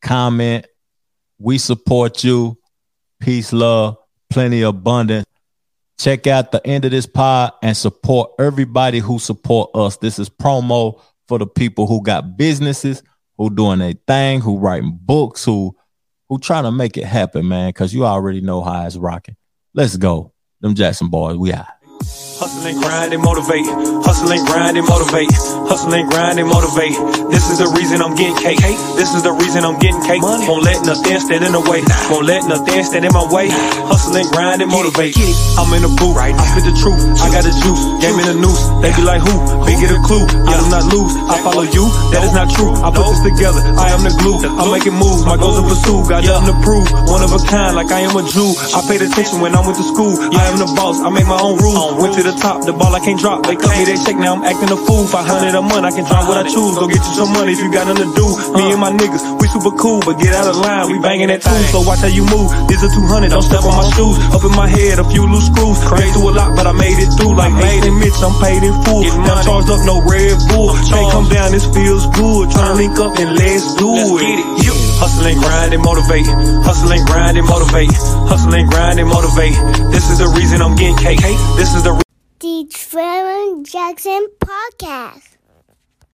comment. We support you. Peace, love, plenty abundance. Check out the end of this pod and support everybody who support us. This is promo for the people who got businesses, who doing their thing, who writing books, who who trying to make it happen, man. Cause you already know how it's rocking. Let's go. Them Jackson boys, we out. Hustle and grind and motivate. Hustle and grind and motivate. Hustle and grind and motivate. This is the reason I'm getting cake. This is the reason I'm getting cake. Won't let nothing stand in the way. Won't let nothing stand in my way. Hustle and grind and motivate. I'm in the booth. I spit the truth. I got the juice. Game in the noose. They be like who? Big get a clue. I do not lose. I follow you. That is not true. I put this together. I am the glue. I'm making moves. My goals are pursued. Got nothing to prove. One of a kind, like I am a Jew. I paid attention when I went to school. I am the boss. I make my own rules. Went to the top. The ball I can't drop. They cut me that check. Now I'm acting a fool. 500 a month. I can drop what I choose. Go get you some money if you got nothing to do. Me and my niggas, we super cool, but get out of line. We banging that tune. So watch how you move. This a 200. Don't step on my shoes. Up in my head, a few loose screws. Been through a lot, but I made it through. Like made and Mitch, I'm paid in full. Now charged up, no Red Bull. Can't come down, this feels good. Tryna uh, link up and let's do it. Yeah. Hustle and grind and motivate. Hustle and grind and motivate. Hustle and grind motivate. This is the reason I'm getting cake. This is The Trevor Jackson Podcast.